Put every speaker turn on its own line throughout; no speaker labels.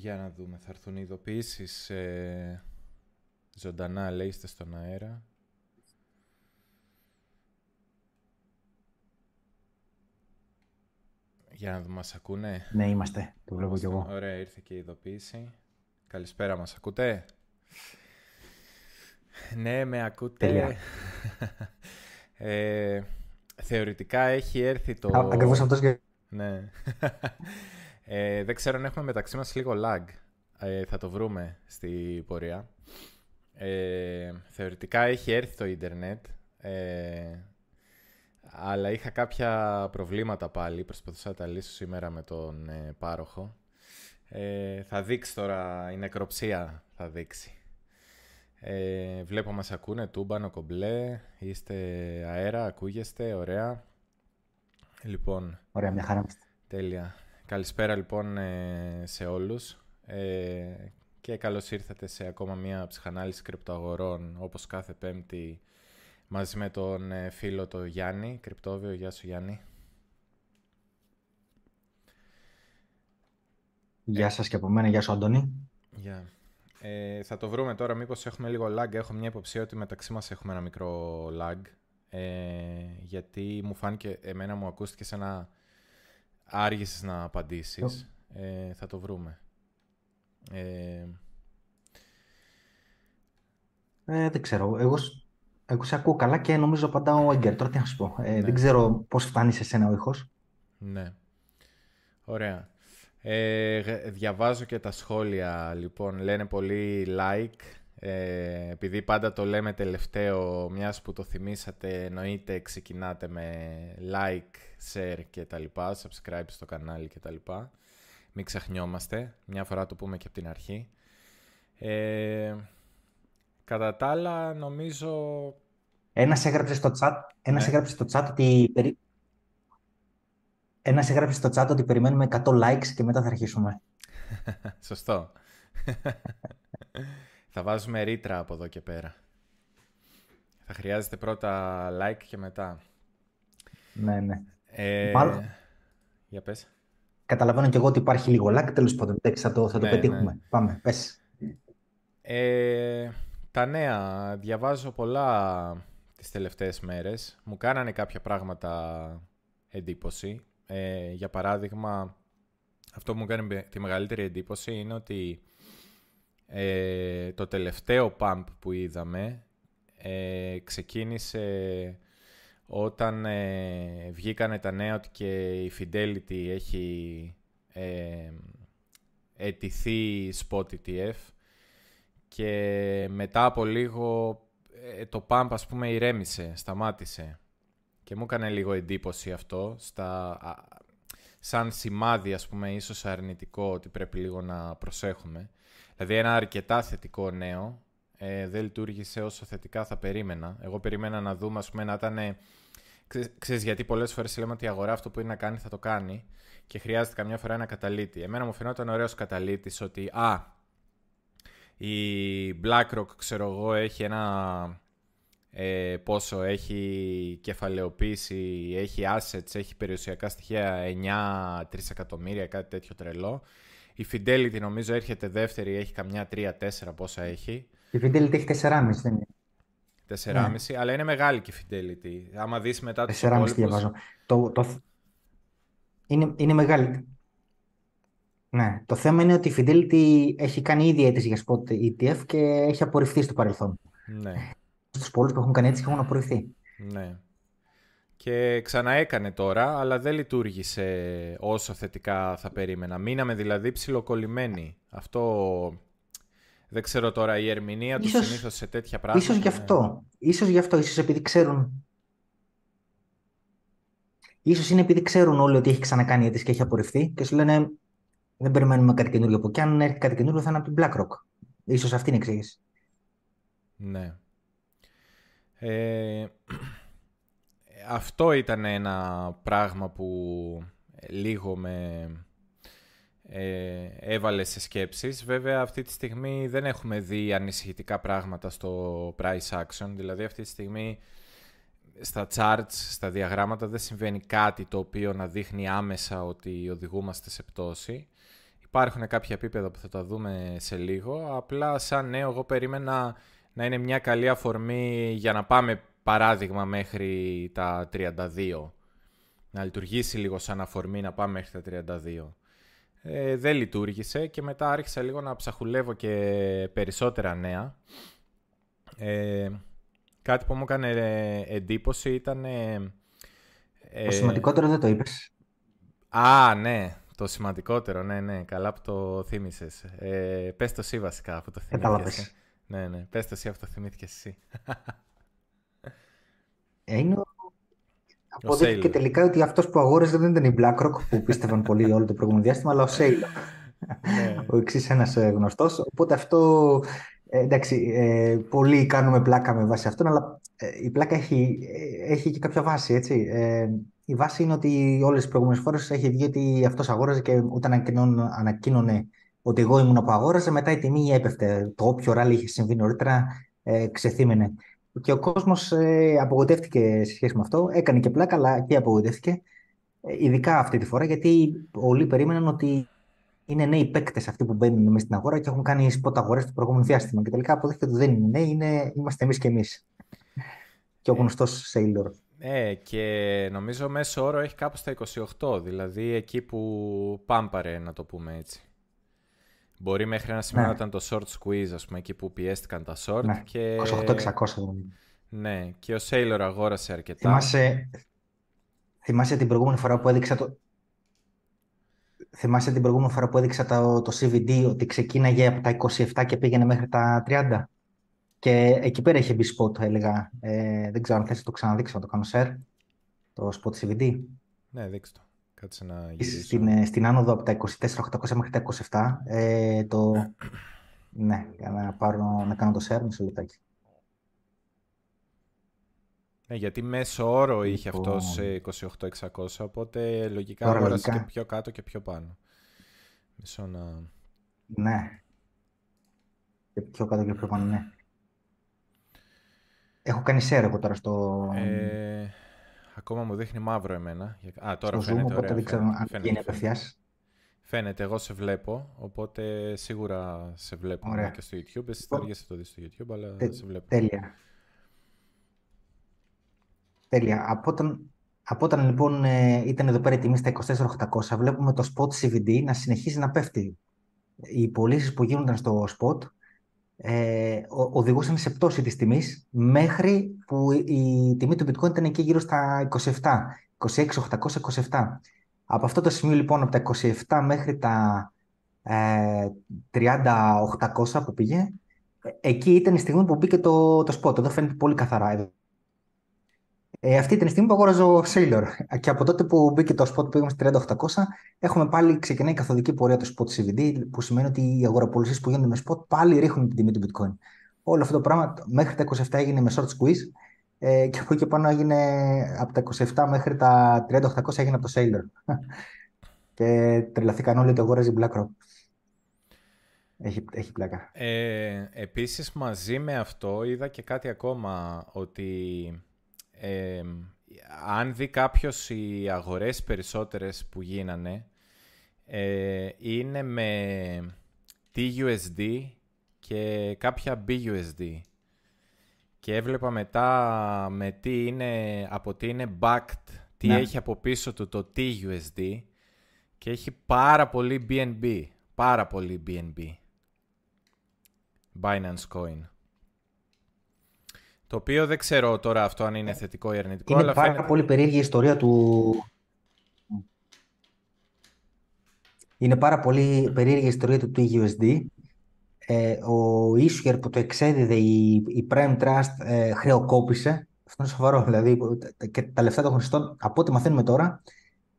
Για να δούμε, θα έρθουν οι ειδοποιήσεις ε, ζωντανά, λέει, είστε στον αέρα. Για να δούμε, μας ακούνε;
Ναι, είμαστε. Το βλέπω κι εγώ.
Ωραία, ήρθε και η ειδοποίηση. Καλησπέρα, μας ακούτε; Ναι, με ακούτε.
Τέλεια.
ε, θεωρητικά έχει έρθει το...
Α, ακριβώς αυτός και...
Ναι. ε, δεν ξέρω αν έχουμε μεταξύ μας λίγο lag. Ε, θα το βρούμε στη πορεία. Ε, θεωρητικά έχει έρθει το ίντερνετ. Ε, αλλά είχα κάποια προβλήματα πάλι. Προσπαθούσα να τα λύσω σήμερα με τον ε, πάροχο. Ε, θα δείξει τώρα, η νεκροψία θα δείξει. Ε, βλέπω μας ακούνε, τούμπανο, κομπλέ, είστε αέρα, ακούγεστε, ωραία. Λοιπόν,
Ωραία, μια χαρά.
τέλεια. Καλησπέρα λοιπόν ε, σε όλους ε, και καλώς ήρθατε σε ακόμα μια ψυχανάλυση κρυπτοαγορών όπως κάθε πέμπτη μαζί με τον ε, φίλο το Γιάννη, κρυπτόβιο. Γεια σου Γιάννη.
Γεια σας και από μένα, γεια σου Αντώνη.
Γεια. Ε, θα το βρούμε τώρα, μήπως έχουμε λίγο lag. Έχω μια υποψία ότι μεταξύ μας έχουμε ένα μικρό lag. Ε, γιατί μου φάνηκε, εμένα μου ακούστηκε σαν να άργησες να απαντήσεις. Ε, θα το βρούμε. Ε,
Ε, δεν ξέρω, εγώ, σ- εγώ σε ακούω καλά και νομίζω απαντάω έγκαιρα. Τώρα τι να σου πω. Ε,
Ναι.
Δεν ξέρω πώς φτάνεις σε σένα ο ήχος.
ναι. Ωραία. Ε, γ- διαβάζω και τα σχόλια, λοιπόν. Λένε πολύ like. Ε, επειδή πάντα το λέμε τελευταίο, μιας που το θυμήσατε, εννοείται ξεκινάτε με like, share και τα λοιπά, subscribe στο κανάλι και τα λοιπά. Μην ξεχνιόμαστε, μια φορά το πούμε και από την αρχή. Ε, κατά τα άλλα, νομίζω...
Ένας έγραψε στο chat, ένας
Ναι.
έγραψε στο chat ότι, περι... ένας έγραψε στο chat ότι περιμένουμε 100 likes και μετά θα αρχίσουμε.
Σωστό. Θα βάζουμε ρήτρα από εδώ και πέρα. Θα χρειάζεται πρώτα like και μετά.
Ναι, ναι.
Ε,
Μάλλον-
Για πες.
Καταλαβαίνω και εγώ ότι υπάρχει λίγο like, τέλος πάντων. Εντάξει, θα το, θα το
Ναι,
πετύχουμε.
ναι.
Πάμε, πες.
Ε, τα νέα. Διαβάζω πολλά τις τελευταίες μέρες. Μου κάνανε κάποια πράγματα εντύπωση. Ε, για παράδειγμα, αυτό που μου κάνει τη μεγαλύτερη εντύπωση είναι ότι ε, το τελευταίο pump που είδαμε ε, ξεκίνησε όταν ε, βγήκανε τα νέα ότι και η Fidelity έχει ε, ετηθεί spot ETF και μετά από λίγο ε, το pump ας πούμε ηρέμησε, σταμάτησε. Και μου έκανε λίγο εντύπωση αυτό στα, α, σαν σημάδι ας πούμε ίσως αρνητικό ότι πρέπει λίγο να προσέχουμε. Δηλαδή ένα αρκετά θετικό νέο ε, δεν λειτουργήσε όσο θετικά θα περίμενα. Εγώ περίμενα να δούμε ας πούμε να ήταν Ξέ- Ξέρεις γιατί πολλές φορές λέμε ότι η αγορά αυτό που είναι να κάνει θα το κάνει και χρειάζεται καμιά φορά ένα καταλήτη. Εμένα μου φαινόταν ωραίος καταλήτης ότι α, η BlackRock ξέρω εγώ έχει ένα ε, πόσο έχει κεφαλαιοποίηση, έχει assets, έχει περιουσιακά στοιχεία 9 τρισεκατομμύρια, κάτι τέτοιο τρελό. Η Fidelity νομίζω έρχεται δεύτερη, έχει καμιά 3-4 πόσα έχει.
Η Fidelity έχει 4,5, δεν είναι.
4,5, αλλά είναι μεγάλη και η Fidelity. Άμα δεις μετά τους
4,5
υπόλοιπους...
διαβάζω. Το, το... Είναι, είναι μεγάλη. Ναι, το θέμα είναι ότι η Fidelity έχει κάνει ήδη αίτηση για spot ETF και έχει απορριφθεί στο παρελθόν.
Ναι.
Στους πολλούς που έχουν κάνει αίτηση έχουν απορριφθεί.
Ναι. Και ξαναέκανε τώρα, αλλά δεν λειτουργήσε όσο θετικά θα περίμενα. Μείναμε δηλαδή ψιλοκολλημένοι. Αυτό δεν ξέρω τώρα η ερμηνεία του
Ίσως-
συνήθως σε τέτοια πράγματα.
Ίσως γι'
είναι-
αυτό. Ίσως γι' αυτό. Ίσως επειδή ξέρουν. Ίσως είναι επειδή ξέρουν όλοι ότι έχει ξανακάνει αίτηση και έχει απορριφθεί και σου λένε δεν περιμένουμε κάτι καινούριο από εκεί. Αν έρθει κάτι καινούριο θα είναι από την BlackRock. Ίσως αυτή είναι η εξήγηση.
Ναι. Ε, αυτό ήταν ένα πράγμα που λίγο με ε, έβαλε σε σκέψεις. Βέβαια αυτή τη στιγμή δεν έχουμε δει ανησυχητικά πράγματα στο price action. Δηλαδή αυτή τη στιγμή στα charts, στα διαγράμματα δεν συμβαίνει κάτι το οποίο να δείχνει άμεσα ότι οδηγούμαστε σε πτώση. υπάρχουν κάποια επίπεδα που θα τα δούμε σε λίγο. Απλά σαν νέο εγώ περίμενα να είναι μια καλή αφορμή για να πάμε παράδειγμα μέχρι τα 32. Να λειτουργήσει λίγο σαν αφορμή να πάμε μέχρι τα 32. Ε, δεν λειτουργήσε και μετά άρχισα λίγο να ψαχουλεύω και περισσότερα νέα. Ε, κάτι που μου έκανε εντύπωση ήταν... Ε,
το σημαντικότερο δεν το είπες.
Α, ναι. Το σημαντικότερο, ναι, ναι. Καλά που το θύμισες. Ε, πες το εσύ βασικά που το θυμήθηκες. Ναι, ναι. Πες το εσύ αυτό το θυμήθηκες εσύ.
Ε, είναι ο... Αποδείχθηκε τελικά ότι αυτός που αγόρασε δεν ήταν η BlackRock που πίστευαν πολύ όλο το προηγούμενο διάστημα, αλλά ο Σέιλο. Ναι. ο εξής ένας ε, γνωστός. Οπότε αυτό ε, εντάξει, ε, πολλοί κάνουμε πλάκα με βάση αυτόν, αλλά ε, η πλάκα έχει, έχει και κάποια βάση, έτσι. η βάση είναι ότι όλες τις προηγούμενες φορές έχει βγει ότι αυτός αγόραζε και όταν ανακοίνωνε ότι εγώ ήμουν που αγόραζε, μετά η τιμή έπεφτε. Το όποιο ράλι είχε συμβεί νωρίτερα ε, ξεθύμενε. Και ο κόσμος ε, απογοητεύτηκε σε σχέση με αυτό. Έκανε και πλάκα, αλλά και απογοητεύτηκε. ειδικά αυτή τη φορά, γιατί όλοι περίμεναν ότι είναι νέοι παίκτες αυτοί που μπαίνουν μέσα στην αγορά και έχουν κάνει σποτ αγορές το προηγούμενο διάστημα. Και τελικά αποδείχθηκε ότι δεν είναι νέοι, είναι, είμαστε εμείς και εμείς. Και ο γνωστός Σέιλορ.
Ναι, και νομίζω μέσο όρο έχει κάπου στα 28, δηλαδή εκεί που πάμπαρε, να το πούμε έτσι. Μπορεί μέχρι ένα σημείο ναι. να ήταν το short squeeze, ας πούμε, εκεί που πιέστηκαν τα short.
Ναι,
και...
28-600.
Ναι, και ο Sailor αγόρασε αρκετά.
Θυμάσαι, θυμάσαι την προηγούμενη φορά που έδειξα το, θυμάσαι την προηγούμενη φορά που έδειξα το, το CVD ότι ξεκίναγε από τα 27 και πήγαινε μέχρι τα 30. Και εκεί πέρα είχε μπει spot, έλεγα. Ε, δεν ξέρω αν θες να το ξαναδείξω, να το κάνω share. Το spot CVD.
Ναι, δείξτε το. Κάτσε να γυρίσω.
Στην, ε, στην άνοδο από τα 24.800 μέχρι τα 27. Ε, το... ναι, για να, πάρω, να κάνω το share, μισό λεπτάκι.
Ναι, γιατί μέσο όρο είχε λοιπόν... αυτός σε 28.600, οπότε λογικά αγόρασε και πιο κάτω και πιο πάνω. Μισό να...
Ναι. Και πιο κάτω και πιο πάνω, ναι. Έχω κάνει share εγώ τώρα στο...
Ε, ακόμα μου δείχνει μαύρο εμένα. Α, τώρα
στο
φαίνεται,
Zoom, ωραία. δεν ξέρω αν γίνει απευθείας.
Φαίνεται, εγώ σε βλέπω, οπότε σίγουρα σε βλέπω ωραία. και στο YouTube. Εσύ θα αργήσει το δεις στο YouTube, αλλά Τε, σε βλέπω.
Τέλεια. Τέλεια. Από όταν, από όταν λοιπόν ε, ήταν εδώ πέρα η τιμή στα 24.800, βλέπουμε το spot CVD να συνεχίζει να πέφτει. Οι πωλήσεις που γίνονταν στο spot ε, οδηγούσαν σε πτώση της τιμής μέχρι που η τιμή του bitcoin ήταν εκεί γύρω στα 27, 26.827. Από αυτό το σημείο λοιπόν από τα 27 μέχρι τα ε, 30.800 που πήγε, ε, εκεί ήταν η στιγμή που μπήκε το, το spot. Εδώ φαίνεται πολύ καθαρά. Ε, αυτή την στιγμή που αγόραζε ο Sailor. Και από τότε που μπήκε το spot που πήγαμε στη 3800, έχουμε πάλι ξεκινάει η καθοδική πορεία του spot CVD, που σημαίνει ότι οι αγοραπολισίες που γίνονται με spot πάλι ρίχνουν την τιμή του bitcoin. Όλο αυτό το πράγμα μέχρι τα 27 έγινε με short squeeze ε, και από εκεί πάνω έγινε από τα 27 μέχρι τα 3800 έγινε από το Sailor. και τρελαθήκαν όλοι ότι αγόραζε BlackRock. Έχει, έχει πλάκα.
Ε, επίσης μαζί με αυτό είδα και κάτι ακόμα ότι αν δει κάποιος οι αγορές περισσότερες που γίνανε, ε, είναι με TUSD και κάποια BUSD. Και έβλεπα μετά με τι είναι, από τι είναι backed, τι ναι. έχει από πίσω του το TUSD και έχει πάρα πολύ BNB, πάρα πολύ BNB. Binance Coin. Το οποίο δεν ξέρω τώρα αυτό αν είναι θετικό ή αρνητικό.
Είναι
αλλά
πάρα
φαίνεται...
πολύ περίεργη η ιστορία του... Είναι πάρα πολύ περίεργη η ιστορία του TUSD. Ε, ο issuer που το εξέδιδε η, η Prime Trust ε, χρεοκόπησε. Αυτό είναι σοβαρό. Δηλαδή, και τα λεφτά των χρηστών, από ό,τι μαθαίνουμε τώρα,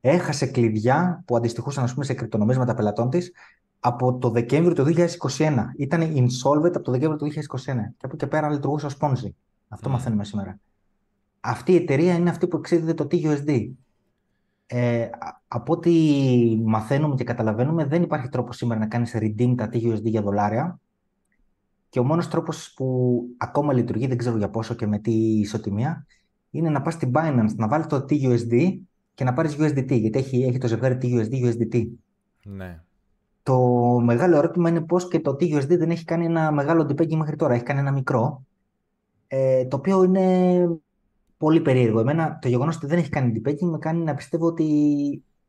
έχασε κλειδιά που αντιστοιχούσαν ας πούμε, σε κρυπτονομίσματα πελατών της από το Δεκέμβριο του 2021. Ήταν insolvent από το Δεκέμβριο του 2021. Και από εκεί και πέρα λειτουργούσε ως Ponzi. Αυτό mm. μαθαίνουμε σήμερα. Αυτή η εταιρεία είναι αυτή που εξέδιδε το TUSD. Ε, από ό,τι μαθαίνουμε και καταλαβαίνουμε, δεν υπάρχει τρόπος σήμερα να κάνεις redeem τα TUSD για δολάρια. Και ο μόνος τρόπος που ακόμα λειτουργεί, δεν ξέρω για πόσο και με τι ισοτιμία, είναι να πας στην Binance, να βάλεις το TUSD και να πάρεις USDT, γιατί έχει, έχει το ζευγάρι TUSD-USDT.
Ναι.
το μεγάλο ερώτημα είναι πώς και το TUSD δεν έχει κάνει ένα μεγάλο depegging μέχρι τώρα. Έχει κάνει ένα μικρό, ε, το οποίο είναι πολύ περίεργο. Εμένα το γεγονός ότι δεν έχει κάνει depegging με κάνει να πιστεύω ότι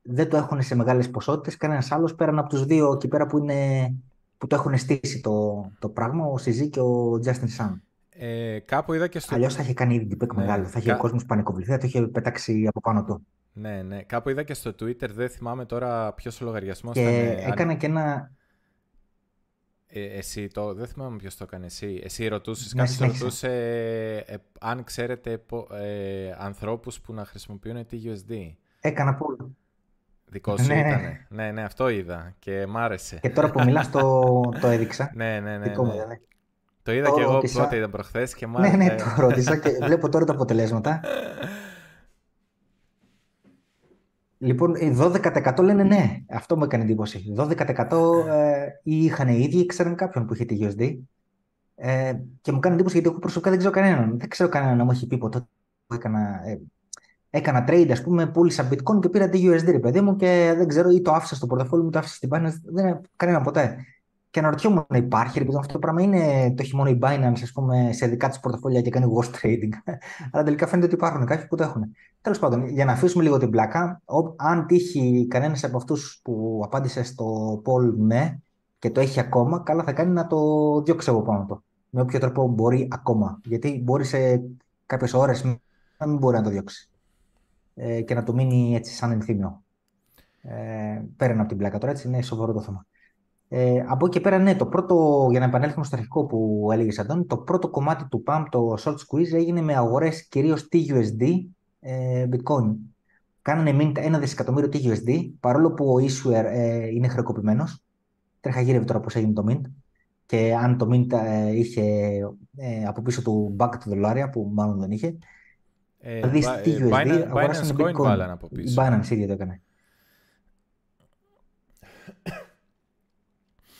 δεν το έχουν σε μεγάλες ποσότητες κανένας άλλος πέραν από τους δύο εκεί πέρα που, είναι, που το έχουν στήσει το, το πράγμα, ο Σιζή και ο Justin Sun.
Ε, κάπου είδα και στο...
Αλλιώς θα είχε κάνει ήδη deepfake ναι, μεγάλο. Θα είχε κα... ο κόσμος πανικοβληθεί, θα το είχε πετάξει από πάνω του.
Ναι, ναι. Κάπου είδα και στο Twitter, δεν θυμάμαι τώρα ποιος ο λογαριασμός
και ήταν. Έκανα και ένα.
Ε, εσύ το, δεν θυμάμαι ποιος το έκανε εσύ. Εσύ ρωτούσες, ναι, κάποιος ρωτούσε ε, αν ξέρετε ε, ανθρώπους που να χρησιμοποιούν τη USD.
Έκανα πολύ.
Δικό σου ναι, ήταν. Ναι. ναι, ναι, αυτό είδα και μ' άρεσε.
Και τώρα που μιλάς το, το έδειξα.
ναι, ναι, ναι.
Δικό
ναι.
μου ήταν.
Το είδα το και εγώ ρώτησα... πρώτα, είδα προχθές και
μάλιστα... Ναι, ναι, το ρώτησα και βλέπω τώρα τα αποτελέσματα. Λοιπόν, 12% λένε ναι. Αυτό μου έκανε εντύπωση. 12% ε, ή είχαν οι ίδιοι ή ξέραν κάποιον που είχε τη USD. Ε, και μου κάνει εντύπωση γιατί εγώ προσωπικά δεν ξέρω κανέναν. Δεν ξέρω κανέναν να μου έχει πει ποτέ που έκανα, ε, έκανα trade, ας πούμε, πούλησα bitcoin και πήρα τη USD, ρε παιδί μου, και δεν ξέρω, ή το άφησα στο πορτοφόλι μου, το άφησα στην Binance. Δεν κανένα ποτέ. Και αναρωτιόμουν, υπάρχει, επειδή αυτό το πράγμα είναι, το έχει μόνο η Binance, ας πούμε, σε δικά της πορτοφόλια και κάνει wash trading. Αλλά τελικά φαίνεται ότι υπάρχουν κάποιοι που το έχουν. Τέλος πάντων, για να αφήσουμε λίγο την πλάκα, αν τύχει κανένας από αυτούς που απάντησε στο poll ναι και το έχει ακόμα, καλά θα κάνει να το διώξει από πάνω του. Με όποιο τρόπο μπορεί ακόμα. Γιατί μπορεί σε κάποιες ώρες να μην μπορεί να το διώξει. Ε, και να το μείνει έτσι σαν ενθύμιο. Ε, πέραν από την πλάκα τώρα, έτσι είναι σοβαρό το θέμα. Ε, από εκεί και πέρα, ναι, το πρώτο, για να επανέλθουμε στο αρχικό που έλεγες Αντώνη, το πρώτο κομμάτι του PAM, το short squeeze, έγινε με αγορές κυρίως TUSD, ε, bitcoin. Κάνανε mint ένα δισεκατομμύριο TUSD, παρόλο που ο issuer ε, είναι χρεοκοπημένος. Τρέχα γύρευε τώρα πώς έγινε το mint. Και αν το mint ε, είχε ε, από πίσω του back του δολάρια, που μάλλον δεν είχε.
Ε, δηλαδή TUSD, Binance, Binance Coin βάλανε από πίσω.
Η Binance ίδια το έκανε.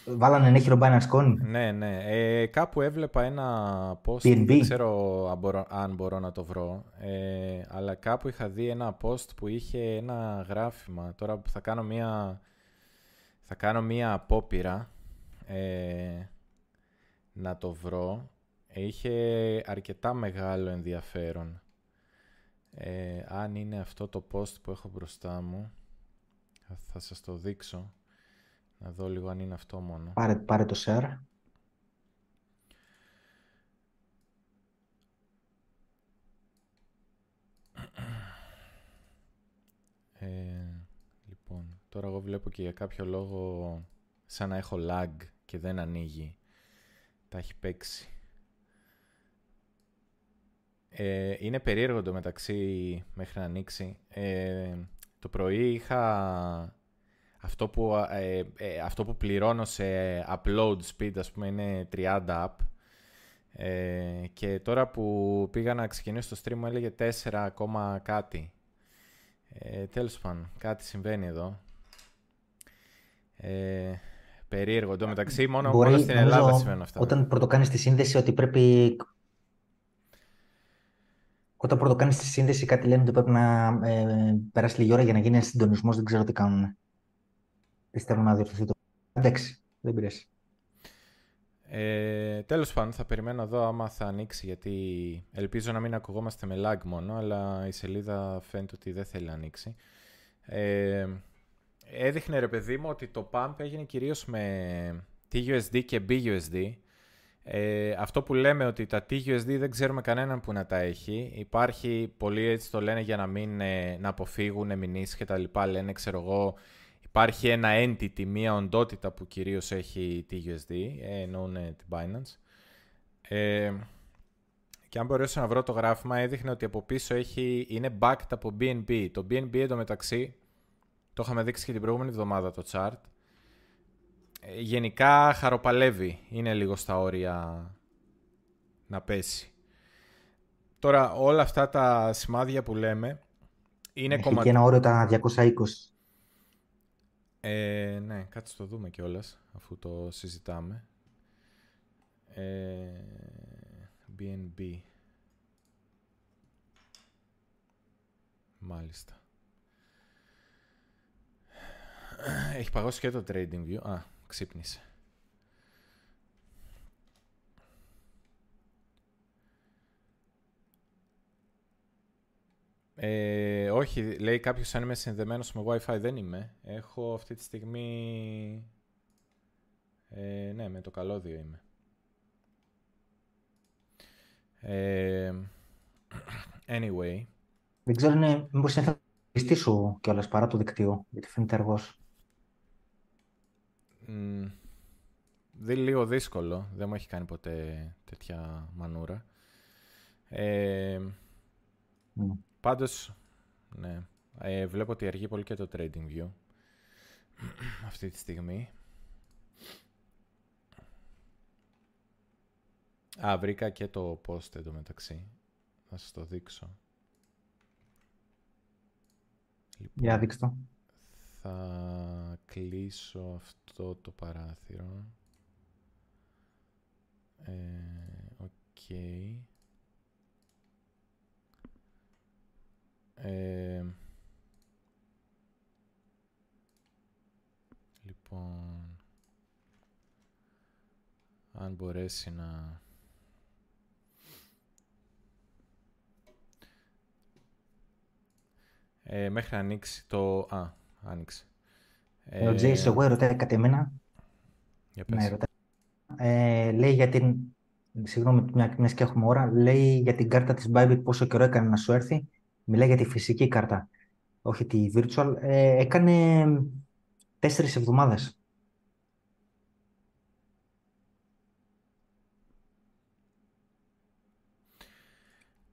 Βάλανε ενέχειρο Binance Coin.
Ναι, ναι. Ε, κάπου έβλεπα ένα post, δεν ξέρω αν μπορώ, αν μπορώ να το βρω, ε, αλλά κάπου είχα δει ένα post που είχε ένα γράφημα. Τώρα που θα κάνω μία, θα κάνω μία απόπειρα ε, να το βρω. Είχε αρκετά μεγάλο ενδιαφέρον. Ε, αν είναι αυτό το post που έχω μπροστά μου, θα, θα σας το δείξω. Να δω λίγο αν είναι αυτό μόνο.
Πάρε, πάρε το share.
Ε, λοιπόν, τώρα εγώ βλέπω και για κάποιο λόγο σαν να έχω lag και δεν ανοίγει. Τα έχει παίξει. Ε, είναι περίεργο το μεταξύ μέχρι να ανοίξει. Ε, το πρωί είχα αυτό που, ε, ε, αυτό που πληρώνω σε upload speed, ας πούμε, είναι 30 up. Ε, και τώρα που πήγα να ξεκινήσω το stream μου έλεγε 4 ακόμα κάτι. Ε, τέλος πάντων, κάτι συμβαίνει εδώ. Ε, περίεργο. Εν μεταξύ, μόνο, Μπορεί, μόνο στην Ελλάδα συμβαίνουν αυτά.
Όταν πρωτοκάνεις τη σύνδεση ότι πρέπει... Όταν πρωτοκάνεις τη σύνδεση κάτι λένε ότι πρέπει να ε, περάσει λίγη ώρα για να γίνει ένα συντονισμός, δεν ξέρω τι κάνουν πιστεύω να διορθωθεί το. Εντάξει, δεν πειράζει.
Ε, τέλος πάντων, θα περιμένω εδώ άμα θα ανοίξει, γιατί ελπίζω να μην ακουγόμαστε με lag μόνο, αλλά η σελίδα φαίνεται ότι δεν θέλει να ανοίξει. Ε, έδειχνε ρε παιδί μου ότι το pump έγινε κυρίως με TUSD και BUSD. Ε, αυτό που λέμε ότι τα TUSD δεν ξέρουμε κανέναν που να τα έχει. Υπάρχει, πολλοί έτσι το λένε για να μην ε, να αποφύγουν μηνύσεις και τα λοιπά. Λένε, ξέρω εγώ, Υπάρχει ένα entity, μία οντότητα που κυρίως έχει τη USD, ες, εννοούν την Binance. Ε, και αν μπορέσω να βρω το γράφημα, έδειχνε ότι από πίσω έχει, είναι backed από BNB. Το BNB εντωμεταξύ, το είχαμε δείξει και την προηγούμενη εβδομάδα το chart, ε, γενικά χαροπαλεύει. Είναι λίγο στα όρια να πέσει. Τώρα όλα αυτά τα σημάδια που λέμε είναι
κομμάτια. Έχει και ένα όριο τα 220.
Ε, ναι, κάτσε το δούμε κιόλας αφού το συζητάμε. Ε, BNB. Μάλιστα. Έχει παγώσει και το trading view. Α, ξύπνησε. Ε, όχι, λέει κάποιος αν είμαι συνδεμένος με Wi-Fi. Δεν είμαι. Έχω αυτή τη στιγμή. Ε, ναι, με το καλώδιο είμαι. Ε, anyway.
Δεν ξέρω είναι, μήπως είναι θα σου κιόλας παρά το δικτύο, γιατί φαίνεται αργός.
Mm, δεν λίγο δύσκολο. Δεν μου έχει κάνει ποτέ τέτοια μανούρα. Ε, mm. Πάντως, ναι. Ε, βλέπω ότι αργεί πολύ και το trading view αυτή τη στιγμή. Α, βρήκα και το post εντωμεταξύ. Θα σας το δείξω.
Λοιπόν, Για δείξτε
Θα κλείσω αυτό το παράθυρο. Ε, οκ. Ε, λοιπόν, αν μπορέσει να... Ε, μέχρι να ανοίξει το... Α, άνοιξε.
Ε, ο Τζέις, εγώ ρωτάει κάτι εμένα.
Για πες. Ναι,
ε, λέει για την... Συγγνώμη, μια, μιας και έχουμε ώρα. Λέει για την κάρτα της Bybit πόσο καιρό έκανε να σου έρθει. Μιλάει για τη φυσική κάρτα, όχι τη virtual. Ε, έκανε τέσσερις εβδομάδες.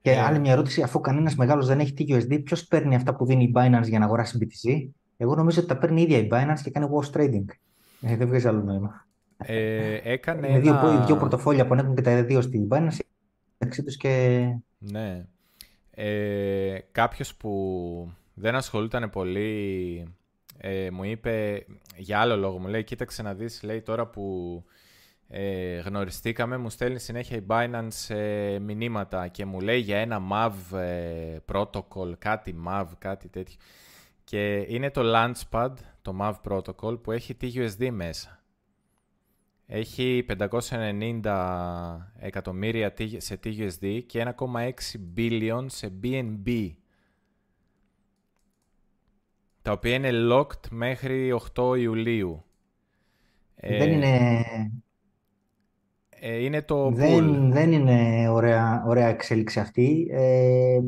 Και ε, άλλη μια ερώτηση, αφού κανένας μεγάλος δεν έχει TUSD, ποιος παίρνει αυτά που δίνει η Binance για να αγοράσει BTC. Εγώ νομίζω ότι τα παίρνει η ίδια η Binance και κάνει wash trading. Ε, δεν βγάζει άλλο νόημα.
Ε, έκανε
Είναι δύο, δύο πορτοφόλια που ανέχουν και τα δύο στην Binance μεταξύ τους και.
Ναι. Ε, κάποιος που δεν ασχολούταν πολύ ε, μου είπε για άλλο λόγο, μου λέει κοίταξε να δεις, λέει τώρα που ε, γνωριστήκαμε μου στέλνει συνέχεια η Binance ε, μηνύματα και μου λέει για ένα MAV ε, protocol, κάτι MAV, κάτι τέτοιο. Και είναι το Launchpad, το MAV protocol που έχει TUSD μέσα. Έχει 590 εκατομμύρια σε TUSD και 1,6 billion σε BNB. Τα οποία είναι locked μέχρι 8 Ιουλίου.
Δεν ε, είναι...
Ε, είναι το
δεν, Δεν είναι ωραία, ωραία εξέλιξη αυτή. Ε,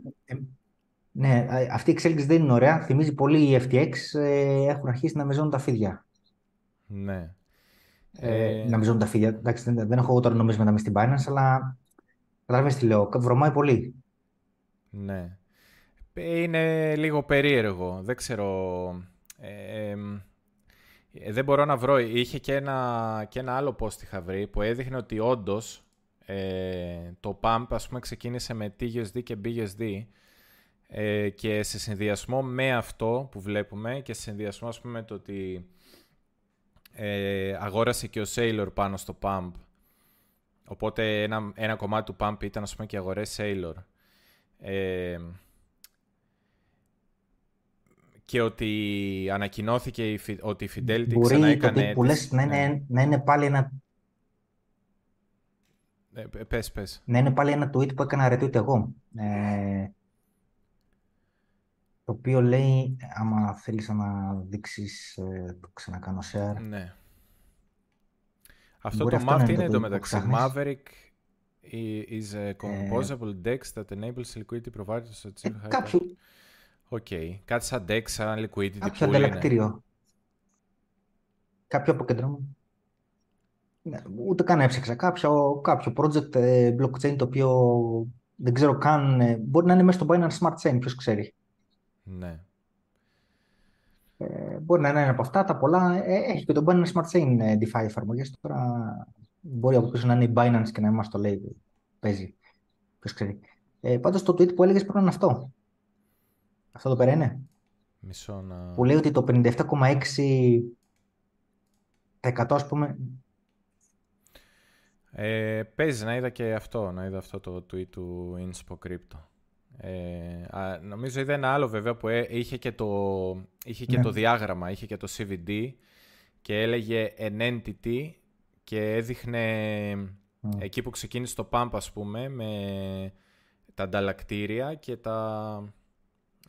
ναι, αυτή η εξέλιξη δεν είναι ωραία. Θυμίζει πολύ οι FTX. έχουν αρχίσει να μεζώνουν τα φίδια.
Ναι.
Ε, να μιζώνουν τα φίδια. Εντάξει, δεν, δεν έχω εγώ τώρα νομίσματα με στην Binance, αλλά καταλαβαίνεις τι λέω. Βρωμάει πολύ.
Ναι. Είναι λίγο περίεργο. Δεν ξέρω... Ε, δεν μπορώ να βρω. Είχε και ένα, και ένα άλλο post είχα βρει που έδειχνε ότι όντως ε, το pump ας πούμε ξεκίνησε με TUSD και BUSD ε, και σε συνδυασμό με αυτό που βλέπουμε και σε συνδυασμό ας πούμε με το ότι ε, αγόρασε και ο Sailor πάνω στο Pump. Οπότε ένα, ένα κομμάτι του Pump ήταν ας πούμε και αγορές Sailor. Ε, και ότι ανακοινώθηκε η, ότι η Fidelity
Μπορεί ξανά έκανε... Μπορεί να, είναι, ναι. να είναι πάλι ένα...
Ε, πες, πες.
Να είναι πάλι ένα tweet που έκανα retweet εγώ. Ε, το οποίο λέει, άμα θέλεις να δείξεις, ε, το ξανακάνω share.
Ναι. Αυτό το Mav είναι εντωμεταξύ. Maverick is a composable DEX that enables liquidity providers to achieve high
Κάποιο...
Οκ. Κάτι σαν DEX, σαν liquidity
Κάποιο ανταλλακτήριο. Κάποιο αποκεντρωμένο. Ναι, ούτε καν έψαξα. Κάποιο, κάποιο project blockchain το οποίο δεν ξέρω καν. Μπορεί να είναι μέσα στο Binance Smart Chain, ποιος ξέρει.
Ναι.
Ε, μπορεί να είναι ένα από αυτά. Τα πολλά ε, έχει και το Binance Smart Chain ε, DeFi εφαρμογές. Τώρα μπορεί από πίσω να είναι η Binance και να μας το λέει. Παίζει. Ποιος ξέρει. Ε, Πάντως το tweet που έλεγες πρέπει να είναι αυτό. Αυτό το πέρα είναι.
Μισό να...
Που λέει ότι το 57,6% ας πούμε...
Ε, παίζει να είδα και αυτό, να είδα αυτό το tweet του Inspo Crypto. Ε, νομίζω είδα ένα άλλο βέβαια που ε, είχε και το, είχε και ναι. το διάγραμμα, είχε και το CVD και έλεγε an entity και έδειχνε εκεί που ξεκίνησε το pump ας πούμε με τα ανταλλακτήρια και τα...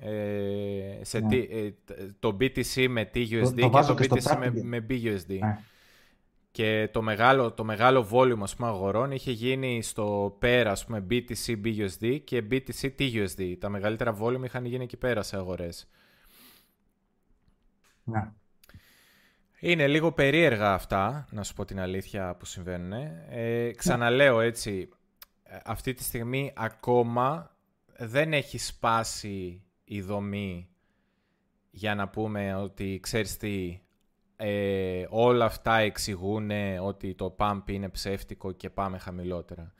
Ε, σε ναι. ε, το BTC με TUSD και το BTC με, με BUSD. Ναι. Και το μεγάλο, το μεγάλο volume ας πούμε, αγορών είχε γίνει στο πέρα ας πούμε, BTC BUSD και BTC TUSD. Τα μεγαλύτερα volume είχαν γίνει εκεί πέρα σε αγορές.
Ναι.
Είναι λίγο περίεργα αυτά, να σου πω την αλήθεια που συμβαίνουν. Ε, ξαναλέω έτσι, αυτή τη στιγμή ακόμα δεν έχει σπάσει η δομή για να πούμε ότι ξέρεις τι, ε, όλα αυτά εξηγούν ότι το pump είναι ψεύτικο και πάμε χαμηλότερα.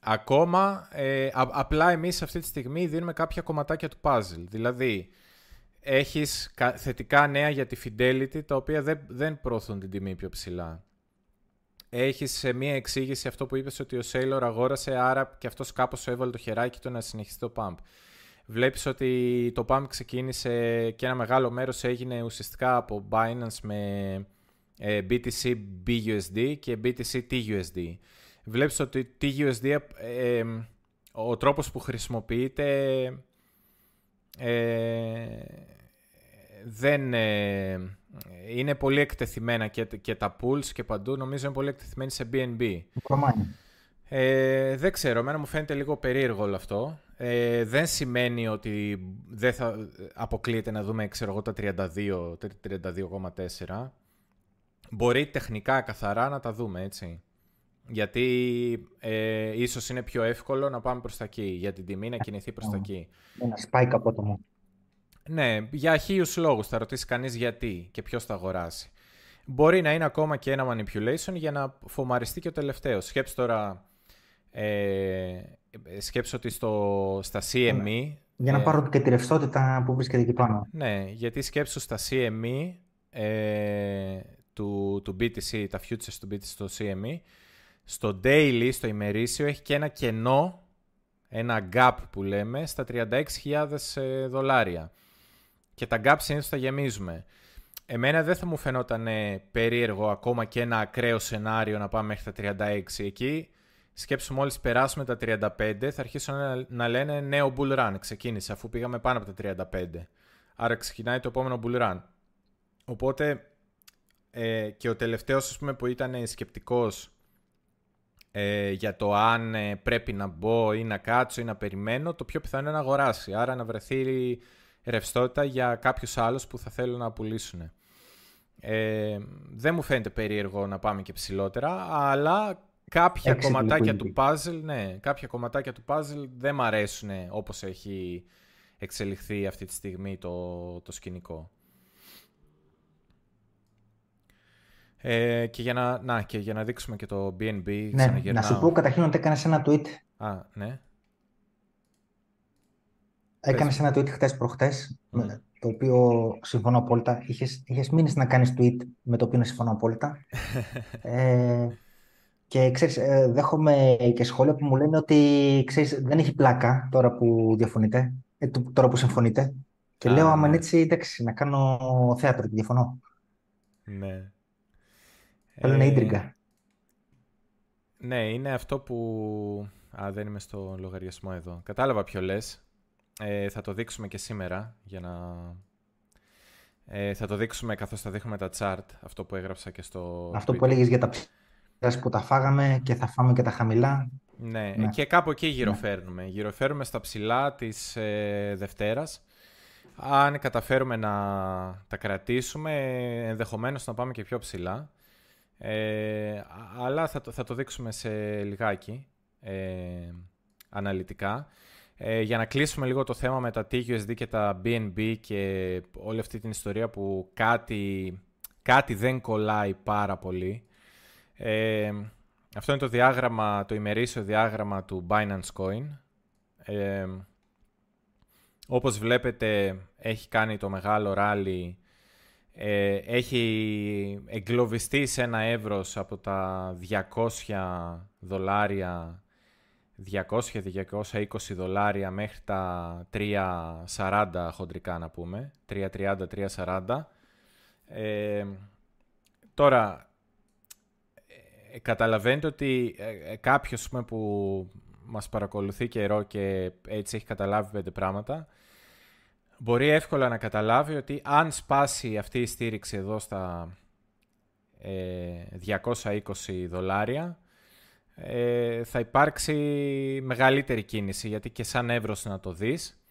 Ακόμα, ε, απλά εμείς αυτή τη στιγμή δίνουμε κάποια κομματάκια του puzzle. Δηλαδή, έχεις θετικά νέα για τη Fidelity, τα οποία δεν, δεν προωθούν την τιμή πιο ψηλά. Έχεις σε μία εξήγηση αυτό που είπες ότι ο Sailor αγόρασε, άρα και αυτός κάπως έβαλε το χεράκι του να συνεχίσει το pump. Βλέπεις ότι το pump ξεκίνησε και ένα μεγάλο μέρος έγινε ουσιαστικά από Binance με ε, BTC BUSD και BTC TUSD. Βλέπεις ότι TUSD, ε, ε, ο τρόπος που χρησιμοποιείται ε, δεν είναι πολύ εκτεθειμένα και, και τα pools και παντού νομίζω είναι πολύ εκτεθειμένοι σε BNB. Ε, δεν ξέρω, εμένα μου φαίνεται λίγο περίεργο όλο αυτό. Ε, δεν σημαίνει ότι δεν θα αποκλείεται να δούμε ξέρω εγώ, τα 32, 32,4. Μπορεί τεχνικά καθαρά να τα δούμε, έτσι. Γιατί ε, ίσως είναι πιο εύκολο να πάμε προς τα εκεί, για την τιμή να κινηθεί προς τα εκεί.
Ένα spike από το
Ναι, για χίλιου λόγους θα ρωτήσει κανείς γιατί και ποιος θα αγοράσει. Μπορεί να είναι ακόμα και ένα manipulation για να φομαριστεί και ο τελευταίος. Σκέψτε τώρα ε, σκέψω ότι στο, στα CME...
Για να ε, πάρω και τη ρευστότητα που βρίσκεται εκεί πάνω.
Ναι, γιατί σκέψω στα CME ε, του, του BTC, τα futures του BTC στο CME, στο daily, στο ημερήσιο, έχει και ένα κενό, ένα gap που λέμε, στα 36.000 ε, δολάρια. Και τα gap συνήθως τα γεμίζουμε. Εμένα δεν θα μου φαινόταν περίεργο ακόμα και ένα ακραίο σενάριο να πάμε μέχρι τα 36. Εκεί σκέψου μόλις περάσουμε τα 35 θα αρχίσουν να, να λένε νέο bull run. Ξεκίνησε αφού πήγαμε πάνω από τα 35 άρα ξεκινάει το επόμενο bull run. Οπότε ε, και ο τελευταίος ας πούμε, που ήταν σκεπτικός ε, για το αν ε, πρέπει να μπω ή να κάτσω ή να περιμένω το πιο πιθανό είναι να αγοράσει. Άρα να βρεθεί ρευστότητα για κάποιους άλλους που θα θέλουν να πουλήσουν. Ε, δεν μου φαίνεται περίεργο να πάμε και ψηλότερα, αλλά κάποια κομματάκια του puzzle, ναι, κάποια κομματάκια του puzzle δεν μ' αρέσουν όπως έχει εξελιχθεί αυτή τη στιγμή το, το σκηνικό. Ε, και, για να, να, και για να δείξουμε και το BNB
ναι, Να σου πω καταρχήν ότι έκανες ένα tweet.
Α, ναι.
Έκανες ένα tweet χτες προχτές, το οποίο συμφωνώ απόλυτα. Είχες, είχες μείνει να κάνεις tweet με το οποίο συμφωνώ απόλυτα. ε, και ξέρεις, ε, δέχομαι και σχόλια που μου λένε ότι ξέρεις, δεν έχει πλάκα τώρα που διαφωνείτε, ε, τώρα που συμφωνείτε. Και λέω, άμα είναι έτσι, εντάξει, να κάνω θέατρο και διαφωνώ.
Ναι.
Θέλω να ίντριγκα.
Ναι, είναι αυτό που... Α, δεν είμαι στο λογαριασμό εδώ. Κατάλαβα ποιο λες. Ε, θα το δείξουμε και σήμερα για να... Ε, θα το δείξουμε καθώς θα δείχνουμε τα chart, αυτό που έγραψα και στο...
Αυτό που έλεγες για τα που τα φάγαμε και θα φάμε και τα χαμηλά.
Ναι, ναι. και κάπου εκεί γυροφέρνουμε. Ναι. Γυροφέρνουμε στα ψηλά της ε, Δευτέρας. Αν καταφέρουμε να τα κρατήσουμε, ενδεχομένως να πάμε και πιο ψηλά. Ε, αλλά θα το, θα το δείξουμε σε λιγάκι, ε, αναλυτικά. Ε, για να κλείσουμε λίγο το θέμα με τα TUSD και τα BNB και όλη αυτή την ιστορία που κάτι, κάτι δεν κολλάει πάρα πολύ. Ε, αυτό είναι το διάγραμμα, το ημερήσιο διάγραμμα του Binance Coin. Ε, όπως βλέπετε έχει κάνει το μεγάλο ράλι, ε, έχει εγκλωβιστεί σε ένα εύρος από τα 200 δολάρια 200-220 δολάρια μέχρι τα 3.40 χοντρικά να πούμε, 3.30-3.40. Ε, τώρα, ε, καταλαβαίνετε ότι ε, κάποιος που μας παρακολουθεί καιρό και έτσι έχει καταλάβει πέντε πράγματα, μπορεί εύκολα να καταλάβει ότι αν σπάσει αυτή η στήριξη εδώ στα 220 δολάρια, ε, θα υπάρξει μεγαλύτερη κίνηση, γιατί και σαν εύρος να το δεις,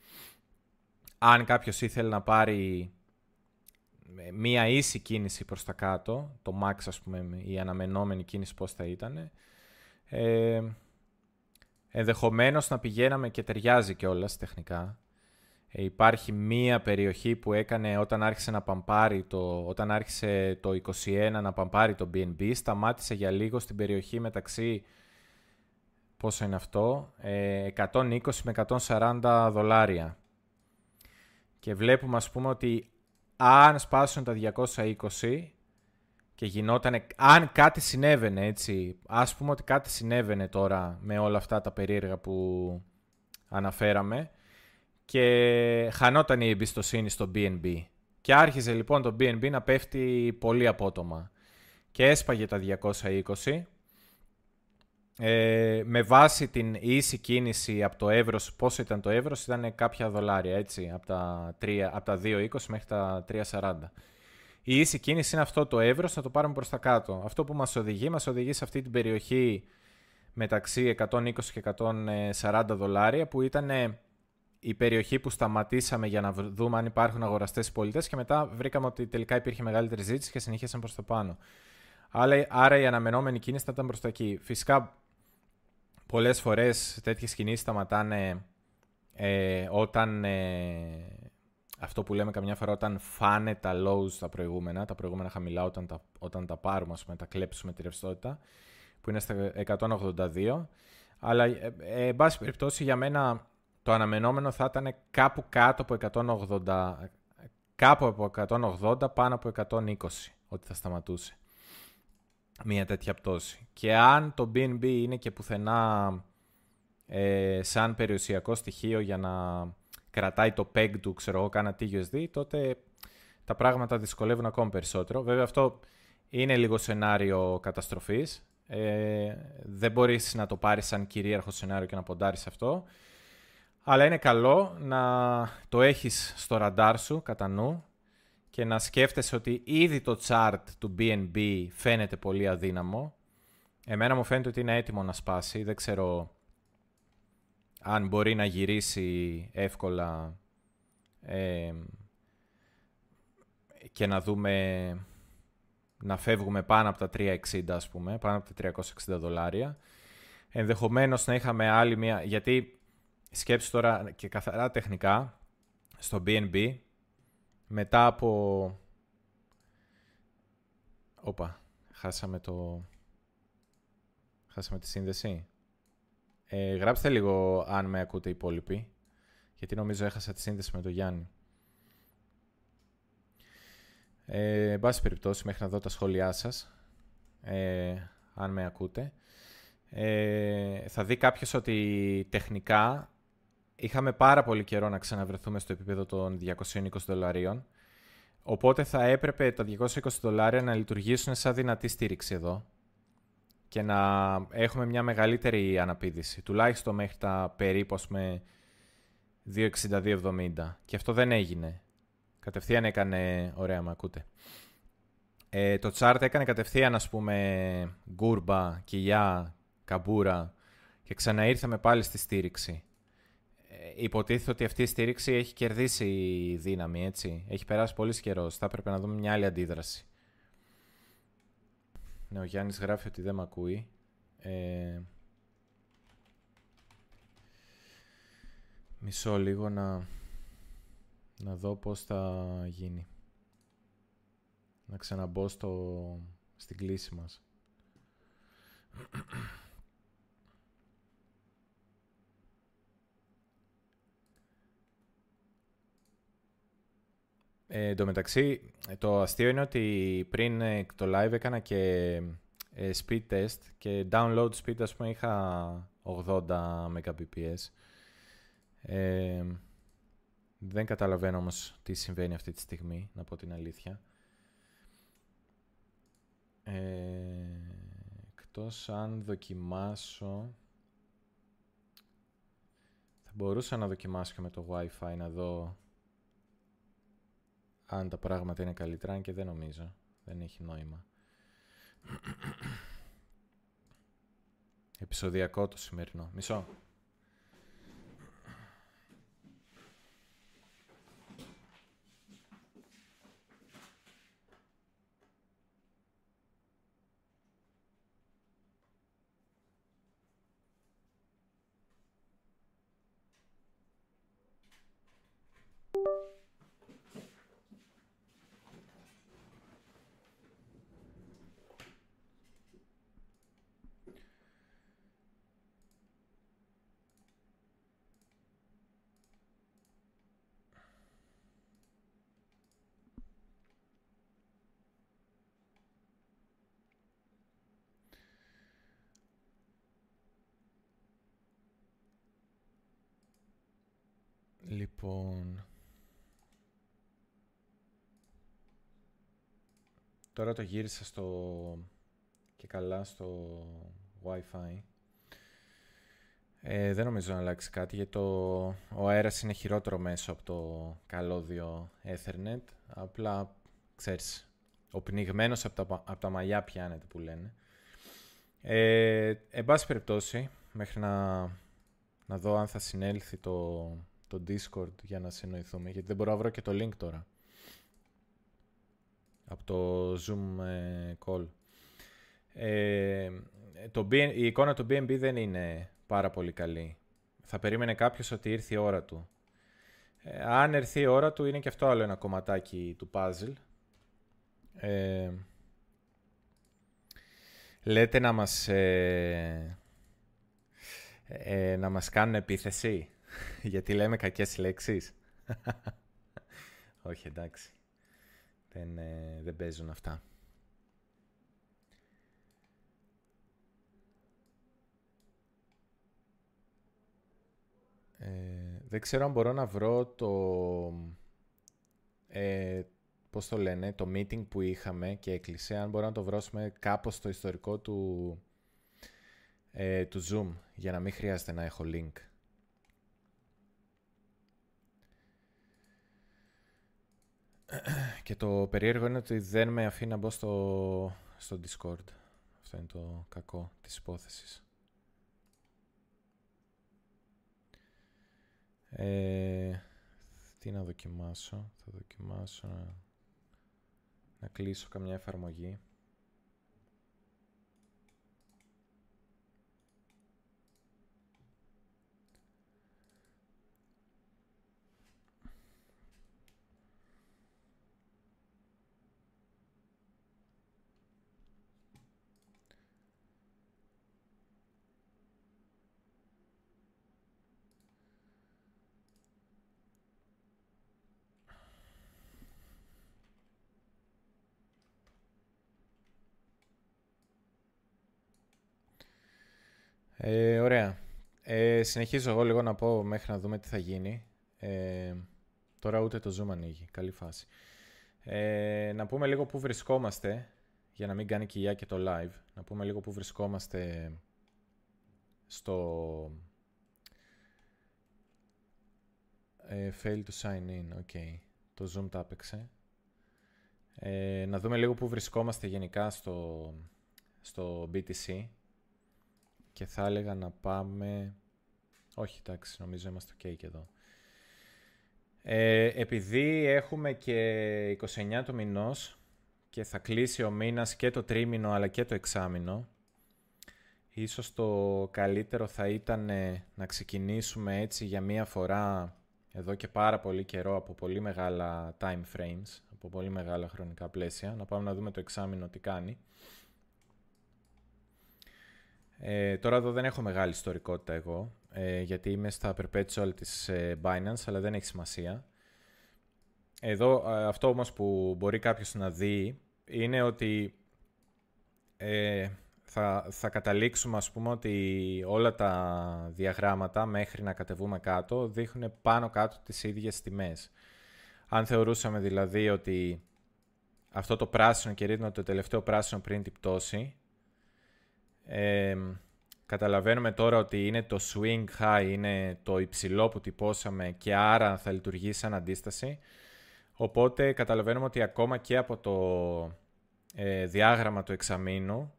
αν κάποιος ήθελε να πάρει μία ίση κίνηση προς τα κάτω, το max ας πούμε, η αναμενόμενη κίνηση πώς θα ήταν, ε, ενδεχομένως να πηγαίναμε και ταιριάζει και όλα τεχνικά. Ε, υπάρχει μία περιοχή που έκανε όταν άρχισε να παμπάρει το, όταν άρχισε το 21 να παμπάρει το BNB, σταμάτησε για λίγο στην περιοχή μεταξύ, πόσο είναι αυτό, 120 ε, με 140 δολάρια. Και βλέπουμε ας πούμε ότι αν σπάσουν τα 220 και γινόταν, αν κάτι συνέβαινε έτσι, ας πούμε ότι κάτι συνέβαινε τώρα με όλα αυτά τα περίεργα που αναφέραμε, και χανόταν η εμπιστοσύνη στο BNB. Και άρχιζε λοιπόν το BNB να πέφτει πολύ απότομα. Και έσπαγε τα 220. Ε, με βάση την ίση κίνηση από το εύρος, πόσο ήταν το εύρος, ήταν κάποια δολάρια, έτσι, από τα, 3, από τα 2,20 μέχρι τα 3,40. Η ίση κίνηση είναι αυτό το εύρος, θα το πάρουμε προς τα κάτω. Αυτό που μας οδηγεί, μας οδηγεί σε αυτή την περιοχή μεταξύ 120 και 140 δολάρια, που ήταν η περιοχή που σταματήσαμε για να δούμε αν υπάρχουν αγοραστές πολιτές και μετά βρήκαμε ότι τελικά υπήρχε μεγαλύτερη ζήτηση και συνεχίσαν προς τα πάνω. Άρα, άρα η αναμενόμενη κίνηση θα ήταν προς τα εκεί. Φυσικά πολλές φορές τέτοιες κινήσεις σταματάνε ε, όταν ε, αυτό που λέμε καμιά φορά όταν φάνε τα lows τα προηγούμενα, τα προηγούμενα χαμηλά όταν τα, όταν τα πάρουμε, ας πούμε, τα κλέψουμε τη ρευστότητα, που είναι στα 182. Αλλά, ε, ε, εν πάση περιπτώσει, για μένα το αναμενόμενο θα ήταν κάπου κάτω από 180, κάπου από 180 πάνω από 120 ότι θα σταματούσε μια τέτοια πτώση. Και αν το BNB είναι και πουθενά ε, σαν περιουσιακό στοιχείο για να κρατάει το peg του, ξέρω εγώ, κάνα TUSD, τότε τα πράγματα δυσκολεύουν ακόμη περισσότερο. Βέβαια αυτό είναι λίγο σενάριο καταστροφής. Ε, δεν μπορείς να το πάρεις σαν κυρίαρχο σενάριο και να ποντάρεις αυτό. Αλλά είναι καλό να το έχεις στο ραντάρ σου κατά νου και να σκέφτεσαι ότι ήδη το chart του BNB φαίνεται πολύ αδύναμο. Εμένα μου φαίνεται ότι είναι έτοιμο να σπάσει. Δεν ξέρω αν μπορεί να γυρίσει εύκολα ε, και να δούμε να φεύγουμε πάνω από τα 360 ας πούμε, πάνω από τα 360 δολάρια. Ενδεχομένως να είχαμε άλλη μια, γιατί σκέψη τώρα και καθαρά τεχνικά στο BNB μετά από... Όπα, χάσαμε το... Χάσαμε τη σύνδεση. Ε, γράψτε λίγο αν με ακούτε οι υπόλοιποι, γιατί νομίζω έχασα τη σύνδεση με τον Γιάννη. Ε, εν πάση περιπτώσει, μέχρι να δω τα σχόλιά σας, ε, αν με ακούτε. Ε, θα δει κάποιος ότι τεχνικά είχαμε πάρα πολύ καιρό να ξαναβρεθούμε στο επίπεδο των 220 δολαρίων. Οπότε θα έπρεπε τα 220 δολάρια να λειτουργήσουν σαν δυνατή στήριξη εδώ και να έχουμε μια μεγαλύτερη αναπήδηση, τουλάχιστον μέχρι τα περίπου με 2,62,70. Και αυτό δεν έγινε. Κατευθείαν έκανε, ωραία με ακούτε. Ε, το chart έκανε κατευθείαν, ας πούμε, γκούρμπα, κοιλιά, καμπούρα και ξαναήρθαμε πάλι στη στήριξη υποτίθεται ότι αυτή η στήριξη έχει κερδίσει δύναμη, έτσι. Έχει περάσει πολύ καιρός. Θα έπρεπε να δούμε μια άλλη αντίδραση. Ναι, ο Γιάννης γράφει ότι δεν με ακούει. Ε... Μισό λίγο να, να δω πώς θα γίνει. Να ξαναμπώ στο... στην κλίση μας. Ε, εν τω μεταξύ, το αστείο είναι ότι πριν το live έκανα και ε, speed test και download speed, ας πούμε, είχα 80 Mbps. Ε, δεν καταλαβαίνω όμως τι συμβαίνει αυτή τη στιγμή, να πω την αλήθεια. Ε, εκτός αν δοκιμάσω... Θα μπορούσα να δοκιμάσω και με το Wi-Fi να δω αν τα πράγματα είναι καλύτερα, αν και δεν νομίζω. Δεν έχει νόημα. Επισοδιακό το σημερινό. Μισό. Λοιπόν... Τώρα το γύρισα στο... και καλά στο Wi-Fi. Ε, δεν νομίζω να αλλάξει κάτι γιατί το... ο αέρας είναι χειρότερο μέσω από το καλώδιο Ethernet. Απλά, ξέρεις, ο πνιγμένος από τα, από τα μαλλιά πιάνεται που λένε. Ε, εν πάση περιπτώσει, μέχρι να, να δω αν θα συνέλθει το, το Discord για να συνοηθούμε, γιατί δεν μπορώ να βρω και το link τώρα. Από το Zoom ε, call. Ε, το η εικόνα του BNB δεν είναι πάρα πολύ καλή. Θα περίμενε κάποιος ότι ήρθε η ώρα του. Ε, αν έρθει η ώρα του είναι και αυτό άλλο ένα κομματάκι του puzzle. Ε, λέτε να μας, ε, να μας κάνουν επίθεση; Γιατί λέμε κακές λέξεις. Όχι, εντάξει. Δεν, ε, δεν παίζουν αυτά. Ε, δεν ξέρω αν μπορώ να βρω το... Ε, πώς το λένε, το meeting που είχαμε και έκλεισε, αν μπορώ να το βρώσουμε κάπως στο ιστορικό του, ε, του Zoom, για να μην χρειάζεται να έχω link. Και το περίεργο είναι ότι δεν με αφήνει να μπω στο, στο Discord. Αυτό είναι το κακό της υπόθεσης. Ε, τι να δοκιμάσω. Θα δοκιμάσω να, να κλείσω καμιά εφαρμογή. Ε, ωραία. Ε, συνεχίζω εγώ λίγο να πω μέχρι να δούμε τι θα γίνει. Ε, τώρα ούτε το Zoom ανοίγει. Καλή φάση. Ε, να πούμε λίγο πού βρισκόμαστε, για να μην κάνει κοιλιά και το live. Να πούμε λίγο πού βρισκόμαστε στο... Ε, fail to sign in, ok. Το Zoom τα έπαιξε. Ε, να δούμε λίγο πού βρισκόμαστε γενικά στο, στο BTC και θα έλεγα να πάμε... Όχι, εντάξει, νομίζω είμαστε ok και εδώ. Ε, επειδή έχουμε και 29 του μηνός και θα κλείσει ο μήνας και το τρίμηνο αλλά και το εξάμηνο, ίσως το καλύτερο θα ήταν να ξεκινήσουμε έτσι για μία φορά εδώ και πάρα πολύ καιρό από πολύ μεγάλα time frames, από πολύ μεγάλα χρονικά πλαίσια, να πάμε να δούμε το εξάμηνο τι κάνει. Ε, τώρα εδώ δεν έχω μεγάλη ιστορικότητα εγώ, ε, γιατί είμαι στα perpetual της ε, Binance, αλλά δεν έχει σημασία. Εδώ αυτό όμως που μπορεί κάποιος να δει είναι ότι θα, θα καταλήξουμε ας πούμε ότι όλα τα διαγράμματα μέχρι να κατεβούμε κάτω δείχνουν πάνω κάτω τις ίδιες τιμές. Αν θεωρούσαμε δηλαδή ότι αυτό το πράσινο κερδίδουμε το τελευταίο πράσινο πριν την πτώση, ε, καταλαβαίνουμε τώρα ότι είναι το swing high, είναι το υψηλό που τυπώσαμε και άρα θα λειτουργήσει σαν αντίσταση. Οπότε καταλαβαίνουμε ότι ακόμα και από το ε, διάγραμμα του εξαμήνου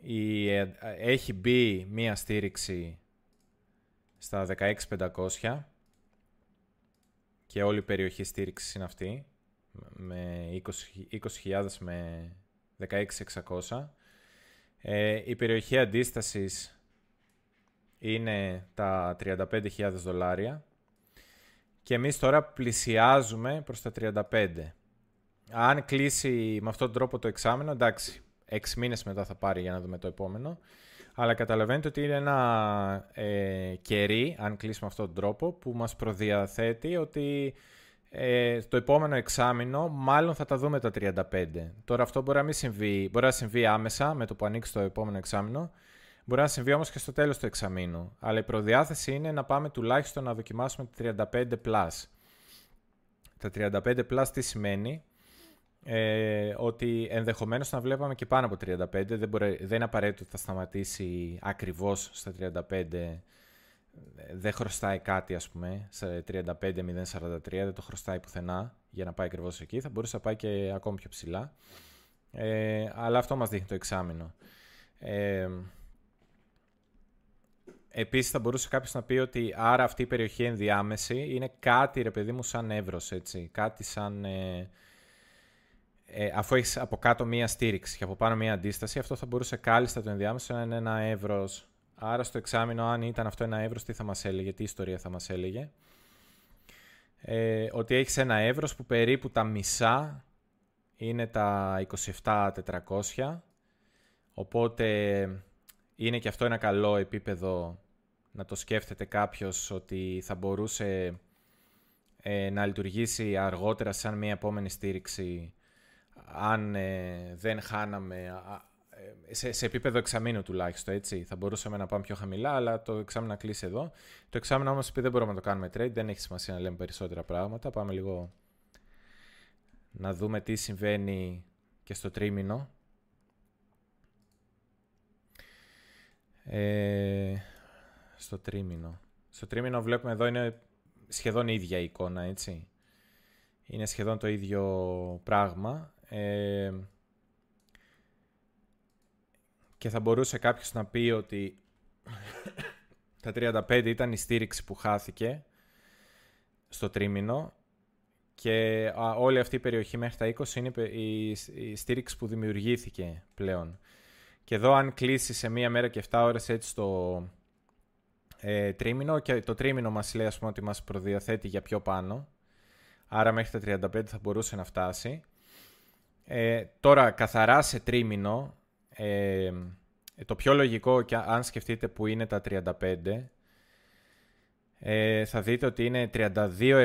η, ε, έχει μπει μία στήριξη στα 16.500 και όλη η περιοχή στήριξης είναι αυτή με 20.000 με 16.600 ε, η περιοχή αντίστασης είναι τα 35.000 δολάρια και εμείς τώρα πλησιάζουμε προς τα 35. Αν κλείσει με αυτόν τον τρόπο το εξάμεινο, εντάξει, 6 μήνες μετά θα πάρει για να δούμε το επόμενο. Αλλά καταλαβαίνετε ότι είναι ένα ε, κερί, αν κλείσει με αυτόν τον τρόπο, που μας προδιαθέτει ότι ε, το επόμενο εξάμεινο μάλλον θα τα δούμε τα 35. Τώρα αυτό μπορεί να, μην συμβεί, μπορεί να συμβεί άμεσα με το που ανοίξει το επόμενο εξάμεινο. Μπορεί να συμβεί όμως και στο τέλος του εξαμήνου. Αλλά η προδιάθεση είναι να πάμε τουλάχιστον να δοκιμάσουμε τα 35+. Plus. Τα 35 plus τι σημαίνει, ε, ότι ενδεχομένως να βλέπαμε και πάνω από 35, δεν, μπορεί, δεν είναι απαραίτητο ότι θα σταματήσει ακριβώς στα 35 δεν χρωστάει κάτι, ας πούμε, σε 35-043, δεν το χρωστάει πουθενά για να πάει ακριβώς εκεί. Θα μπορούσε να πάει και ακόμη πιο ψηλά. Ε, αλλά αυτό μας δείχνει το εξάμεινο. Ε, επίσης θα μπορούσε κάποιος να πει ότι άρα αυτή η περιοχή ενδιάμεση είναι κάτι, ρε παιδί μου, σαν εύρος, έτσι. Κάτι σαν... Ε, ε, αφού έχεις από κάτω μία στήριξη και από πάνω μία αντίσταση, αυτό θα μπορούσε κάλλιστα το ενδιάμεσο να είναι ένα εύρος Άρα στο εξάμεινο, αν ήταν αυτό ένα εύρος, τι θα μας έλεγε, τι ιστορία θα μας έλεγε; Ε, ότι έχεις ένα εύρος που περίπου τα μισά είναι τα 27.400. Οπότε είναι και αυτό ένα καλό επίπεδο να το σκέφτεται κάποιος ότι θα μπορούσε ε, να λειτουργήσει αργότερα σαν μια επόμενη στήριξη αν ε, δεν χάναμε ε, σε, σε επίπεδο εξαμήνου τουλάχιστον, έτσι. Θα μπορούσαμε να πάμε πιο χαμηλά, αλλά το εξάμεινο να κλείσει εδώ. Το εξάμεινο όμως, επειδή δεν μπορούμε να το κάνουμε trade, δεν έχει σημασία να λέμε περισσότερα πράγματα. Πάμε λίγο να δούμε τι συμβαίνει και στο τρίμηνο. Ε, στο τρίμηνο. Στο τρίμηνο βλέπουμε εδώ είναι σχεδόν η ίδια εικόνα, έτσι. Είναι σχεδόν το ίδιο πράγμα. Ε, και θα μπορούσε κάποιος να πει ότι τα 35 ήταν η στήριξη που χάθηκε στο τρίμηνο και όλη αυτή η περιοχή μέχρι τα 20 είναι η, στήριξη που δημιουργήθηκε πλέον. Και εδώ αν κλείσει σε μία μέρα και 7 ώρες έτσι το ε, τρίμηνο και το τρίμηνο μας λέει ας πούμε ότι μας προδιαθέτει για πιο πάνω άρα μέχρι τα 35 θα μπορούσε να φτάσει. Ε, τώρα καθαρά σε τρίμηνο ε, το πιο λογικό, και αν σκεφτείτε που είναι τα 35, ε, θα δείτε ότι είναι 32.700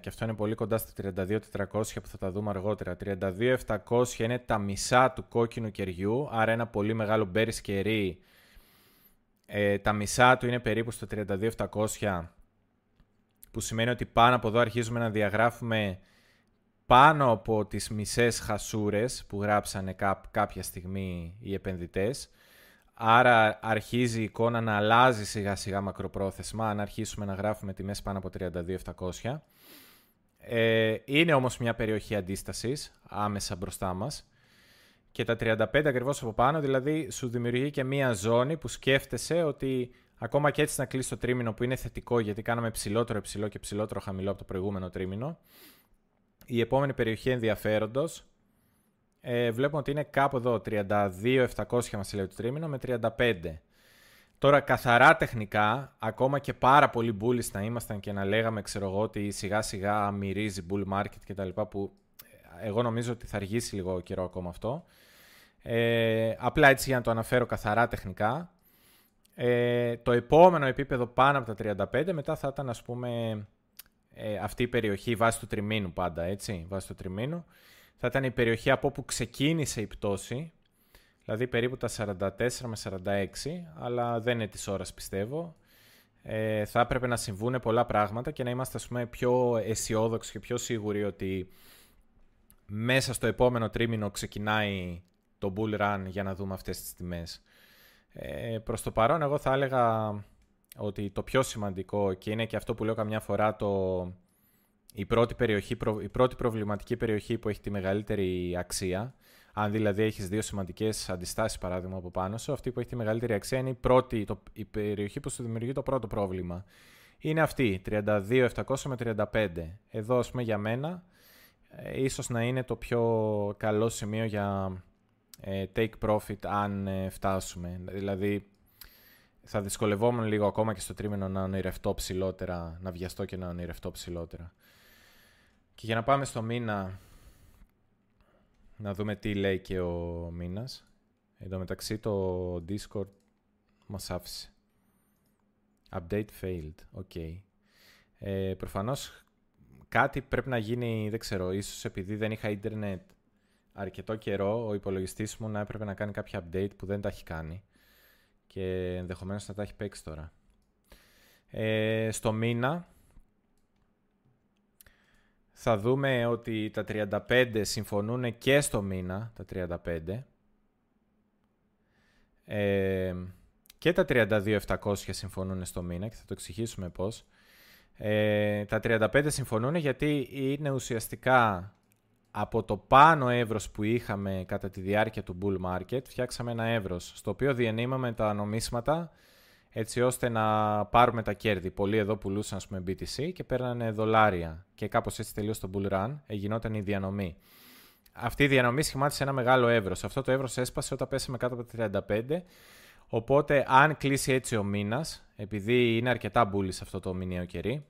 και αυτό είναι πολύ κοντά στα 32.400 που θα τα δούμε αργότερα. 32.700 είναι τα μισά του κόκκινου κεριού, άρα ένα πολύ μεγάλο μπέρι κερί. Ε, τα μισά του είναι περίπου στο 32.700 που σημαίνει ότι πάνω από εδώ αρχίζουμε να διαγράφουμε πάνω από τις μισές χασούρες που γράψανε κάποια στιγμή οι επενδυτές. Άρα αρχίζει η εικόνα να αλλάζει σιγά σιγά μακροπρόθεσμα, αν αρχίσουμε να γράφουμε τιμές πάνω από 32.700. Ε, είναι όμως μια περιοχή αντίστασης άμεσα μπροστά μας. Και τα 35 ακριβώς από πάνω, δηλαδή σου δημιουργεί και μια ζώνη που σκέφτεσαι ότι ακόμα και έτσι να κλείσει το τρίμηνο που είναι θετικό γιατί κάναμε ψηλότερο ψηλό και ψηλότερο χαμηλό από το προηγούμενο τρίμηνο η επόμενη περιοχή ενδιαφέροντος ε, βλέπουμε ότι είναι κάπου εδώ 32.700 μας λέει το τρίμηνο με 35. Τώρα καθαρά τεχνικά, ακόμα και πάρα πολύ bullish να ήμασταν και να λέγαμε ξέρω εγώ ότι σιγά σιγά μυρίζει bull market και τα λοιπά που ε, εγώ νομίζω ότι θα αργήσει λίγο καιρό ακόμα αυτό. Ε, απλά έτσι για να το αναφέρω καθαρά τεχνικά. Ε, το επόμενο επίπεδο πάνω από τα 35 μετά θα ήταν ας πούμε ε, αυτή η περιοχή βάσει του τριμήνου πάντα, έτσι, βάσει του τριμήνου, θα ήταν η περιοχή από όπου ξεκίνησε η πτώση. Δηλαδή περίπου τα 44 με 46, αλλά δεν είναι της ώρας πιστεύω. Ε, θα έπρεπε να συμβούν πολλά πράγματα και να είμαστε ας πούμε, πιο αισιόδοξοι και πιο σίγουροι ότι μέσα στο επόμενο τρίμηνο ξεκινάει το bull run για να δούμε αυτές τις τιμές. Ε, προς το παρόν εγώ θα έλεγα ότι το πιο σημαντικό και είναι και αυτό που λέω καμιά φορά το, η, πρώτη περιοχή, η πρώτη προβληματική περιοχή που έχει τη μεγαλύτερη αξία αν δηλαδή έχεις δύο σημαντικές αντιστάσεις, παράδειγμα, από πάνω σου, αυτή που έχει τη μεγαλύτερη αξία είναι η, πρώτη, το, η περιοχή που σου δημιουργεί το πρώτο πρόβλημα. Είναι αυτή, 32.700 με 35. Εδώ, ας πούμε, για μένα, ε, ίσως να είναι το πιο καλό σημείο για ε, take profit αν ε, φτάσουμε. Δηλαδή, θα δυσκολευόμουν λίγο ακόμα και στο τρίμηνο να ονειρευτώ ψηλότερα, να βιαστώ και να ονειρευτώ ψηλότερα. Και για να πάμε στο μήνα, να δούμε τι λέει και ο Μίνας. Εν τω μεταξύ το Discord μας άφησε. Update failed. OK. Okay. Ε, προφανώς κάτι πρέπει να γίνει, δεν ξέρω, ίσως επειδή δεν είχα ίντερνετ αρκετό καιρό, ο υπολογιστής μου να έπρεπε να κάνει κάποια update που δεν τα έχει κάνει και ενδεχομένως να τα έχει παίξει τώρα. Ε, στο μήνα θα δούμε ότι τα 35 συμφωνούν και στο μήνα, τα 35. Ε, και τα 32.700 συμφωνούν στο μήνα και θα το εξηγήσουμε πώς. Ε, τα 35 συμφωνούν γιατί είναι ουσιαστικά από το πάνω εύρος που είχαμε κατά τη διάρκεια του bull market φτιάξαμε ένα εύρος στο οποίο διανύμαμε τα νομίσματα έτσι ώστε να πάρουμε τα κέρδη. Πολλοί εδώ πουλούσαν, πούμε, BTC και παίρνανε δολάρια. Και κάπως έτσι τελείωσε το bull run, γινόταν η διανομή. Αυτή η διανομή σχημάτισε ένα μεγάλο εύρος. Αυτό το εύρος έσπασε όταν πέσαμε κάτω από τα 35. Οπότε, αν κλείσει έτσι ο μήνας, επειδή είναι αρκετά bullish αυτό το μηνιαίο κερί,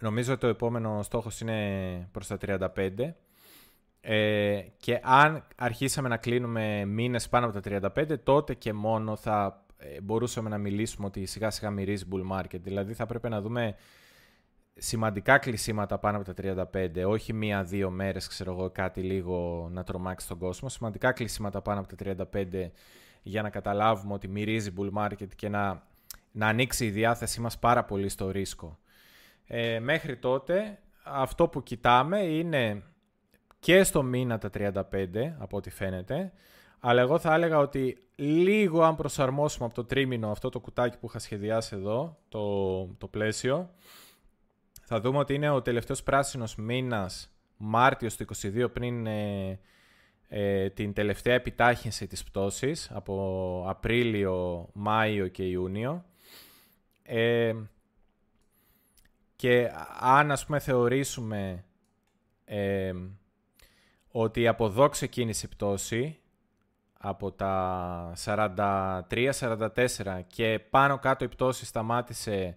νομίζω ότι το επόμενος στόχος είναι προς τα 35. Ε, και αν αρχίσαμε να κλείνουμε μήνες πάνω από τα 35, τότε και μόνο θα ε, μπορούσαμε να μιλήσουμε ότι σιγά σιγά μυρίζει bull market. Δηλαδή θα πρέπει να δούμε σημαντικά κλεισίματα πάνω από τα 35, όχι μία-δύο μέρες, ξέρω εγώ, κάτι λίγο να τρομάξει τον κόσμο. Σημαντικά κλεισίματα πάνω από τα 35 για να καταλάβουμε ότι μυρίζει bull market και να, να ανοίξει η διάθεσή μας πάρα πολύ στο ρίσκο. Ε, μέχρι τότε αυτό που κοιτάμε είναι και στο μήνα τα 35 από ό,τι φαίνεται αλλά εγώ θα έλεγα ότι λίγο αν προσαρμόσουμε από το τρίμηνο αυτό το κουτάκι που είχα σχεδιάσει εδώ, το, το πλαίσιο, θα δούμε ότι είναι ο τελευταίος πράσινος μήνας, Μάρτιος του 22 πριν ε, ε, την τελευταία επιτάχυνση της πτώσης από Απρίλιο, Μάιο και Ιούνιο. Ε, και αν ας πούμε θεωρήσουμε ε, ότι από εδώ ξεκίνησε η πτώση, από τα 43-44 και πάνω κάτω η πτώση σταμάτησε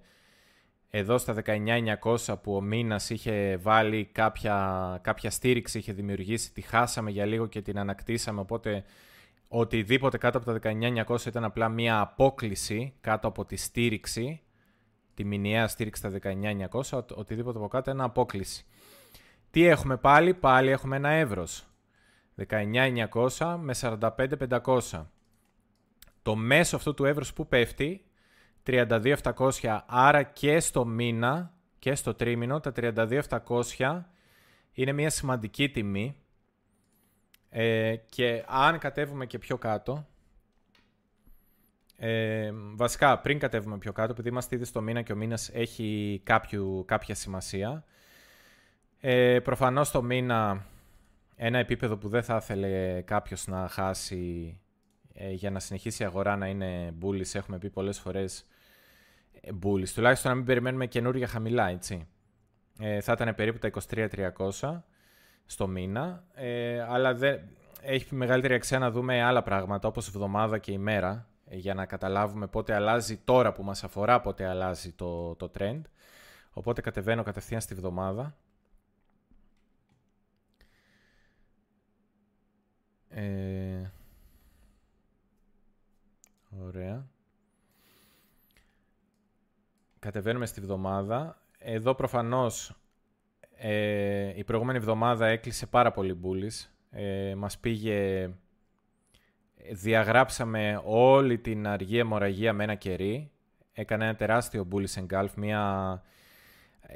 εδώ στα 19.900 που ο μήνας είχε βάλει κάποια, κάποια στήριξη, είχε δημιουργήσει, τη χάσαμε για λίγο και την ανακτήσαμε, οπότε οτιδήποτε κάτω από τα 19.900 ήταν απλά μία απόκληση κάτω από τη στήριξη, τη μηνιαία στήριξη στα 19.900, οτιδήποτε από κάτω είναι απόκληση. Τι έχουμε πάλι, πάλι έχουμε ένα εύρος. 19.900 με 45.500. Το μέσο αυτού του εύρους που πέφτει 32.700, άρα και στο μήνα και στο τρίμηνο τα 32.700 είναι μια σημαντική τιμή ε, και αν κατέβουμε και πιο κάτω ε, βασικά πριν κατέβουμε πιο κάτω επειδή είμαστε ήδη στο μήνα και ο μήνας έχει κάποιο, κάποια σημασία ε, προφανώς το μήνα ένα επίπεδο που δεν θα ήθελε κάποιος να χάσει ε, για να συνεχίσει η αγορά να είναι bullish. Έχουμε πει πολλές φορές ε, bullish. Τουλάχιστον να μην περιμένουμε καινούργια χαμηλά, έτσι. Ε, θα ήταν περίπου τα 23.300 στο μήνα. Ε, αλλά δεν, έχει μεγαλύτερη αξία να δούμε άλλα πράγματα όπως εβδομάδα και ημέρα ε, για να καταλάβουμε πότε αλλάζει τώρα που μας αφορά, πότε αλλάζει το, το trend. Οπότε κατεβαίνω κατευθείαν στη βδομάδα. Ε, ωραία. Κατεβαίνουμε στη βδομάδα. Εδώ προφανώς ε, η προηγούμενη εβδομάδα έκλεισε πάρα πολύ μπούλης. Ε, μας πήγε διαγράψαμε όλη την αργή αιμορραγία με ένα κερί. Έκανε ένα τεράστιο bullish engulf, μια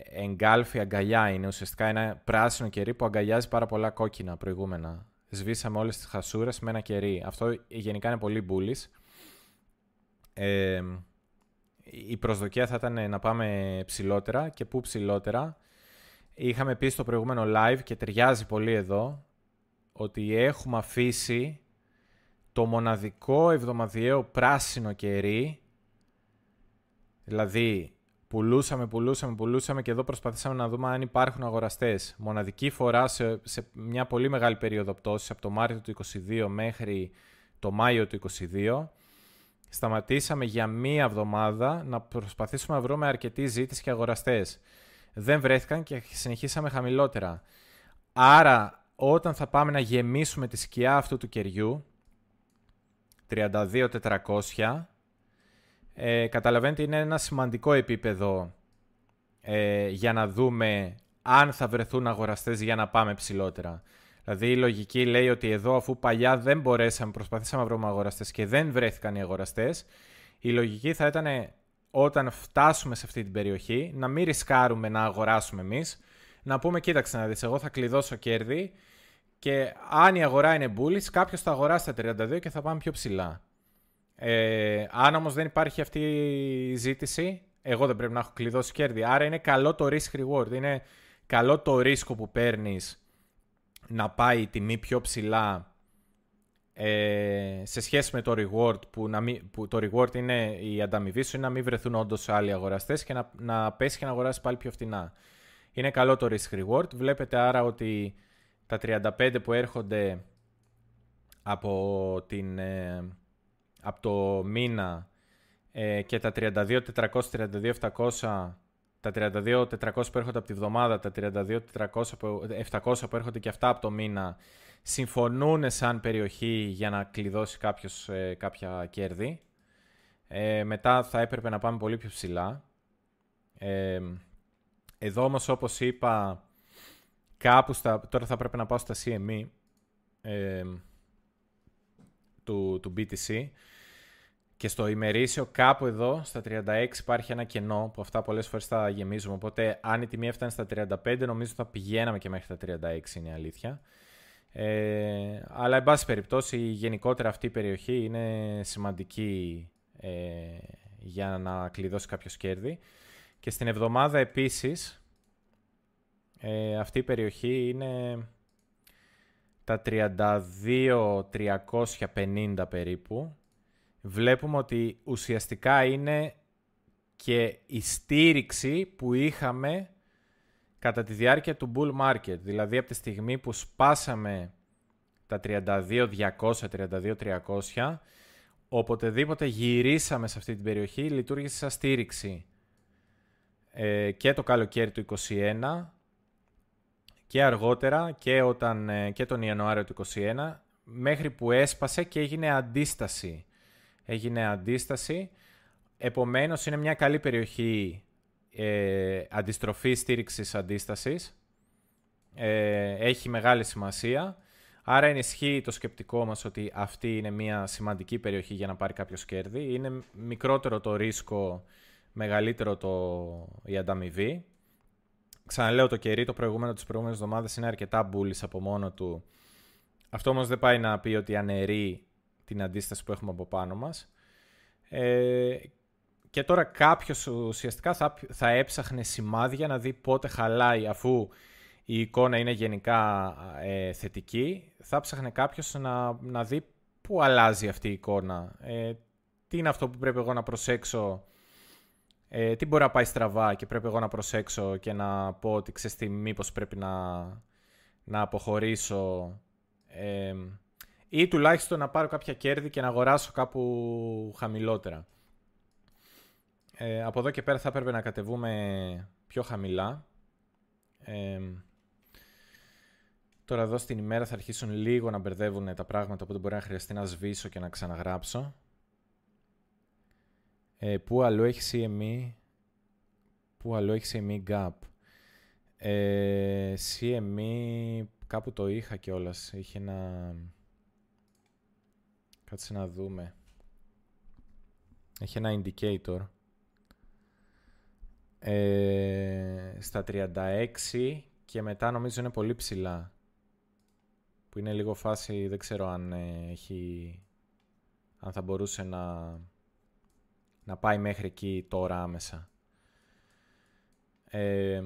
εγκάλφη αγκαλιά είναι ουσιαστικά ένα πράσινο κερί που αγκαλιάζει πάρα πολλά κόκκινα προηγούμενα. Σβήσαμε όλες τις χασούρες με ένα κερί. Αυτό γενικά είναι πολύ bullish. Ε, η προσδοκία θα ήταν να πάμε ψηλότερα και πού ψηλότερα; Είχαμε πει στο προηγούμενο live και ταιριάζει πολύ εδώ ότι έχουμε αφήσει το μοναδικό εβδομαδιαίο πράσινο κερί δηλαδή πουλούσαμε, πουλούσαμε, πουλούσαμε και εδώ προσπαθήσαμε να δούμε αν υπάρχουν αγοραστές. Μοναδική φορά σε, σε μια πολύ μεγάλη περίοδο πτώσης από το Μάρτιο του 2022 μέχρι το Μάιο του 2022 σταματήσαμε για μία εβδομάδα να προσπαθήσουμε να βρούμε αρκετή ζήτηση και αγοραστές. Δεν βρέθηκαν και συνεχίσαμε χαμηλότερα. Άρα όταν θα πάμε να γεμίσουμε τη σκιά αυτού του κεριού, 32.400, ε, καταλαβαίνετε είναι ένα σημαντικό επίπεδο ε, για να δούμε αν θα βρεθούν αγοραστές για να πάμε ψηλότερα. Δηλαδή η λογική λέει ότι εδώ αφού παλιά δεν μπορέσαμε, προσπαθήσαμε να βρούμε αγοραστές και δεν βρέθηκαν οι αγοραστές, η λογική θα ήταν όταν φτάσουμε σε αυτή την περιοχή να μην ρισκάρουμε να αγοράσουμε εμείς, να πούμε κοίταξε να δεις, εγώ θα κλειδώσω κέρδη και αν η αγορά είναι bullish, κάποιος θα αγοράσει τα 32 και θα πάμε πιο ψηλά. Ε, αν όμως δεν υπάρχει αυτή η ζήτηση, εγώ δεν πρέπει να έχω κλειδώσει κέρδη. Άρα είναι καλό το risk reward, είναι καλό το ρίσκο που παίρνεις να πάει η τιμή πιο ψηλά ε, σε σχέση με το reward που, να μην, που το reward είναι η ανταμοιβή σου είναι να μην βρεθούν όντως άλλοι αγοραστές και να, να πέσει και να αγοράσεις πάλι πιο φθηνά. Είναι καλό το risk reward. Βλέπετε άρα ότι τα 35 που έρχονται από, την, ε, από το μήνα ε, και τα 32.400, 32.700 τα 32.400 που έρχονται από τη βδομάδα, τα 32.700 που έρχονται και αυτά από το μήνα, συμφωνούν σαν περιοχή για να κλειδώσει κάποιος ε, κάποια κέρδη. Ε, μετά θα έπρεπε να πάμε πολύ πιο ψηλά. Ε, εδώ όμως όπως είπα, κάπου στα, τώρα θα πρέπει να πάω στα CME ε, του, του BTC. Και στο ημερήσιο κάπου εδώ, στα 36, υπάρχει ένα κενό που αυτά πολλές φορές θα γεμίζουμε. Οπότε αν η τιμή έφτανε στα 35, νομίζω θα πηγαίναμε και μέχρι τα 36, είναι η αλήθεια. Ε, αλλά, εν πάση περιπτώσει, γενικότερα αυτή η περιοχή είναι σημαντική ε, για να κλειδώσει κάποιος κέρδη. Και στην εβδομάδα επίσης, ε, αυτή η περιοχή είναι τα 32-350 περίπου βλέπουμε ότι ουσιαστικά είναι και η στήριξη που είχαμε κατά τη διάρκεια του bull market. Δηλαδή από τη στιγμή που σπάσαμε τα 32.200, 32.300, οποτεδήποτε γυρίσαμε σε αυτή την περιοχή, λειτουργήσε σαν στήριξη ε, και το καλοκαίρι του 2021 και αργότερα και, όταν, ε, και τον Ιανουάριο του 2021 μέχρι που έσπασε και έγινε αντίσταση έγινε αντίσταση. Επομένως, είναι μια καλή περιοχή ε, αντιστροφή στήριξης αντίστασης. Ε, έχει μεγάλη σημασία. Άρα ενισχύει το σκεπτικό μας ότι αυτή είναι μια σημαντική περιοχή για να πάρει κάποιος κέρδη. Είναι μικρότερο το ρίσκο, μεγαλύτερο το, η ανταμοιβή. Ξαναλέω το κερί, το προηγούμενο της προηγούμενης εβδομάδας είναι αρκετά bullish από μόνο του. Αυτό όμως δεν πάει να πει ότι αναιρεί την αντίσταση που έχουμε από πάνω μας. Ε, και τώρα κάποιος ουσιαστικά θα, θα έψαχνε σημάδια να δει πότε χαλάει αφού η εικόνα είναι γενικά ε, θετική. Θα ψάχνε κάποιος να, να δει πού αλλάζει αυτή η εικόνα. Ε, τι είναι αυτό που πρέπει εγώ να προσέξω; Ε, τι μπορεί να πάει στραβά και πρέπει εγώ να προσέξω και να πω ότι ξέρεις τι, μήπως πρέπει να, να αποχωρήσω ε, ή τουλάχιστον να πάρω κάποια κέρδη και να αγοράσω κάπου χαμηλότερα. Ε, από εδώ και πέρα θα έπρεπε να κατεβούμε πιο χαμηλά. Ε, τώρα εδώ στην ημέρα θα αρχίσουν λίγο να μπερδεύουν τα πράγματα, οπότε μπορεί να χρειαστεί να σβήσω και να ξαναγράψω. Ε, πού αλλού έχει CME, πού αλλού έχει CME Gap; Ε, CME, κάπου το είχα κιόλας, είχε ένα... Κάτσε να δούμε. Έχει ένα indicator. Ε, στα 36 και μετά νομίζω είναι πολύ ψηλά. Που είναι λίγο φάση, δεν ξέρω αν ε, έχει... Αν θα μπορούσε να, να πάει μέχρι εκεί τώρα άμεσα. Ε,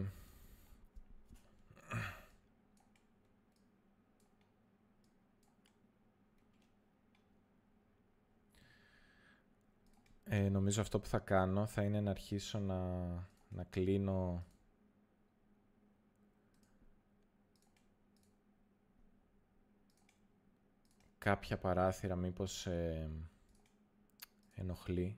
ε, νομίζω αυτό που θα κάνω θα είναι να αρχίσω να, να κλείνω κάποια παράθυρα μήπως ε, ενοχλεί.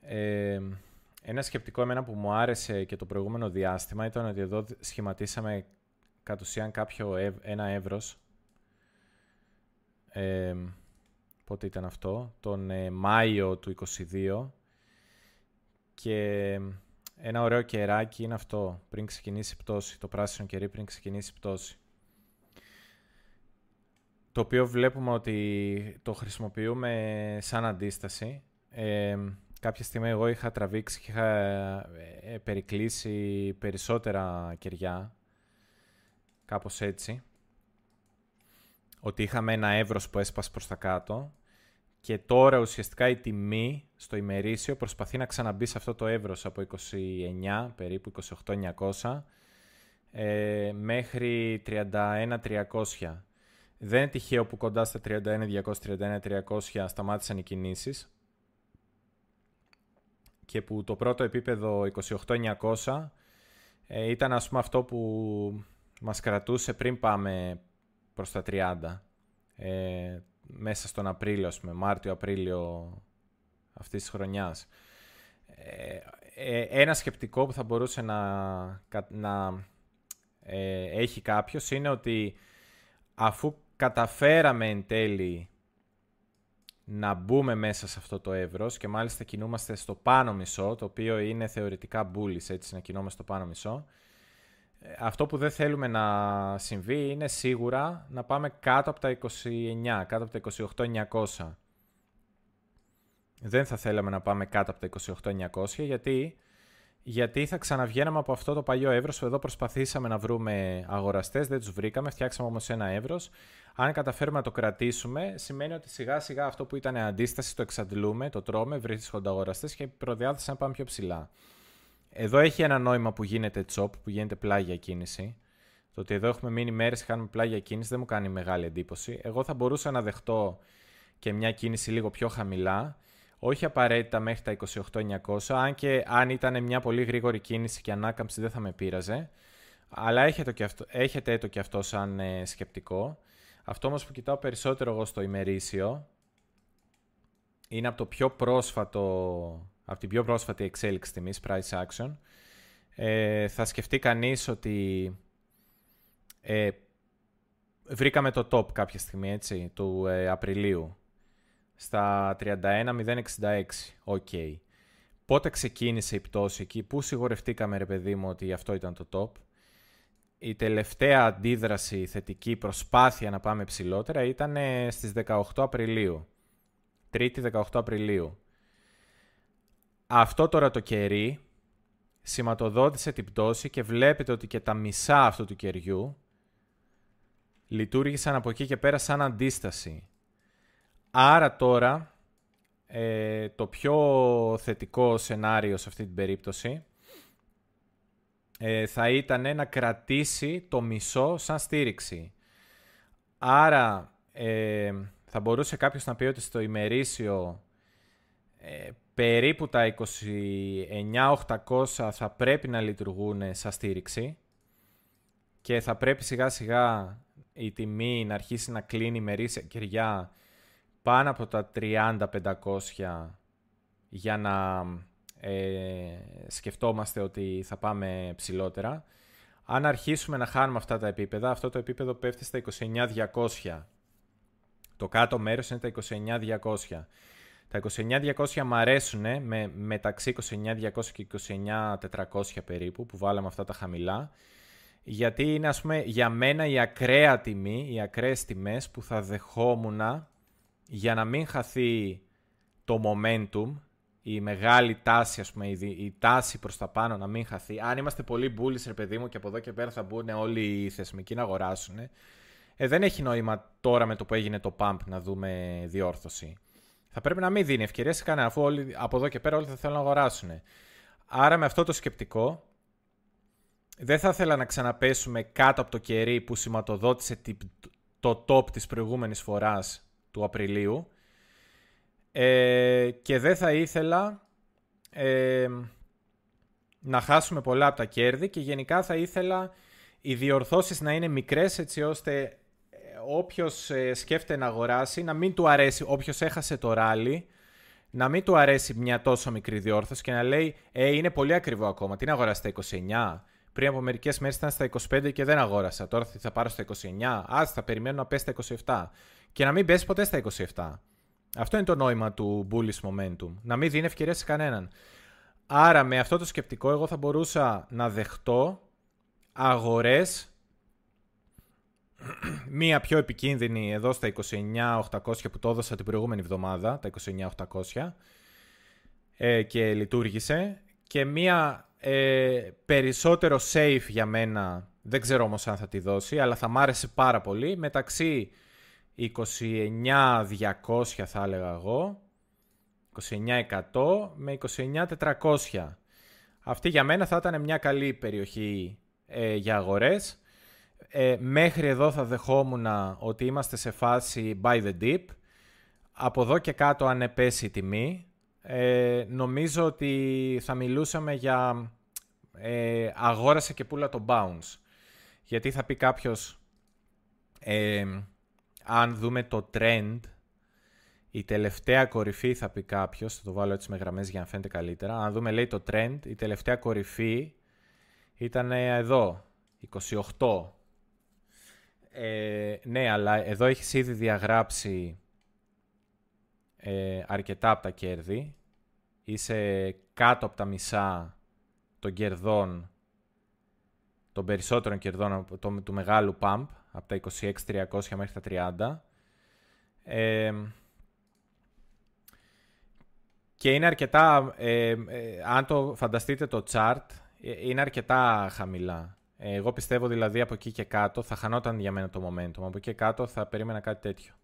Ε, ένα σκεπτικό εμένα που μου άρεσε και το προηγούμενο διάστημα ήταν ότι εδώ σχηματίσαμε κατ' ουσίαν κάποιο ένα εύρος. Ε, πότε ήταν αυτό, τον ε, Μάιο του 22 και ένα ωραίο κεράκι είναι αυτό, πριν ξεκινήσει η πτώση, το πράσινο κερί πριν ξεκινήσει η πτώση. Το οποίο βλέπουμε ότι το χρησιμοποιούμε σαν αντίσταση. Ε, κάποια στιγμή εγώ είχα τραβήξει και είχα ε, περικλείσει περισσότερα κεριά. Κάπως έτσι. Ότι είχαμε ένα εύρος που έσπασε προς τα κάτω και τώρα ουσιαστικά η τιμή στο ημερήσιο προσπαθεί να ξαναμπεί σε αυτό το εύρος από 29, περίπου 28.900 ε, μέχρι 31.300. Δεν είναι τυχαίο που κοντά στα 31.200-31.300 σταμάτησαν οι κινήσεις και που το πρώτο επίπεδο 28.900 ε, ήταν ας πούμε αυτό που μας κρατούσε πριν πάμε προς τα 30. Ε, μέσα στον Απρίλιο, ας πούμε, Μάρτιο-Απρίλιο αυτής της χρονιάς. Ε, ε, ένα σκεπτικό που θα μπορούσε να, να ε, έχει κάποιος είναι ότι αφού καταφέραμε εν τέλει να μπούμε μέσα σε αυτό το εύρος και μάλιστα κινούμαστε στο πάνω μισό, το οποίο είναι θεωρητικά bullish, έτσι να κινούμαστε στο πάνω μισό, αυτό που δεν θέλουμε να συμβεί είναι σίγουρα να πάμε κάτω από τα 29, κάτω από τα 28.900. Δεν θα θέλαμε να πάμε κάτω από τα 28.900 γιατί, γιατί θα ξαναβγαίναμε από αυτό το παλιό εύρος. Εδώ προσπαθήσαμε να βρούμε αγοραστές, δεν τους βρήκαμε, φτιάξαμε όμως ένα εύρος. Αν καταφέρουμε να το κρατήσουμε, σημαίνει ότι σιγά σιγά αυτό που ήταν αντίσταση το εξαντλούμε, το τρώμε, βρίσκονται αγοραστές και προδιάθεση να πάμε πιο ψηλά. Εδώ έχει ένα νόημα που γίνεται chop, που γίνεται πλάγια κίνηση. Το ότι εδώ έχουμε μείνει μέρες και κάνουμε πλάγια κίνηση δεν μου κάνει μεγάλη εντύπωση. Εγώ θα μπορούσα να δεχτώ και μια κίνηση λίγο πιο χαμηλά. Όχι απαραίτητα μέχρι τα 28.900, αν και αν ήταν μια πολύ γρήγορη κίνηση και ανάκαμψη δεν θα με πείραζε. Αλλά έχετε το και αυτό, έχετε το και αυτό σαν ε, σκεπτικό. Αυτό όμως που κοιτάω περισσότερο εγώ στο ημερήσιο είναι από το πιο πρόσφατο από την πιο πρόσφατη εξέλιξη τιμής, price action, ε, θα σκεφτεί κανείς ότι ε, βρήκαμε το top κάποια στιγμή, έτσι, του ε, Απριλίου, στα 31.066. OK. Okay. Πότε ξεκίνησε η πτώση εκεί, πού σιγουρευτήκαμε ρε παιδί μου ότι αυτό ήταν το top. Η τελευταία αντίδραση θετική προσπάθεια να πάμε ψηλότερα ήταν στις 18 Απριλίου. 3η 18 Απριλίου. Αυτό τώρα το κερί σηματοδότησε την πτώση και βλέπετε ότι και τα μισά αυτού του κεριού λειτουργήσαν από εκεί και πέρα σαν αντίσταση. Άρα τώρα ε, το πιο θετικό σενάριο σε αυτή την περίπτωση ε, θα ήταν να κρατήσει το μισό σαν στήριξη. Άρα ε, θα μπορούσε κάποιος να πει ότι στο ημερήσιο ε, περίπου τα 29.800 θα πρέπει να λειτουργούν σαν στήριξη και θα πρέπει σιγά σιγά η τιμή να αρχίσει να κλείνει μερίσια κεριά πάνω από τα 30.500 για να ε, σκεφτόμαστε ότι θα πάμε ψηλότερα. Αν αρχίσουμε να χάνουμε αυτά τα επίπεδα, αυτό το επίπεδο πέφτει στα 29.200. Το κάτω μέρος είναι τα 29.200. Τα 29.200 μου αρέσουν με, μεταξύ 29.200 και 29.400 περίπου που βάλαμε αυτά τα χαμηλά. γιατί είναι ας πούμε για μένα η ακραία τιμή, οι ακραίες τιμές που θα δεχόμουν για να μην χαθεί το momentum, η μεγάλη τάση, ας πούμε, η, τάση προς τα πάνω να μην χαθεί. Αν είμαστε πολύ bullish, ρε παιδί μου, και από εδώ και πέρα θα μπουν όλοι οι θεσμικοί να αγοράσουν, ε, δεν έχει νόημα τώρα με το που έγινε το pump να δούμε διόρθωση. Θα πρέπει να μην δίνει ευκαιρία σε κανένα, αφού όλοι, από εδώ και πέρα όλοι θα θέλουν να αγοράσουν. Άρα με αυτό το σκεπτικό, δεν θα ήθελα να ξαναπέσουμε κάτω από το κερί που σηματοδότησε το top της προηγούμενης φοράς του Απριλίου ε, και δεν θα ήθελα ε, να χάσουμε πολλά από τα κέρδη και γενικά θα ήθελα οι διορθώσεις να είναι μικρές έτσι ώστε ε, όποιος ε, σκέφτεται να αγοράσει να μην του αρέσει, όποιος έχασε το ράλι να μην του αρέσει μια τόσο μικρή διόρθωση και να λέει «Ε, είναι πολύ ακριβό ακόμα, τι να αγοράσει στα 29» πριν από μερικές μέρες ήταν στα 25 και δεν αγόρασα. Τώρα θα πάρω στα 29. Ας θα περιμένω να πέσει στα 27. Και να μην πέσει ποτέ στα 27. Αυτό είναι το νόημα του bullish momentum. Να μην δίνει ευκαιρία σε κανέναν. Άρα με αυτό το σκεπτικό εγώ θα μπορούσα να δεχτώ αγορές μία πιο επικίνδυνη εδώ στα 29.800 που το έδωσα την προηγούμενη εβδομάδα, τα 29.800 ε, και λειτουργήσε και μία ε, περισσότερο safe για μένα, δεν ξέρω όμως αν θα τη δώσει, αλλά θα μ' άρεσε πάρα πολύ, μεταξύ 29.200 θα έλεγα εγώ, 29.100 με 29.400. Αυτή για μένα θα ήταν μια καλή περιοχή ε, για αγορές. Ε, μέχρι εδώ θα δεχόμουν ότι είμαστε σε φάση buy the dip. Από εδώ και κάτω αν πέσει η τιμή, ε, νομίζω ότι θα μιλούσαμε για ε, αγόρασε και πουλα το bounce. Γιατί θα πει κάποιος, ε, αν δούμε το trend, η τελευταία κορυφή θα πει κάποιος, θα το βάλω έτσι με γραμμές για να φαίνεται καλύτερα, αν δούμε λέει το trend, η τελευταία κορυφή ήταν εδώ, 28. Ε, ναι, αλλά εδώ έχεις ήδη διαγράψει ε, αρκετά από τα κέρδη. Είσαι κάτω από τα μισά των κερδών, των περισσότερων κερδών το, του μεγάλου pump, από τα 26.300 μέχρι τα 30. και είναι αρκετά, ε, αν το φανταστείτε το chart, ε, είναι αρκετά χαμηλά. Εγώ πιστεύω δηλαδή από εκεί και κάτω θα χανόταν για μένα το momentum. Από εκεί και κάτω θα περίμενα κάτι τέτοιο.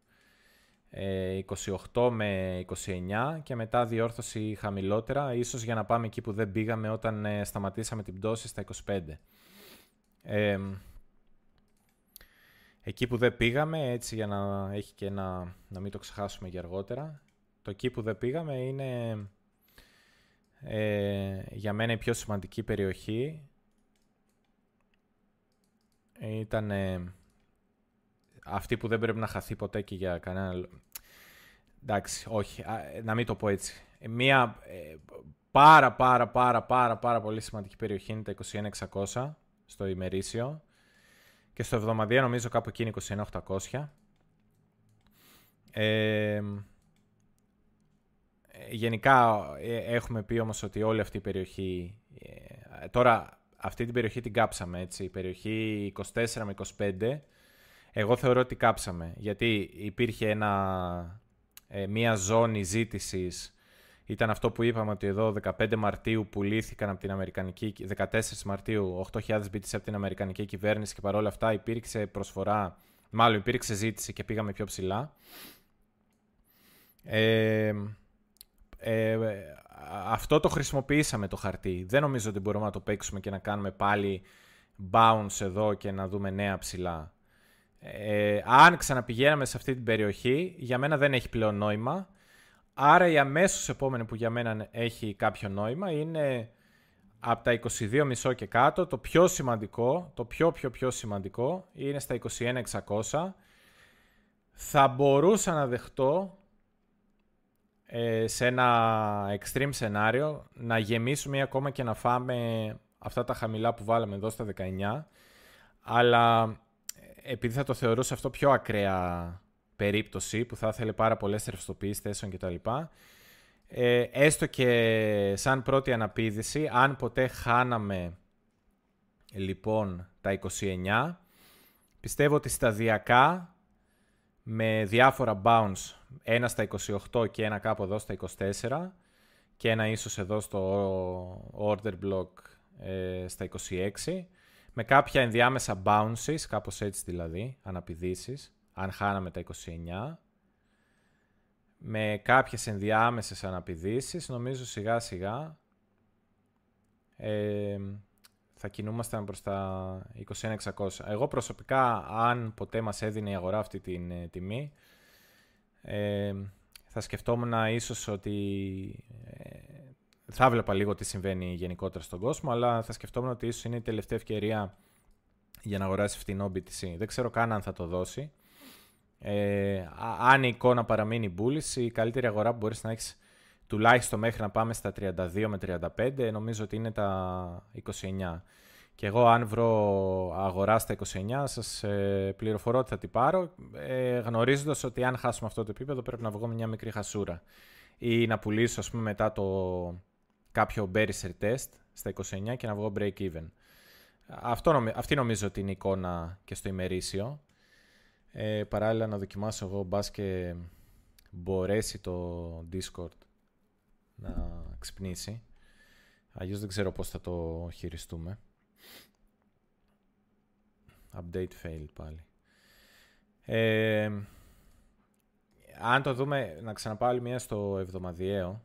28 ε, με 29 και μετά διόρθωση χαμηλότερα, ίσως για να πάμε εκεί που δεν πήγαμε όταν ε, σταματήσαμε την πτώση στα 25. Ε, εκεί που δεν πήγαμε, έτσι για να έχει και να, να μην το ξεχάσουμε για αργότερα, το εκεί που δεν πήγαμε είναι ε, για μένα η πιο σημαντική περιοχή. Ήταν αυτή που δεν πρέπει να χαθεί ποτέ και για κανένα... Εντάξει, όχι, να μην το πω έτσι. Μία ε, πάρα πάρα πάρα πάρα πάρα πολύ σημαντική περιοχή είναι τα 21.600 στο ημερήσιο και στο εβδομαδία νομίζω κάπου εκεί είναι 21.800. Ε, γενικά ε, έχουμε πει όμως ότι όλη αυτή η περιοχή... Ε, τώρα αυτή την περιοχή την κάψαμε έτσι. Η περιοχή 24 με 25 εγώ θεωρώ ότι κάψαμε, γιατί υπήρχε ένα, ε, μία ζώνη ζήτησης ήταν αυτό που είπαμε ότι εδώ 15 Μαρτίου πουλήθηκαν από την Αμερικανική, 14 Μαρτίου 8.000 BTC από την Αμερικανική κυβέρνηση και παρόλα αυτά υπήρξε προσφορά, μάλλον υπήρξε ζήτηση και πήγαμε πιο ψηλά. Ε, ε, αυτό το χρησιμοποιήσαμε το χαρτί. Δεν νομίζω ότι μπορούμε να το παίξουμε και να κάνουμε πάλι bounce εδώ και να δούμε νέα ψηλά. Ε, αν ξαναπηγαίναμε σε αυτή την περιοχή, για μένα δεν έχει πλέον νόημα. Άρα η αμέσως επόμενη που για μένα έχει κάποιο νόημα είναι από τα 22,5 και κάτω. Το πιο σημαντικό, το πιο πιο πιο σημαντικό είναι στα 21,600. Θα μπορούσα να δεχτώ ε, σε ένα extreme σενάριο να γεμίσουμε ακόμα και να φάμε αυτά τα χαμηλά που βάλαμε εδώ στα 19. Αλλά επειδή θα το θεωρούσα αυτό πιο ακραία περίπτωση που θα ήθελε πάρα πολλές ρευστοποιήσεις θέσεων κτλ. Ε, έστω και σαν πρώτη αναπήδηση, αν ποτέ χάναμε λοιπόν τα 29. Πιστεύω ότι σταδιακά με διάφορα bounce, ένα στα 28 και ένα κάπου εδώ στα 24 και ένα ίσως εδώ στο order block ε, στα 26 με κάποια ενδιάμεσα bounces, κάπως έτσι δηλαδή, αναπηδήσεις, αν χάναμε τα 29 με κάποιες ενδιάμεσες αναπηδήσεις, νομίζω σιγά σιγά ε, θα κινούμασταν προς τα 21.600. Εγώ προσωπικά, αν ποτέ μας έδινε η αγορά αυτή την ε, τιμή, ε, θα σκεφτόμουν ίσως ότι ε, θα βλέπα λίγο τι συμβαίνει γενικότερα στον κόσμο, αλλά θα σκεφτόμουν ότι ίσως είναι η τελευταία ευκαιρία για να αγοράσει φτηνό BTC. Δεν ξέρω καν αν θα το δώσει. Ε, αν η εικόνα παραμείνει bullish, η καλύτερη αγορά που μπορείς να έχεις τουλάχιστον μέχρι να πάμε στα 32 με 35, νομίζω ότι είναι τα 29. Και εγώ αν βρω αγορά στα 29, σας ε, πληροφορώ ότι θα την πάρω, ε, γνωρίζοντας ότι αν χάσουμε αυτό το επίπεδο πρέπει να βγω μια μικρή χασούρα. Ή να πουλήσω, ας πούμε, μετά το κάποιο bearish test στα 29 και να βγω break even. Αυτό, αυτή νομίζω ότι είναι η εικόνα και στο ημερήσιο. Ε, παράλληλα να δοκιμάσω εγώ μπας και μπορέσει το Discord να ξυπνήσει. Αλλιώς δεν ξέρω πώς θα το χειριστούμε. Update fail πάλι. Ε, αν το δούμε, να ξαναπάω μία στο εβδομαδιαίο.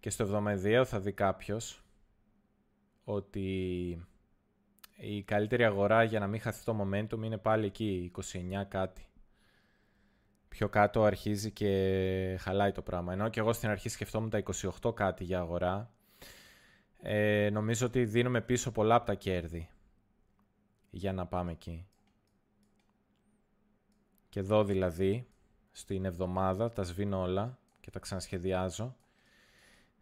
Και στο εβδομαδιαίο θα δει κάποιος ότι η καλύτερη αγορά για να μην χαθεί το momentum είναι πάλι εκεί, 29 κάτι. Πιο κάτω αρχίζει και χαλάει το πράγμα. Ενώ και εγώ στην αρχή σκεφτόμουν τα 28 κάτι για αγορά. Ε, νομίζω ότι δίνουμε πίσω πολλά από τα κέρδη για να πάμε εκεί. Και εδώ δηλαδή, στην εβδομάδα, τα σβήνω όλα και τα ξανασχεδιάζω.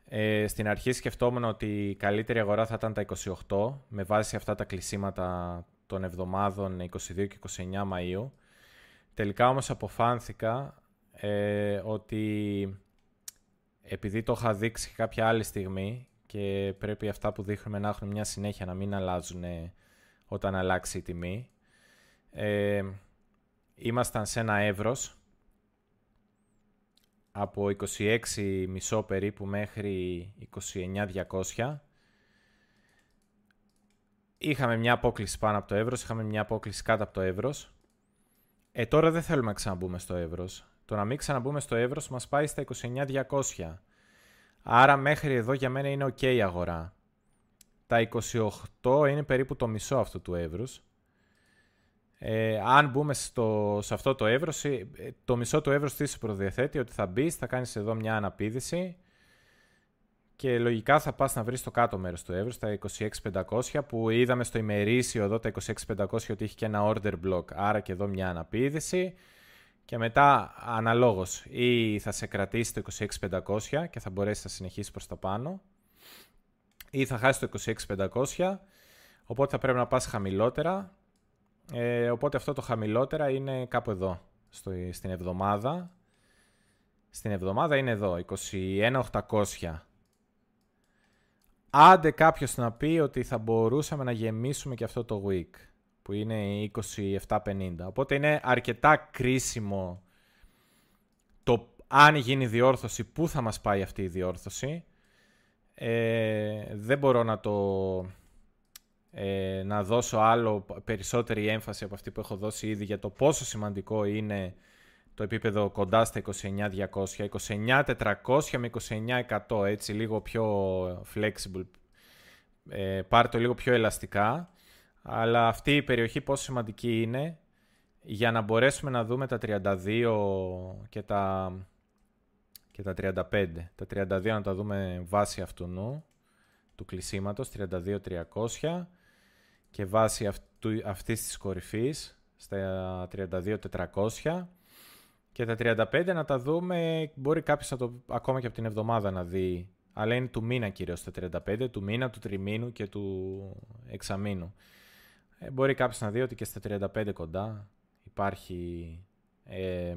Ε, στην αρχή σκεφτόμουν ότι η καλύτερη αγορά θα ήταν τα 28 με βάση αυτά τα κλεισίματα των εβδομάδων 22 και 29 Μαΐου. Τελικά όμως αποφάνθηκα ε, ότι επειδή το είχα δείξει κάποια άλλη στιγμή και πρέπει αυτά που δείχνουμε να έχουν μια συνέχεια να μην αλλάζουν όταν αλλάξει η τιμή. Ε, ήμασταν σε ένα εύρος από 26,5 περίπου μέχρι 29,200. Είχαμε μια απόκληση πάνω από το εύρος, είχαμε μια απόκληση κάτω από το εύρος. Ε, τώρα δεν θέλουμε να ξαναμπούμε στο εύρος. Το να μην ξαναμπούμε στο εύρος μας πάει στα 29,200. Άρα μέχρι εδώ για μένα είναι ok η αγορά. Τα 28 είναι περίπου το μισό αυτού του εύρους. Ε, αν μπούμε στο, σε αυτό το εύρος, ε, το μισό του εύρους τι σου προδιαθέτει ότι θα μπεις, θα κάνεις εδώ μια αναπήδηση και λογικά θα πας να βρεις το κάτω μέρος του εύρους, τα 26.500 που είδαμε στο ημερήσιο εδώ τα 26.500 ότι έχει και ένα order block, άρα και εδώ μια αναπήδηση και μετά αναλόγως ή θα σε κρατήσει το 26.500 και θα μπορέσει να συνεχίσεις προς τα πάνω ή θα χάσεις το 26.500 οπότε θα πρέπει να πας χαμηλότερα ε, οπότε αυτό το χαμηλότερα είναι κάπου εδώ, στο, στην εβδομάδα. Στην εβδομάδα είναι εδώ, 21.800. Άντε κάποιος να πει ότι θα μπορούσαμε να γεμίσουμε και αυτό το week, που είναι 27.50. Οπότε είναι αρκετά κρίσιμο το αν γίνει διόρθωση, πού θα μας πάει αυτή η διόρθωση. Ε, δεν μπορώ να το ε, να δώσω άλλο περισσότερη έμφαση από αυτή που έχω δώσει ήδη για το πόσο σημαντικό είναι το επίπεδο κοντά στα 29.200, 29.400 με 29.100, έτσι λίγο πιο flexible, ε, πάρε το λίγο πιο ελαστικά, αλλά αυτή η περιοχή πόσο σημαντική είναι για να μπορέσουμε να δούμε τα 32 και τα, και τα 35. Τα 32 να τα δούμε βάση αυτού νου, του κλεισίματος, 32.300 και βάσει αυτού, αυτής της κορυφής στα 32.400 και τα 35 να τα δούμε, μπορεί κάποιος να το, ακόμα και από την εβδομάδα να δει, αλλά είναι του μήνα κυρίως τα 35, του μήνα, του τριμήνου και του εξαμήνου. Ε, μπορεί κάποιος να δει ότι και στα 35 κοντά υπάρχει ε,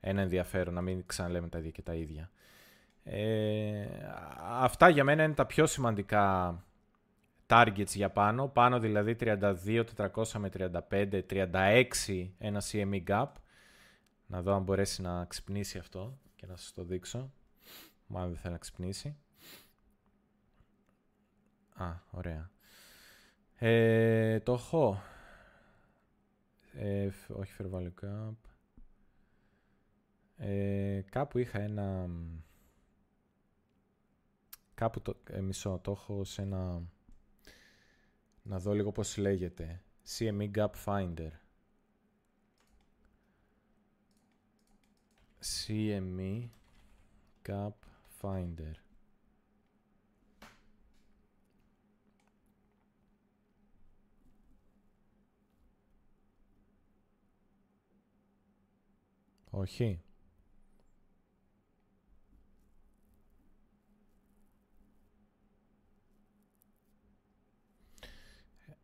ένα ενδιαφέρον, να μην ξαναλέμε τα ίδια και τα ίδια. Ε, αυτά για μένα είναι τα πιο σημαντικά targets για πάνω. Πάνω δηλαδή 32, 400 με 35, 36 ένα CME gap. Να δω αν μπορέσει να ξυπνήσει αυτό και να σας το δείξω. Μάλλον δεν θέλει να ξυπνήσει. Α, ωραία. Ε, το έχω. Ε, όχι Fair Gap. Ε, κάπου είχα ένα... Κάπου το, ε, μισό, το έχω σε ένα... Να δω λίγο πώς λέγεται. CME Gap Finder. CME Gap Finder. Όχι.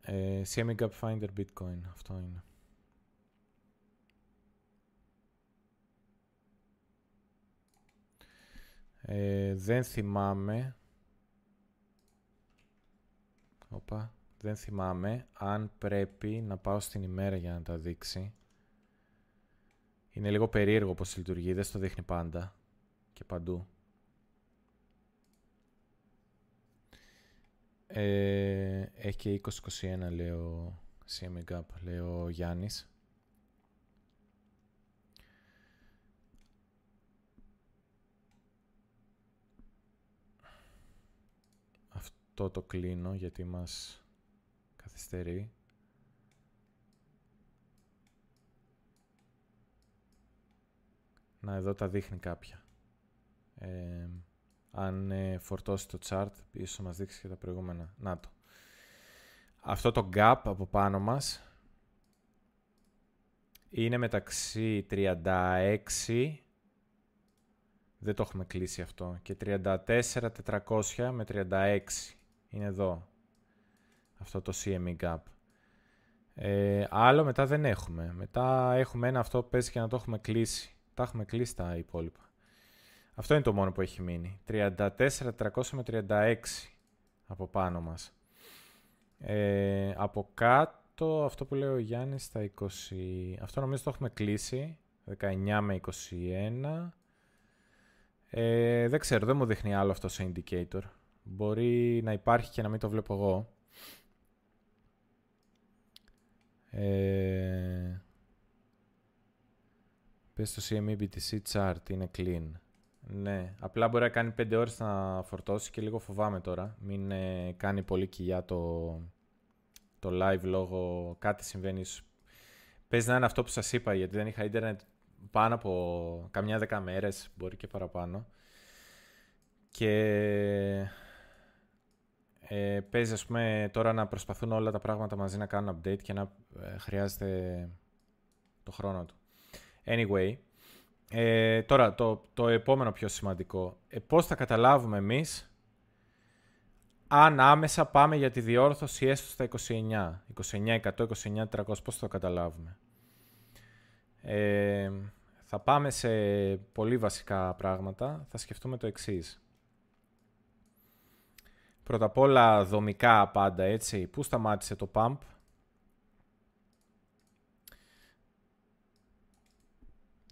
Ε, CME Gap Finder Bitcoin. Αυτό είναι. Ε, δεν θυμάμαι. Οπα. Δεν θυμάμαι αν πρέπει να πάω στην ημέρα για να τα δείξει. Είναι λίγο περίεργο πώς λειτουργεί, δεν στο δείχνει πάντα και παντού. Ε, έχει και 2021 λέει ο CME Gap, λέει ο Γιάννης. Αυτό το κλείνω γιατί μας καθυστερεί. Να εδώ τα δείχνει κάποια. Ε, αν ε, φορτώσει το chart, ίσως μας δείξει και τα προηγούμενα. Να το. Αυτό το gap από πάνω μας είναι μεταξύ 36 δεν το έχουμε κλείσει αυτό και 34.400 με 36 είναι εδώ αυτό το CME gap ε, άλλο μετά δεν έχουμε μετά έχουμε ένα αυτό που παίζει και να το έχουμε κλείσει τα έχουμε κλείσει τα υπόλοιπα. Αυτό είναι το μόνο που έχει μείνει. 34.300 με 36 από πάνω μας. Ε, από κάτω, αυτό που λέει ο Γιάννης, στα 20... Αυτό νομίζω το έχουμε κλείσει. 19 με 21. Ε, δεν ξέρω, δεν μου δείχνει άλλο αυτό σε indicator. Μπορεί να υπάρχει και να μην το βλέπω εγώ. Ε, Πες το CME BTC chart είναι clean. Ναι, απλά μπορεί να κάνει 5 ώρες να φορτώσει και λίγο φοβάμαι τώρα. Μην ε, κάνει πολύ κοιλιά το, το live λόγω κάτι συμβαίνει. Πες να είναι αυτό που σας είπα γιατί δεν είχα ίντερνετ πάνω από καμιά δέκα μέρες, μπορεί και παραπάνω. Και ε, παίζει ας πούμε τώρα να προσπαθούν όλα τα πράγματα μαζί να κάνουν update και να ε, χρειάζεται το χρόνο του. Anyway, ε, τώρα το, το επόμενο πιο σημαντικό. Ε, πώς θα καταλάβουμε εμείς αν άμεσα πάμε για τη διόρθωση έστω στα 29, 29, 100, 29, 300, πώς θα το καταλάβουμε. Ε, θα πάμε σε πολύ βασικά πράγματα. Θα σκεφτούμε το εξής. Πρώτα απ' όλα δομικά πάντα, έτσι. Πού σταμάτησε το pump,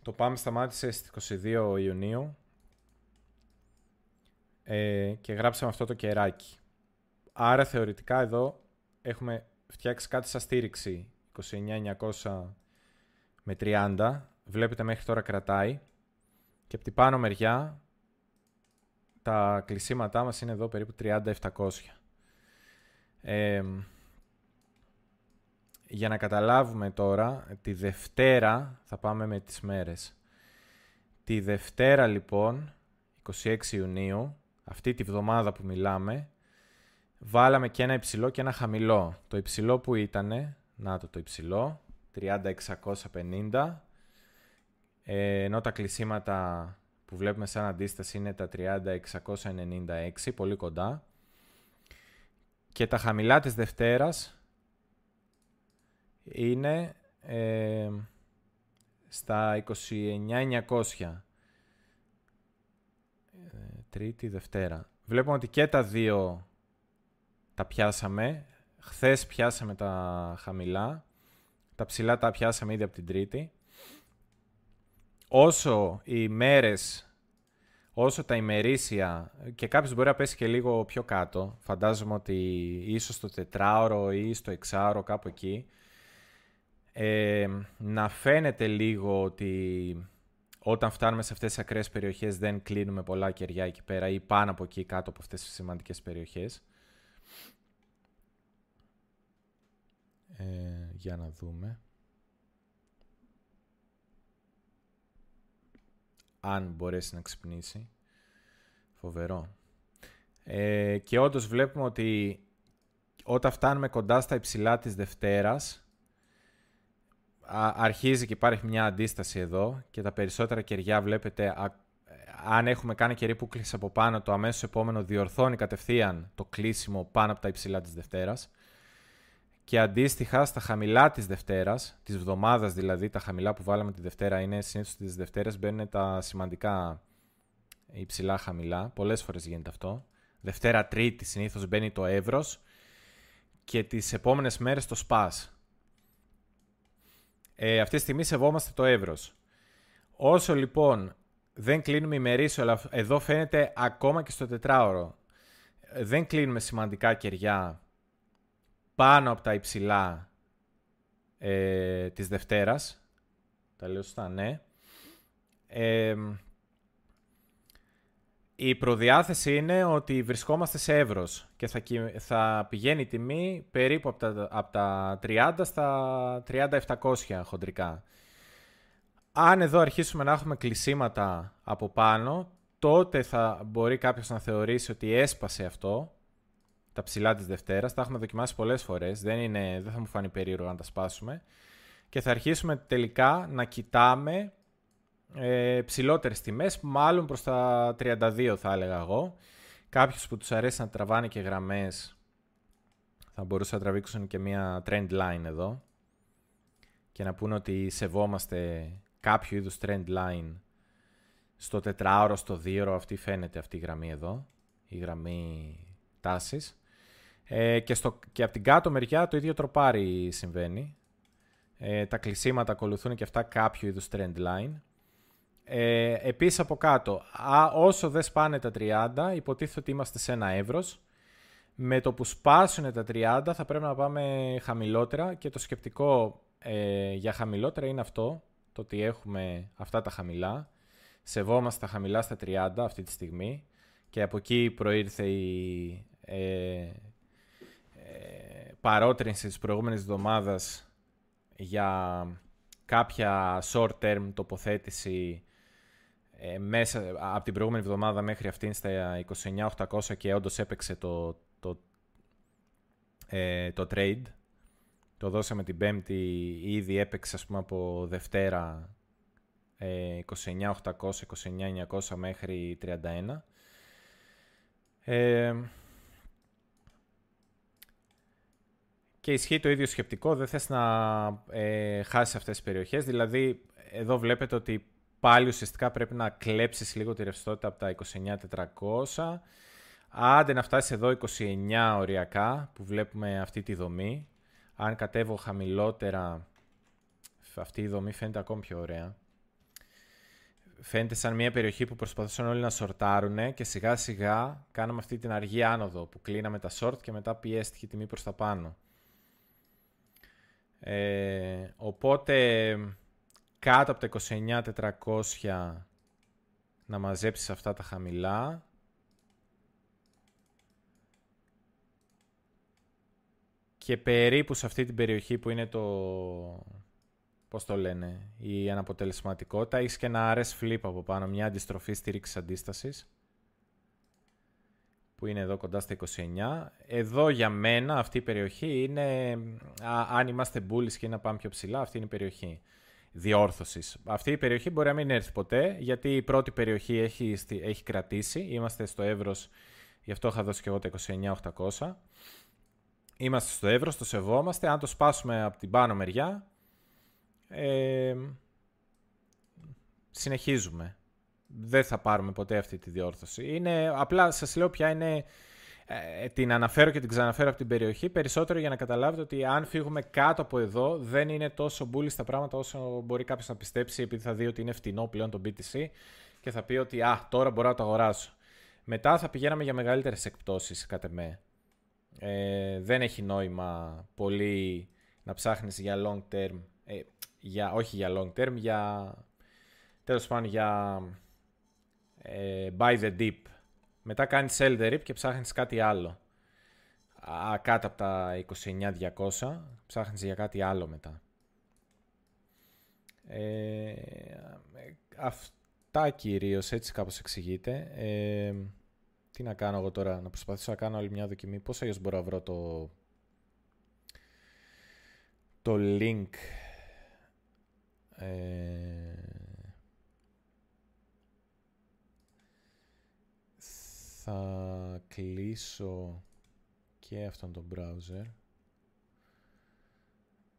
Το πάμε σταμάτησε στις 22 Ιουνίου ε, και γράψαμε αυτό το κεράκι. Άρα θεωρητικά εδώ έχουμε φτιάξει κάτι σαν στήριξη 29.900 με 30. Βλέπετε μέχρι τώρα κρατάει. Και από την πάνω μεριά τα κλεισίματά μας είναι εδώ περίπου 30.700. Ε, για να καταλάβουμε τώρα, τη Δευτέρα θα πάμε με τις μέρες. Τη Δευτέρα λοιπόν, 26 Ιουνίου, αυτή τη βδομάδα που μιλάμε, βάλαμε και ένα υψηλό και ένα χαμηλό. Το υψηλό που ήτανε, να το το υψηλό, 30.650, ε, ενώ τα κλεισίματα που βλέπουμε σαν αντίσταση είναι τα 30.696, πολύ κοντά. Και τα χαμηλά της Δευτέρας είναι ε, στα 29.900. Τρίτη, Δευτέρα. Βλέπουμε ότι και τα δύο τα πιάσαμε. Χθες πιάσαμε τα χαμηλά. Τα ψηλά τα πιάσαμε ήδη από την Τρίτη. Όσο οι μέρες, όσο τα ημερήσια και κάποιος μπορεί να πέσει και λίγο πιο κάτω. Φαντάζομαι ότι ίσως στο τετράωρο ή στο εξάωρο κάπου εκεί. Ε, να φαίνεται λίγο ότι όταν φτάνουμε σε αυτές τις ακραίες περιοχές δεν κλείνουμε πολλά κεριά εκεί πέρα ή πάνω από εκεί κάτω από αυτές τις σημαντικές περιοχές. Ε, για να δούμε. Αν μπορέσει να ξυπνήσει. Φοβερό. Ε, και όντως βλέπουμε ότι όταν φτάνουμε κοντά στα υψηλά της Δευτέρας, αρχίζει και υπάρχει μια αντίσταση εδώ και τα περισσότερα κεριά βλέπετε, αν έχουμε κάνει κερί που κλείσει από πάνω, το αμέσως επόμενο διορθώνει κατευθείαν το κλείσιμο πάνω από τα υψηλά της Δευτέρας. Και αντίστοιχα στα χαμηλά της Δευτέρας, της βδομάδας δηλαδή, τα χαμηλά που βάλαμε τη Δευτέρα είναι συνήθως τις Δευτέρες μπαίνουν τα σημαντικά υψηλά χαμηλά. Πολλές φορές γίνεται αυτό. Δευτέρα Τρίτη συνήθως μπαίνει το Εύρος και τις επόμενες μέρες το Σπάς. Ε, αυτή τη στιγμή σεβόμαστε το εύρος. Όσο λοιπόν δεν κλείνουμε ημερήσιο, αλλά εδώ φαίνεται ακόμα και στο τετράωρο, δεν κλείνουμε σημαντικά κεριά πάνω από τα υψηλά ε, της Δευτέρας. Τα λέω σωστά, ναι. Ε, η προδιάθεση είναι ότι βρισκόμαστε σε εύρος και θα, θα πηγαίνει η τιμή περίπου από τα, από τα 30 στα 30-700 χοντρικά. Αν εδώ αρχίσουμε να έχουμε κλεισίματα από πάνω, τότε θα μπορεί κάποιος να θεωρήσει ότι έσπασε αυτό, τα ψηλά της Δευτέρας. Τα έχουμε δοκιμάσει πολλές φορές, δεν, είναι, δεν θα μου φανεί περίεργο να τα σπάσουμε. Και θα αρχίσουμε τελικά να κοιτάμε ε, ψηλότερες τιμές, μάλλον προς τα 32 θα έλεγα εγώ. Κάποιους που τους αρέσει να τραβάνε και γραμμές θα μπορούσαν να τραβήξουν και μια trend line εδώ και να πούνε ότι σεβόμαστε κάποιο είδους trend line στο τετράωρο, στο δίωρο, αυτή φαίνεται αυτή η γραμμή εδώ, η γραμμή τάσης. Ε, και, στο, και από την κάτω μεριά το ίδιο τροπάρι συμβαίνει. Ε, τα κλεισίματα ακολουθούν και αυτά κάποιο είδους trend line. Ε, επίσης από κάτω, α, όσο δεν σπάνε τα 30, υποτίθεται ότι είμαστε σε ένα εύρος. Με το που σπάσουν τα 30 θα πρέπει να πάμε χαμηλότερα και το σκεπτικό ε, για χαμηλότερα είναι αυτό, το ότι έχουμε αυτά τα χαμηλά. Σεβόμαστε τα χαμηλά στα 30 αυτή τη στιγμή και από εκεί προήρθε η ε, ε, παρότρινση της προηγούμενης εβδομάδας για κάποια short-term τοποθέτηση ε, μέσα από την προηγούμενη εβδομάδα μέχρι αυτήν στα 29.800 και όντως έπαιξε το, το, ε, το trade. Το δώσαμε την πέμπτη, ήδη έπαιξε ας πούμε από Δευτέρα ε, 29.800, 29.900 μέχρι 31. Ε, και ισχύει το ίδιο σκεπτικό, δεν θες να ε, χάσεις αυτές τις περιοχές. Δηλαδή, εδώ βλέπετε ότι πάλι ουσιαστικά πρέπει να κλέψεις λίγο τη ρευστότητα από τα 29.400. Άντε να φτάσεις εδώ 29 οριακά που βλέπουμε αυτή τη δομή. Αν κατέβω χαμηλότερα, αυτή η δομή φαίνεται ακόμη πιο ωραία. Φαίνεται σαν μια περιοχή που προσπαθούσαν όλοι να σορτάρουν και σιγά σιγά κάναμε αυτή την αργή άνοδο που κλείναμε τα short και μετά πιέστηκε η τιμή προς τα πάνω. Ε, οπότε κάτω από τα 29.400 να μαζέψεις αυτά τα χαμηλά. Και περίπου σε αυτή την περιοχή που είναι το... Πώς το λένε, η αναποτελεσματικότητα, έχεις και ένα RS flip από πάνω, μια αντιστροφή στήριξης αντίστασης που είναι εδώ κοντά στα 29. Εδώ για μένα αυτή η περιοχή είναι, αν είμαστε bullish και να πάμε πιο ψηλά, αυτή είναι η περιοχή διόρθωσης. Αυτή η περιοχή μπορεί να μην έρθει ποτέ, γιατί η πρώτη περιοχή έχει, έχει κρατήσει. Είμαστε στο εύρος, γι' αυτό είχα δώσει και εγώ τα 29.800. Είμαστε στο εύρος, το σεβόμαστε. Αν το σπάσουμε από την πάνω μεριά, ε, συνεχίζουμε. δεν θα πάρουμε ποτέ αυτή τη διόρθωση. Είναι, απλά σας λέω ποια είναι, ε, την αναφέρω και την ξαναφέρω από την περιοχή, περισσότερο για να καταλάβετε ότι αν φύγουμε κάτω από εδώ, δεν είναι τόσο μπουλή στα πράγματα όσο μπορεί κάποιος να πιστέψει, επειδή θα δει ότι είναι φτηνό πλέον το BTC και θα πει ότι «Α, τώρα μπορώ να το αγοράσω». Μετά θα πηγαίναμε για μεγαλύτερες εκπτώσεις, κατά με. Ε, δεν έχει νόημα πολύ να ψάχνεις για long term, ε, για, όχι για long term, για τέλος πάντων για ε, buy the dip. Μετά κάνεις sell the rip και ψάχνεις κάτι άλλο. Α, κάτω από τα 29.200 ψάχνεις για κάτι άλλο μετά. Ε, αυτά κυρίως έτσι κάπως εξηγείται. Ε, τι να κάνω εγώ τώρα, να προσπαθήσω να κάνω άλλη μια δοκιμή. Πώς αλλιώς μπορώ να βρω το, το link. Ε, θα κλείσω και αυτόν τον browser.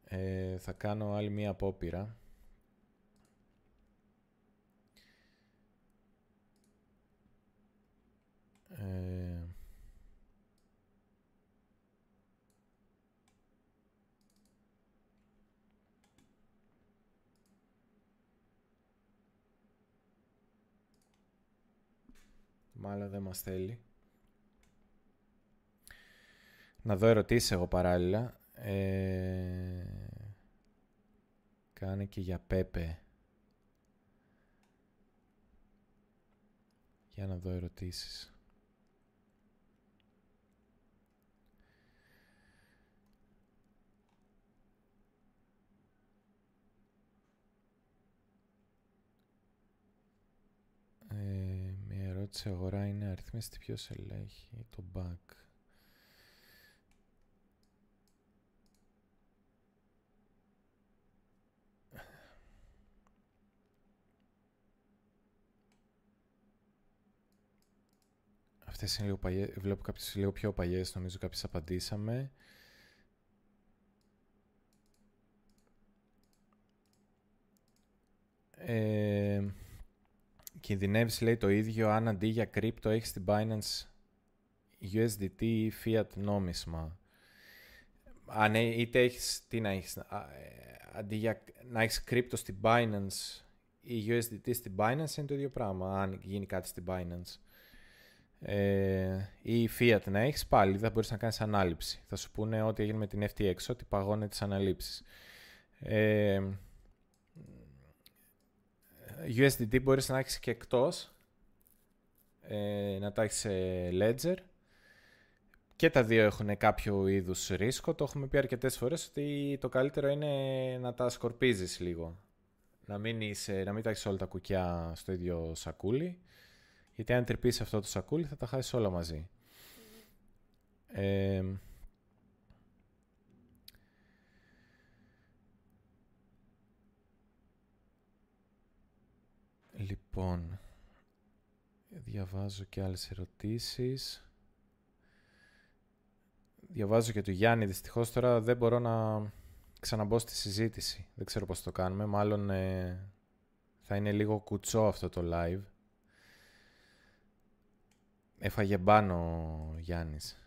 Ε, θα κάνω άλλη μία απόπειρα. Ε, μάλλον δεν μας θέλει. Να δω ερωτήσεις εγώ παράλληλα. Ε, κάνε και για Πέπε. Για να δω ερωτήσεις. Ε, μια ερώτηση αγορά είναι αριθμίστη ποιος ελέγχει το back. Αυτές είναι λίγο παλιές, βλέπω κάποιες λίγο πιο παλιές, νομίζω κάποιες απαντήσαμε. Ε, κινδυνεύεις λέει το ίδιο αν αντί για κρύπτο έχεις την Binance USDT ή fiat νόμισμα. Αν είτε έχεις, τι να έχεις, ε, αντί για να έχεις κρύπτο στην Binance ή USDT στην Binance είναι το ίδιο πράγμα, αν γίνει κάτι στην Binance. Ε, ή fiat να έχεις πάλι, δεν μπορείς να κάνεις ανάληψη. Θα σου πούνε ότι έγινε με την FTX, ότι παγώνει τις αναλήψεις. Ε, USDT μπορείς να έχεις και εκτός, ε, να τα έχεις σε Ledger. Και τα δύο έχουν κάποιο είδους ρίσκο. Το έχουμε πει αρκετές φορές ότι το καλύτερο είναι να τα σκορπίζεις λίγο. Να μην, είσαι, να μην τα έχεις όλα τα κουκιά στο ίδιο σακούλι. Γιατί αν τρυπήσεις αυτό το σακούλι θα τα χάσεις όλα μαζί. Ε, λοιπόν, διαβάζω και άλλες ερωτήσεις. Διαβάζω και του Γιάννη. Δυστυχώς τώρα δεν μπορώ να ξαναμπώ στη συζήτηση. Δεν ξέρω πώς το κάνουμε. Μάλλον ε, θα είναι λίγο κουτσό αυτό το live. Έφαγε μπάνο ο Γιάννης.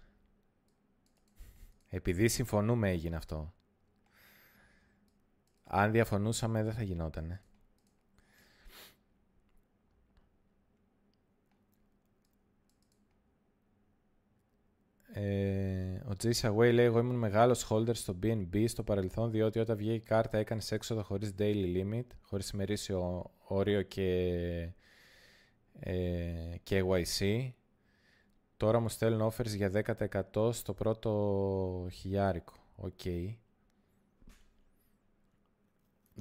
Επειδή συμφωνούμε έγινε αυτό. Αν διαφωνούσαμε δεν θα γινότανε. Ε, ο Jason Away λέει: Εγώ ήμουν μεγάλος holder στο BNB στο παρελθόν, διότι όταν βγήκε η κάρτα έκανες έξοδο χωρίς daily limit, χωρίς ημερήσιο όριο και, ε, KYC. Τώρα μου στέλνουν offers για 10% στο πρώτο χιλιάρικο. OK. Okay.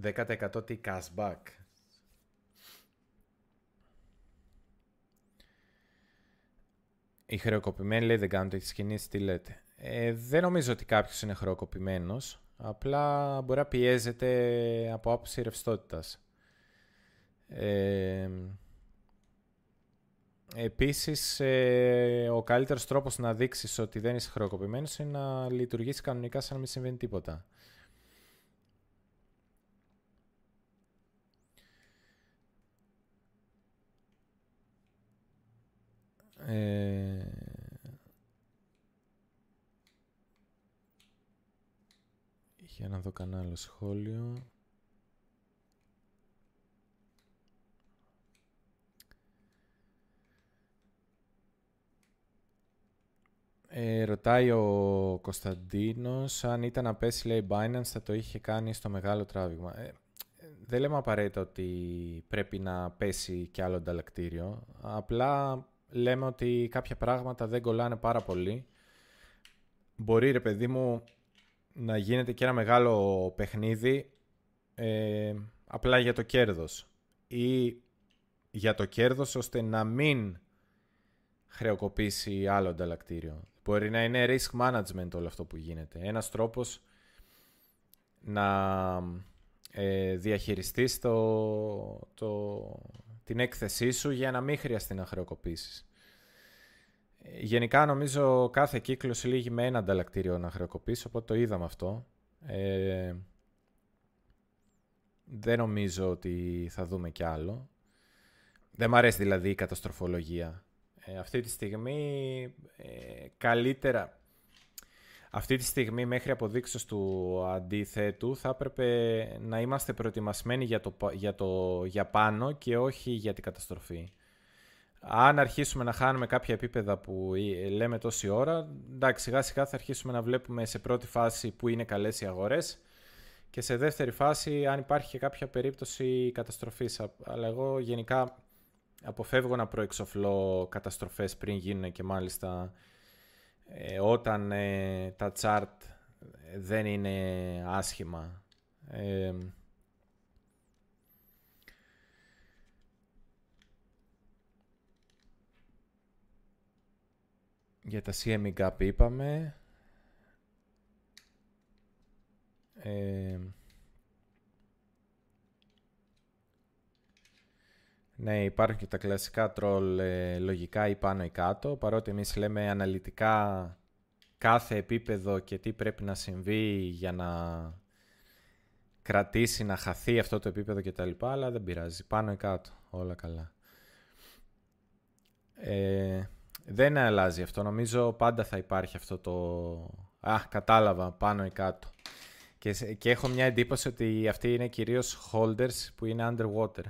10% τι cashback. Οι χρεοκοπημένοι λέει δεν κάνουν τέτοιες κινήσεις, τι λέτε. Ε, δεν νομίζω ότι κάποιος είναι χρεοκοπημένος. Απλά μπορεί να πιέζεται από άποψη ρευστότητας. Ε, Επίσης, ε, ο καλύτερος τρόπος να δείξεις ότι δεν είσαι χρεοκοπημένος είναι να λειτουργήσεις κανονικά σαν να μην συμβαίνει τίποτα. Ε... Για να δω κανένα άλλο σχόλιο. Ε, ρωτάει ο Κωνσταντίνος αν ήταν να πέσει λέει Binance θα το είχε κάνει στο μεγάλο τράβηγμα. Ε, δεν λέμε απαραίτητα ότι πρέπει να πέσει κι άλλο ανταλλακτήριο. Απλά λέμε ότι κάποια πράγματα δεν κολλάνε πάρα πολύ. Μπορεί ρε παιδί μου να γίνεται και ένα μεγάλο παιχνίδι ε, απλά για το κέρδος ή για το κέρδος ώστε να μην χρεοκοπήσει άλλο ανταλλακτήριο. Μπορεί να είναι risk management όλο αυτό που γίνεται. Ένας τρόπος να ε, διαχειριστείς το, το, την έκθεσή σου για να μην χρειαστεί να χρεοκοπήσεις. Γενικά νομίζω κάθε κύκλος λύγει με ένα ανταλλακτήριο να χρεοκοπήσει, οπότε το είδαμε αυτό. Ε, δεν νομίζω ότι θα δούμε κι άλλο. Δεν μ' αρέσει δηλαδή η καταστροφολογία. Ε, αυτή τη στιγμή ε, καλύτερα... Αυτή τη στιγμή μέχρι αποδείξεις του αντίθετου θα έπρεπε να είμαστε προετοιμασμένοι για, το, για, το, για πάνω και όχι για την καταστροφή. Αν αρχίσουμε να χάνουμε κάποια επίπεδα που ε, λέμε τόση ώρα, εντάξει σιγά σιγά θα αρχίσουμε να βλέπουμε σε πρώτη φάση που είναι καλές οι αγορές και σε δεύτερη φάση αν υπάρχει και κάποια περίπτωση καταστροφής. Αλλά εγώ γενικά αποφεύγω να προεξοφλώ καταστροφές πριν γίνουν και μάλιστα ε, όταν ε, τα chart δεν είναι άσχημα. Ε, για τα CME Gap είπαμε. Ε, Ναι, υπάρχουν και τα κλασικά τρόλ ε, λογικά ή πάνω ή κάτω, παρότι εμείς λέμε αναλυτικά κάθε επίπεδο και τι πρέπει να συμβεί για να κρατήσει, να χαθεί αυτό το επίπεδο κτλ. Αλλά δεν πειράζει, πάνω ή κάτω, όλα καλά. Ε, δεν αλλάζει αυτό, νομίζω πάντα θα υπάρχει αυτό το... Α, κατάλαβα, πάνω ή κάτω. Και, και έχω μια εντύπωση ότι αυτοί είναι κυρίως holders που είναι underwater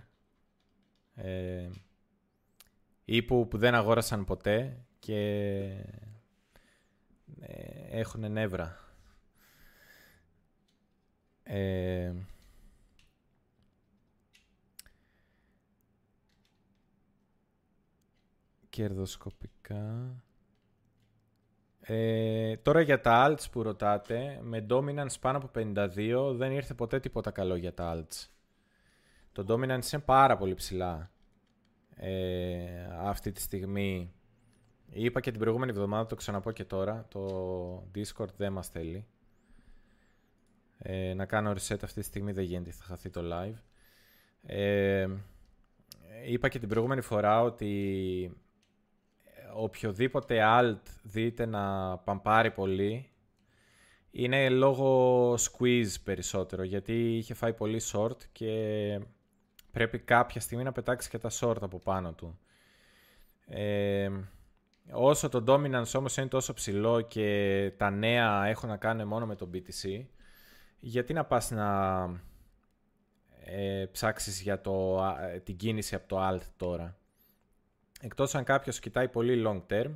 ε, ή που, που δεν αγόρασαν ποτέ και ε, έχουν νεύρα. Ε, κερδοσκοπικά. Ε, τώρα για τα alts που ρωτάτε, με dominance πάνω από 52 δεν ήρθε ποτέ τίποτα καλό για τα alts. Το dominance είναι πάρα πολύ ψηλά ε, αυτή τη στιγμή. Είπα και την προηγούμενη εβδομάδα, το ξαναπώ και τώρα, το Discord δεν μας θέλει. Ε, να κάνω reset αυτή τη στιγμή δεν γίνεται, θα χαθεί το live. Ε, είπα και την προηγούμενη φορά ότι οποιοδήποτε alt δείτε να παμπάρει πολύ είναι λόγω squeeze περισσότερο γιατί είχε φάει πολύ short και πρέπει κάποια στιγμή να πετάξει και τα short από πάνω του. Ε, όσο το dominance όμως είναι τόσο ψηλό και τα νέα έχουν να κάνουν μόνο με το BTC, γιατί να πας να ε, ψάξεις για το, την κίνηση από το alt τώρα; Εκτός αν κάποιος κοιτάει πολύ long term,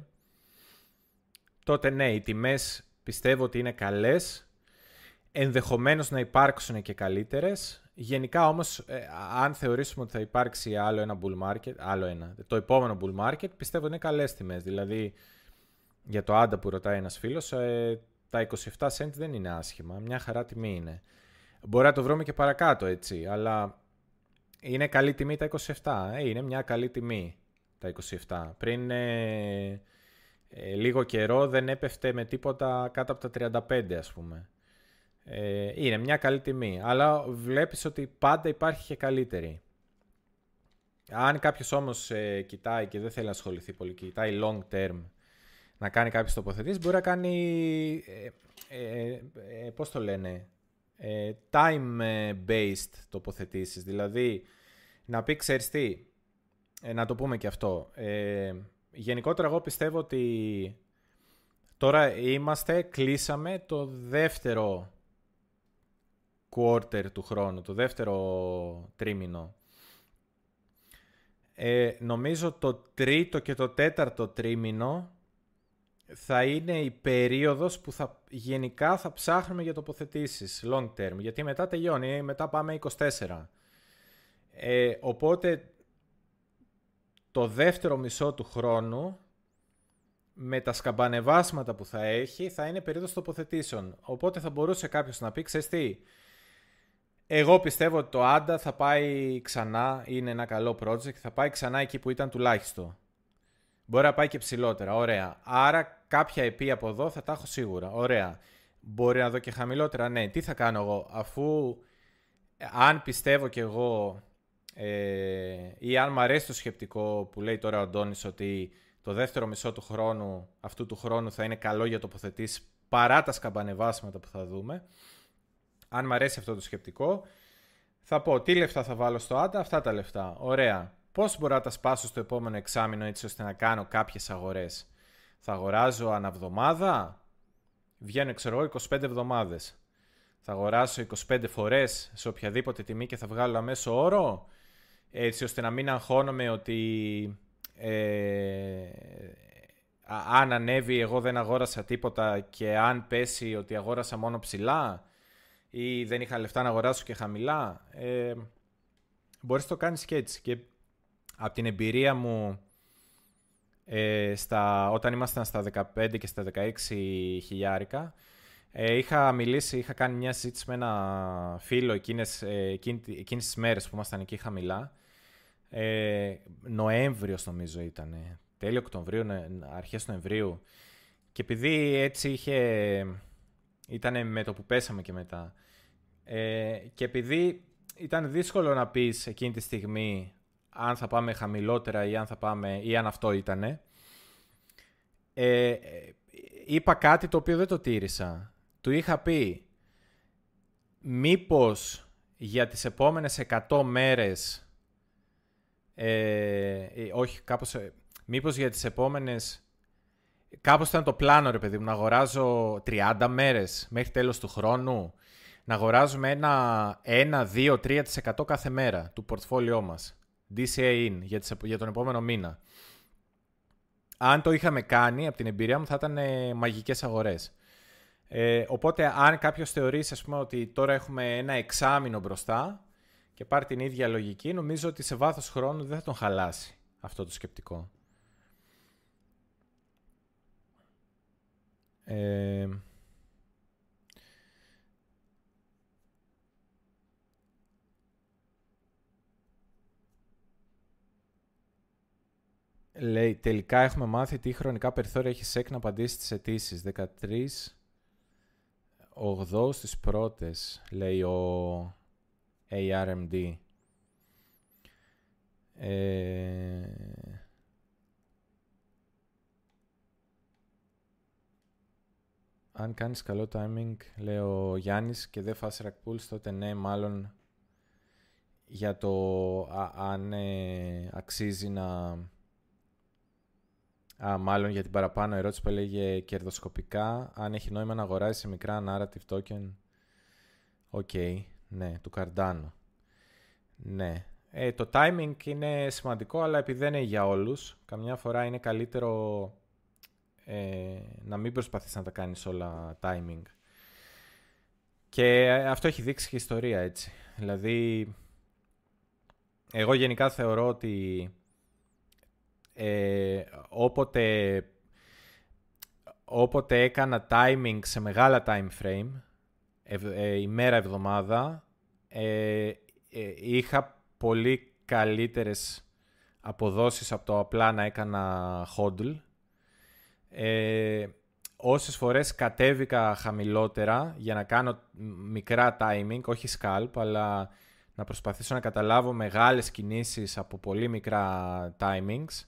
τότε ναι, οι τιμές πιστεύω ότι είναι καλές, ενδεχομένως να υπάρξουν και καλύτερες, Γενικά όμως, ε, αν θεωρήσουμε ότι θα υπάρξει άλλο ένα bull market, άλλο ένα, το επόμενο bull market, πιστεύω είναι καλές τιμές. Δηλαδή, για το άντα που ρωτάει ένας φίλος, ε, τα 27 cent δεν είναι άσχημα, μια χαρά τιμή είναι. Μπορεί να το βρούμε και παρακάτω έτσι, αλλά είναι καλή τιμή τα 27, ε, είναι μια καλή τιμή τα 27. Πριν ε, λίγο καιρό δεν έπεφτε με τίποτα κάτω από τα 35 ας πούμε. Ε, είναι μια καλή τιμή, αλλά βλέπεις ότι πάντα υπάρχει και καλύτερη. Αν κάποιος όμως ε, κοιτάει και δεν θέλει να ασχοληθεί πολύ και κοιτάει long term να κάνει κάποιες τοποθετήσεις, μπορεί να κάνει, ε, ε πώς το λένε, time-based τοποθετήσεις. Δηλαδή, να πει, ξέρεις τι, να το πούμε και αυτό, γενικότερα εγώ πιστεύω ότι τώρα είμαστε, κλείσαμε το δεύτερο quarter του χρόνου, το δεύτερο τρίμηνο. Ε, νομίζω το τρίτο και το τέταρτο τρίμηνο θα είναι η περίοδος που θα, γενικά θα ψάχνουμε για τοποθετήσεις long term, γιατί μετά τελειώνει, μετά πάμε 24. Ε, οπότε το δεύτερο μισό του χρόνου με τα σκαμπανεβάσματα που θα έχει θα είναι περίοδος τοποθετήσεων. Οπότε θα μπορούσε κάποιος να πει, ξέρεις τι, εγώ πιστεύω ότι το Άντα θα πάει ξανά, είναι ένα καλό project, θα πάει ξανά εκεί που ήταν τουλάχιστον. Μπορεί να πάει και ψηλότερα, ωραία. Άρα κάποια επί από εδώ θα τα έχω σίγουρα, ωραία. Μπορεί να δω και χαμηλότερα, ναι. Τι θα κάνω εγώ, αφού αν πιστεύω κι εγώ ε, ή αν μου αρέσει το σκεπτικό που λέει τώρα ο Αντώνης ότι το δεύτερο μισό του χρόνου, αυτού του χρόνου θα είναι καλό για τοποθετήσεις παρά τα σκαμπανεβάσματα που θα δούμε. Αν μου αρέσει αυτό το σκεπτικό, θα πω τι λεφτά θα βάλω στο άντα, αυτά τα λεφτά. Ωραία. Πώς μπορώ να τα σπάσω στο επόμενο εξάμεινο έτσι ώστε να κάνω κάποιες αγορές; Θα αγοράζω αναβδομάδα, βγαίνω ξέρω εγώ 25 εβδομάδες. Θα αγοράσω 25 φορές σε οποιαδήποτε τιμή και θα βγάλω αμέσως όρο; Έτσι ώστε να μην αγχώνομαι ότι ε, αν ανέβει εγώ δεν αγόρασα τίποτα και αν πέσει ότι αγόρασα μόνο ψηλά ή δεν είχα λεφτά να αγοράσω και χαμηλά. Ε, μπορείς το κάνεις και έτσι. Και από την εμπειρία μου ε, στα, όταν ήμασταν στα 15 και στα 16 χιλιάρικα, ε, είχα μιλήσει, είχα κάνει μια συζήτηση με ένα φίλο εκείνες, ε, εκείνες τις μέρες που ήμασταν εκεί χαμηλά ε, Νοέμβριος νομίζω ήταν. Τέλειο Οκτωβρίου, αρχές Νοεμβρίου. Και επειδή έτσι είχε... Ήταν με το που πέσαμε και μετά. Ε, και επειδή ήταν δύσκολο να πεις εκείνη τη στιγμή αν θα πάμε χαμηλότερα ή αν θα πάμε ή αν αυτό ήτανε. Ε, είπα κάτι το οποίο δεν το τήρησα. Του είχα πει μήπως για τις επόμενες 100 μέρες ε, ε, όχι, κάπως... Ε, μήπως για τις επόμενες... Κάπως ήταν το πλάνο, ρε παιδί μου, να αγοράζω 30 μέρες μέχρι τέλος του χρόνου. Να αγοράζουμε ένα 1, 2, 3% κάθε μέρα του πορτφόλιό μας. DCA in για, τις, για τον επόμενο μήνα. Αν το είχαμε κάνει, από την εμπειρία μου, θα ήταν ε, μαγικές αγορές. Ε, οπότε, αν κάποιος θεωρήσει, ας πούμε, ότι τώρα έχουμε ένα εξάμεινο μπροστά, και πάρει την ίδια λογική, νομίζω ότι σε βάθος χρόνου δεν θα τον χαλάσει αυτό το σκεπτικό. Ε... Λέει, τελικά έχουμε μάθει τι χρονικά περιθώρια έχει ΣΕΚ να απαντήσει στις αιτήσει. 13 8 στις πρώτες, λέει ο ARMD. Ε... Αν κάνεις καλό timing, λέει ο Γιάννης, και δεν φας rug τότε ναι, μάλλον για το αν ε, αξίζει να... Α, μάλλον για την παραπάνω ερώτηση που έλεγε κερδοσκοπικά, αν έχει νόημα να αγοράζει σε μικρά narrative token. OK. Okay. Ναι, του Cardano. Ναι. Ε, το timing είναι σημαντικό, αλλά επειδή δεν είναι για όλους, καμιά φορά είναι καλύτερο ε, να μην προσπαθείς να τα κάνεις όλα timing. Και αυτό έχει δείξει και ιστορία, έτσι. Δηλαδή, εγώ γενικά θεωρώ ότι ε, όποτε, όποτε έκανα timing σε μεγάλα time frame, ε, ημέρα εβδομάδα ε, ε, είχα πολύ καλύτερες αποδόσεις από το απλά να έκανα hodl. Ε, όσες φορές κατέβηκα χαμηλότερα για να κάνω μικρά timing, όχι scalp, αλλά να προσπαθήσω να καταλάβω μεγάλες κινήσεις από πολύ μικρά timings,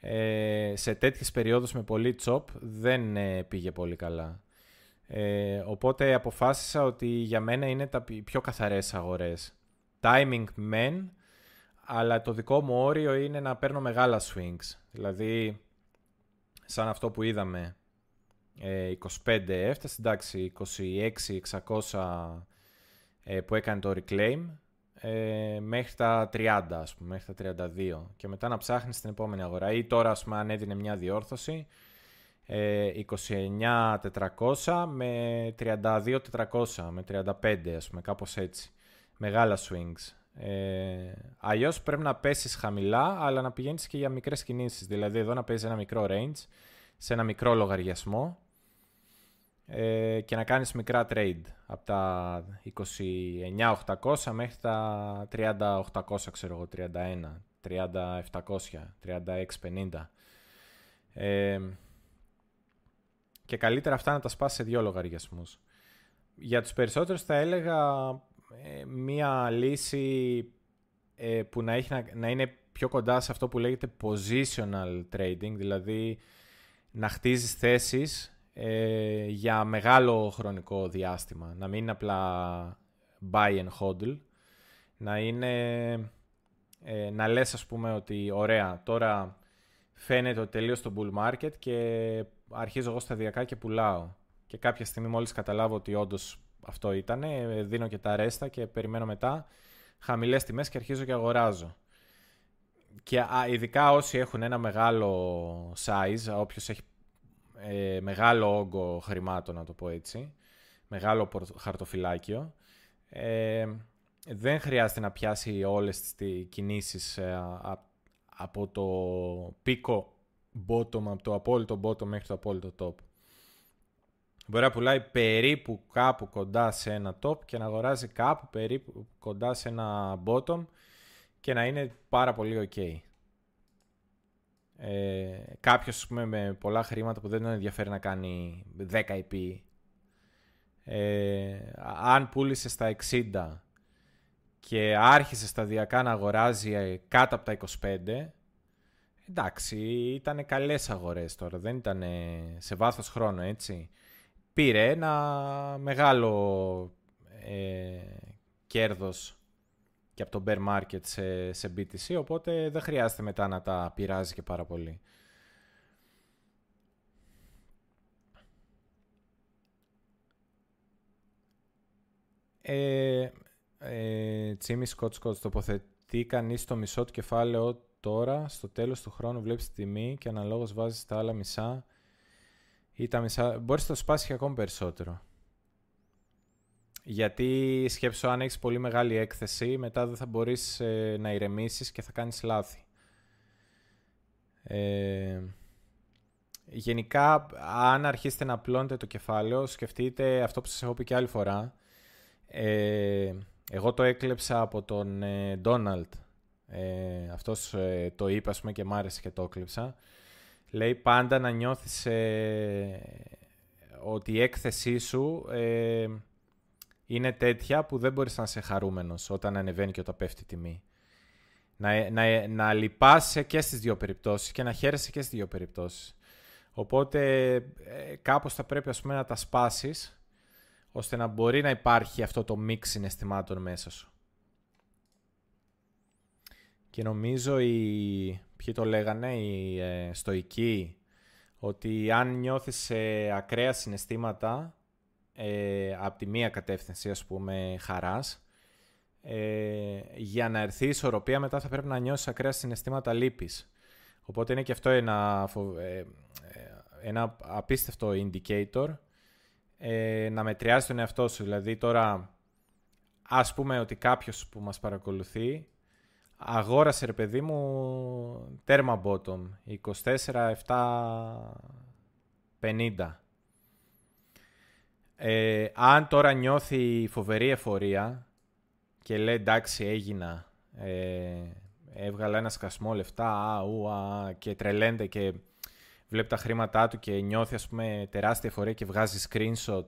ε, σε τέτοιες περιόδους με πολύ chop δεν πήγε πολύ καλά. Ε, οπότε αποφάσισα ότι για μένα είναι τα πιο καθαρές αγορές. Timing men, αλλά το δικό μου όριο είναι να παίρνω μεγάλα swings. Δηλαδή σαν αυτό που είδαμε 25 έφτασε, εντάξει 26-600 που έκανε το reclaim ε, μέχρι τα 30 ας πούμε, μέχρι τα 32 και μετά να ψάχνεις την επόμενη αγορά ή τώρα ας πούμε αν έδινε μια διόρθωση ε, 29-400 με 32-400 με 35 ας πούμε κάπως έτσι. Μεγάλα swings. Ε, αλλιώς πρέπει να πέσεις χαμηλά αλλά να πηγαίνεις και για μικρές κινήσεις. Δηλαδή εδώ να παίζεις ένα μικρό range σε ένα μικρό λογαριασμό ε, και να κάνεις μικρά trade. Από τα 29.800 μέχρι τα 30.800 ξέρω εγώ, 31, 30.700, 36.50 ε, και καλύτερα αυτά να τα σπάσει σε δύο λογαριασμούς. Για τους περισσότερους θα έλεγα ε, μία λύση ε, που να, έχει, να, να είναι πιο κοντά σε αυτό που λέγεται positional trading, δηλαδή να χτίζεις θέσεις ε, για μεγάλο χρονικό διάστημα. Να μην είναι απλά buy and hold. Να είναι... Ε, να λες ας πούμε ότι ωραία, τώρα φαίνεται ότι τελείωσε το bull market και αρχίζω εγώ σταδιακά και πουλάω. Και κάποια στιγμή μόλις καταλάβω ότι όντως αυτό ήταν, ε, δίνω και τα ρέστα και περιμένω μετά χαμηλές τιμές και αρχίζω και αγοράζω. Και ειδικά όσοι έχουν ένα μεγάλο size, όποιος έχει ε, μεγάλο όγκο χρημάτων, να το πω έτσι, μεγάλο χαρτοφυλάκιο, ε, δεν χρειάζεται να πιάσει όλες τις κινήσεις ε, από το πίκο bottom, από το απόλυτο bottom μέχρι το απόλυτο top. Μπορεί να πουλάει περίπου κάπου κοντά σε ένα top και να αγοράζει κάπου περίπου κοντά σε ένα bottom και να είναι πάρα πολύ ok ε, κάποιος πούμε, με πολλά χρήματα που δεν τον ενδιαφέρει να κάνει 10 EP ε, αν πούλησε στα 60 και άρχισε σταδιακά να αγοράζει ε, κάτω από τα 25 εντάξει ήταν καλές αγορές τώρα δεν ήταν σε βάθος χρόνου έτσι πήρε ένα μεγάλο ε, κέρδος και από το bear market σε, σε BTC, οπότε δεν χρειάζεται μετά να τα πειράζει και πάρα πολύ. Ε, ε, Τσίμι Σκοτ Σκοτ, τοποθετεί κανείς το μισό του κεφάλαιο τώρα, στο τέλος του χρόνου βλέπεις τη τιμή και αναλόγως βάζεις τα άλλα μισά ή τα μισά, μπορείς να το σπάσεις και ακόμη περισσότερο. Γιατί σκέψω αν έχεις πολύ μεγάλη έκθεση, μετά δεν θα μπορείς ε, να ηρεμήσεις και θα κάνεις λάθη. Ε, γενικά, αν αρχίσετε να απλώνετε το κεφάλαιο, σκεφτείτε αυτό που σας έχω πει και άλλη φορά. Ε, εγώ το έκλεψα από τον Ντόναλτ. Ε, αυτός ε, το είπε, ας πούμε, και μ' άρεσε και το έκλεψα. Λέει πάντα να νιώθεις ότι η έκθεσή σου είναι τέτοια που δεν μπορείς να είσαι χαρούμενος όταν ανεβαίνει και όταν πέφτει η τιμή. Να, να, να λυπάσαι και στις δύο περιπτώσεις και να χαίρεσαι και στις δύο περιπτώσεις. Οπότε ε, κάπως θα πρέπει ας πούμε, να τα σπάσεις ώστε να μπορεί να υπάρχει αυτό το μίξ συναισθημάτων μέσα σου. Και νομίζω οι, ποιοι το λέγανε, οι ε, στοικοί, ότι αν νιώθεις ε, ακραία συναισθήματα ε, από τη μία κατεύθυνση, ας πούμε, χαράς, ε, για να έρθει η ισορροπία μετά θα πρέπει να νιώσεις ακραία συναισθήματα λύπης. Οπότε είναι και αυτό ένα, ε, ένα απίστευτο indicator ε, να μετριάζει τον εαυτό σου. Δηλαδή τώρα, ας πούμε ότι κάποιος που μας παρακολουθεί αγόρασε ρε παιδί μου τέρμα bottom 24-7-50 ε, αν τώρα νιώθει φοβερή εφορία και λέει εντάξει έγινα, ε, έβγαλα ένα σκασμό λεφτά α, ου, α, και τρελαίνεται και βλέπει τα χρήματά του και νιώθει ας πούμε τεράστια εφορία και βγάζει screenshot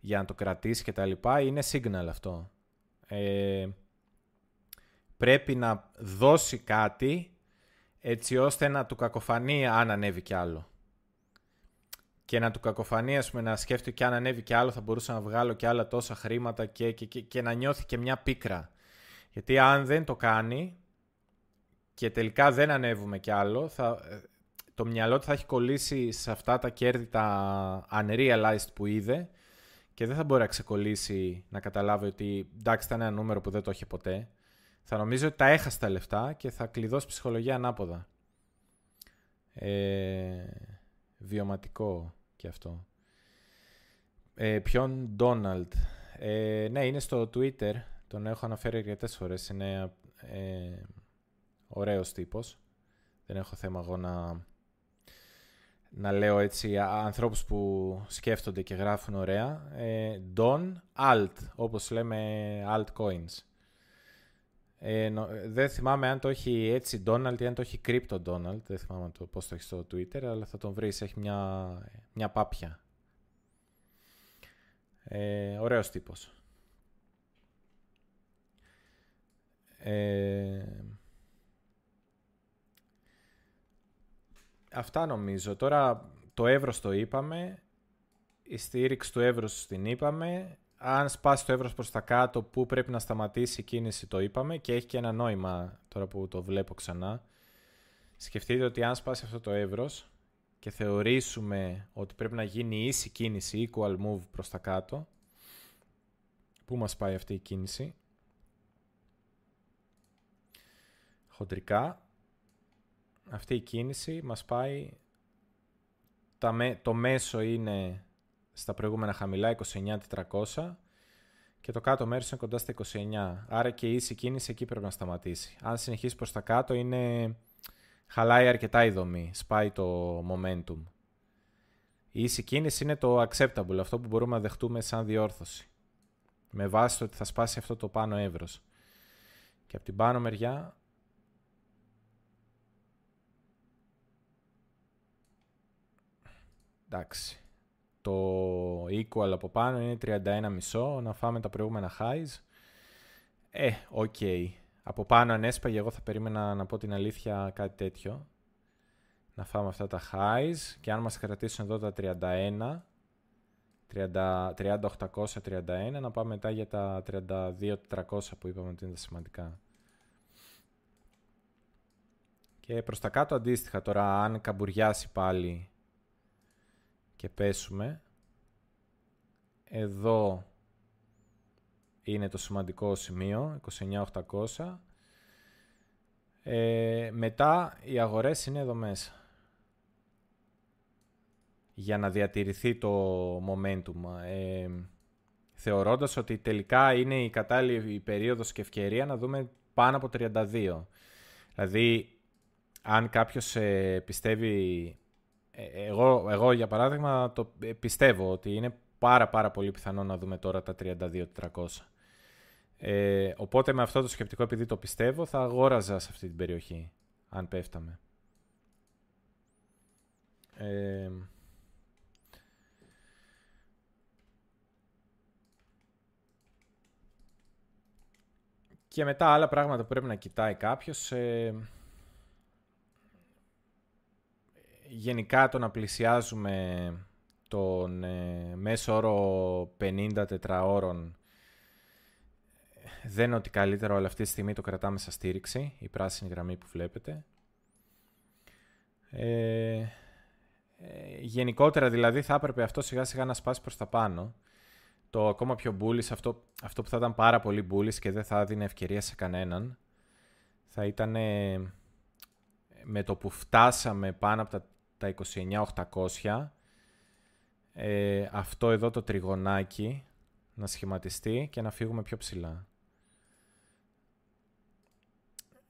για να το κρατήσει και τα λοιπά, είναι signal αυτό. Ε, πρέπει να δώσει κάτι έτσι ώστε να του κακοφανεί αν ανέβει κι άλλο και να του κακοφανεί, ας πούμε, να σκέφτεται και αν ανέβει και άλλο θα μπορούσα να βγάλω και άλλα τόσα χρήματα και, και, και, και να νιώθει και μια πίκρα. Γιατί αν δεν το κάνει και τελικά δεν ανέβουμε κι άλλο, θα, το μυαλό του θα έχει κολλήσει σε αυτά τα κέρδη τα unrealized που είδε και δεν θα μπορεί να ξεκολλήσει να καταλάβει ότι εντάξει ήταν ένα νούμερο που δεν το είχε ποτέ. Θα νομίζει ότι τα έχασε τα λεφτά και θα κλειδώσει ψυχολογία ανάποδα. Ε, βιωματικό και αυτό. Ε, ποιον; Ντόναλτ. Ε, ναι, είναι στο Twitter. Τον έχω αναφέρει αρκετές φορές. Είναι ε, ωραίος τύπος. Δεν έχω θέμα εγώ να, να λέω έτσι ανθρώπους που σκέφτονται και γράφουν ωραία. Ε, Don Alt, όπως λέμε altcoins. Ε, δεν θυμάμαι αν το έχει έτσι Donald ή αν το έχει Crypto Donald. Δεν θυμάμαι το, πώς το έχει στο Twitter, αλλά θα τον βρεις. Έχει μια, μια πάπια. Ε, ωραίος τύπος. Ε, αυτά νομίζω. Τώρα το εύρος το είπαμε. Η στήριξη του εύρους την είπαμε. Αν σπάσει το εύρος προς τα κάτω, πού πρέπει να σταματήσει η κίνηση το είπαμε και έχει και ένα νόημα τώρα που το βλέπω ξανά. Σκεφτείτε ότι αν σπάσει αυτό το εύρος και θεωρήσουμε ότι πρέπει να γίνει ίση κίνηση, equal move προς τα κάτω, πού μας πάει αυτή η κίνηση; Χοντρικά, αυτή η κίνηση μας πάει, το μέσο είναι στα προηγούμενα χαμηλά 29.400 και το κάτω μέρος είναι κοντά στα 29. Άρα και η ίση κίνηση εκεί πρέπει να σταματήσει. Αν συνεχίσει προς τα κάτω είναι... χαλάει αρκετά η δομή, σπάει το momentum. Η ίση κίνηση είναι το acceptable, αυτό που μπορούμε να δεχτούμε σαν διόρθωση. Με βάση το ότι θα σπάσει αυτό το πάνω εύρος. Και από την πάνω μεριά Εντάξει. Το equal από πάνω είναι 31,5 να φάμε τα προηγούμενα highs. Ε, OK. Okay. Από πάνω αν έσπαγε εγώ θα περίμενα να πω την αλήθεια κάτι τέτοιο. Να φάμε αυτά τα highs και αν μας κρατήσουν εδώ τα 31 30.831 να πάμε μετά για τα 32.400 που είπαμε ότι είναι σημαντικά. Και προς τα κάτω αντίστοιχα τώρα αν καμπουριάσει πάλι και πέσουμε. Εδώ είναι το σημαντικό σημείο, 29.800. Ε, μετά οι αγορές είναι εδώ μέσα. Για να διατηρηθεί το momentum. Ε, θεωρώντας ότι τελικά είναι η κατάλληλη η περίοδος και ευκαιρία να δούμε πάνω από 32. Δηλαδή, αν κάποιος ε, πιστεύει ε, εγώ, εγώ για παράδειγμα το ε, πιστεύω ότι είναι πάρα πάρα πολύ πιθανό να δούμε τώρα τα 32-400. Ε, οπότε με αυτό το σκεπτικό επειδή το πιστεύω θα αγόραζα σε αυτή την περιοχή αν πέφταμε. Ε, και μετά άλλα πράγματα που πρέπει να κοιτάει κάποιος. Ε, γενικά το να πλησιάζουμε τον ε, μέσο όρο 50 τετραώρων δεν είναι ότι καλύτερο, αλλά αυτή τη στιγμή το κρατάμε σαν στήριξη, η πράσινη γραμμή που βλέπετε. Ε, ε, γενικότερα δηλαδή θα έπρεπε αυτό σιγά σιγά να σπάσει προς τα πάνω. Το ακόμα πιο bullish, αυτό, αυτό που θα ήταν πάρα πολύ bullish και δεν θα δίνει ευκαιρία σε κανέναν, θα ήταν με το που φτάσαμε πάνω από τα τα 29.800 ε, αυτό εδώ το τριγωνάκι να σχηματιστεί και να φύγουμε πιο ψηλά.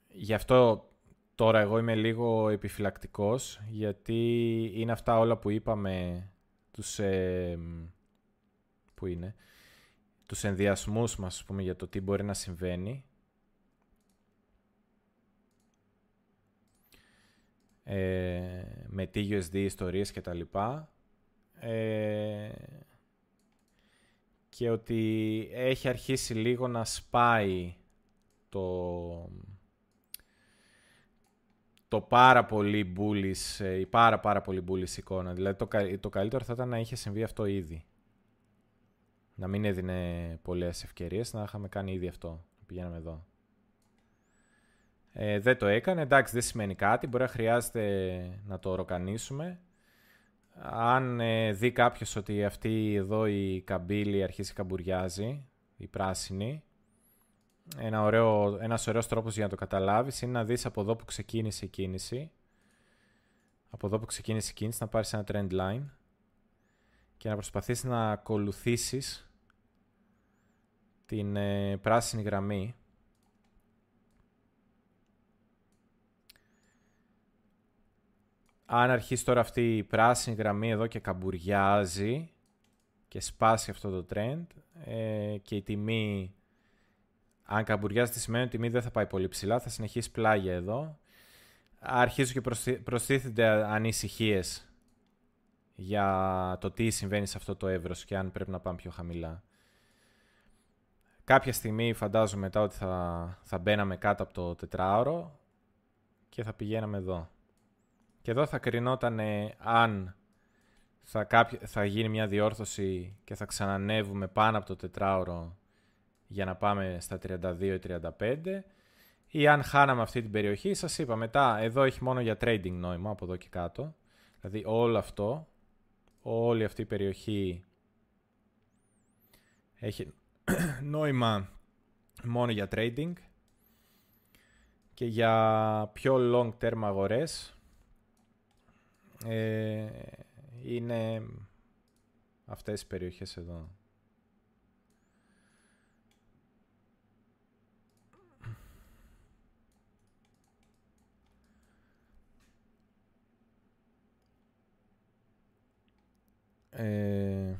Γι' αυτό τώρα εγώ είμαι λίγο επιφυλακτικός γιατί είναι αυτά όλα που είπαμε τους, ε, που είναι, τους ενδιασμούς μας πούμε, για το τι μπορεί να συμβαίνει ε, με TUSD ιστορίες και τα λοιπά ε, και ότι έχει αρχίσει λίγο να σπάει το, το πάρα πολύ bullish, ε, η πάρα πάρα πολύ bullish εικόνα. Δηλαδή το, το καλύτερο θα ήταν να είχε συμβεί αυτό ήδη. Να μην έδινε πολλές ευκαιρίες, να είχαμε κάνει ήδη αυτό. Πηγαίναμε εδώ. Ε, δεν το έκανε. Εντάξει, δεν σημαίνει κάτι. Μπορεί να χρειάζεται να το οροκανίσουμε. Αν ε, δει κάποιος ότι αυτή εδώ η καμπύλη αρχίσει καμπουριάζει, η πράσινη, ένα ωραίο, ένας ωραίος τρόπος για να το καταλάβεις είναι να δεις από εδώ που ξεκίνησε η κίνηση, από εδώ που ξεκίνησε η κίνηση, να πάρεις ένα trend line και να προσπαθήσεις να ακολουθήσεις την ε, πράσινη γραμμή αν αρχίσει τώρα αυτή η πράσινη γραμμή εδώ και καμπουριάζει και σπάσει αυτό το trend ε, και η τιμή, αν καμπουριάζει τι σημαίνει ότι η τιμή δεν θα πάει πολύ ψηλά, θα συνεχίσει πλάγια εδώ. Αρχίζουν και προστίθενται ανησυχίες για το τι συμβαίνει σε αυτό το εύρος και αν πρέπει να πάμε πιο χαμηλά. Κάποια στιγμή φαντάζομαι μετά ότι θα, θα μπαίναμε κάτω από το τετράωρο και θα πηγαίναμε εδώ. Και εδώ θα κρινόταν αν θα, θα γίνει μια διόρθωση και θα ξανανεύουμε πάνω από το τετράωρο για να πάμε στα 32 ή 35 ή αν χάναμε αυτή την περιοχή, σας είπα μετά, εδώ έχει μόνο για trading νόημα από εδώ και κάτω. Δηλαδή όλο αυτό, όλη αυτή η περιοχή έχει νόημα μόνο για trading και για πιο long term αγορές ε, είναι αυτές οι περιοχές εδώ. Ε,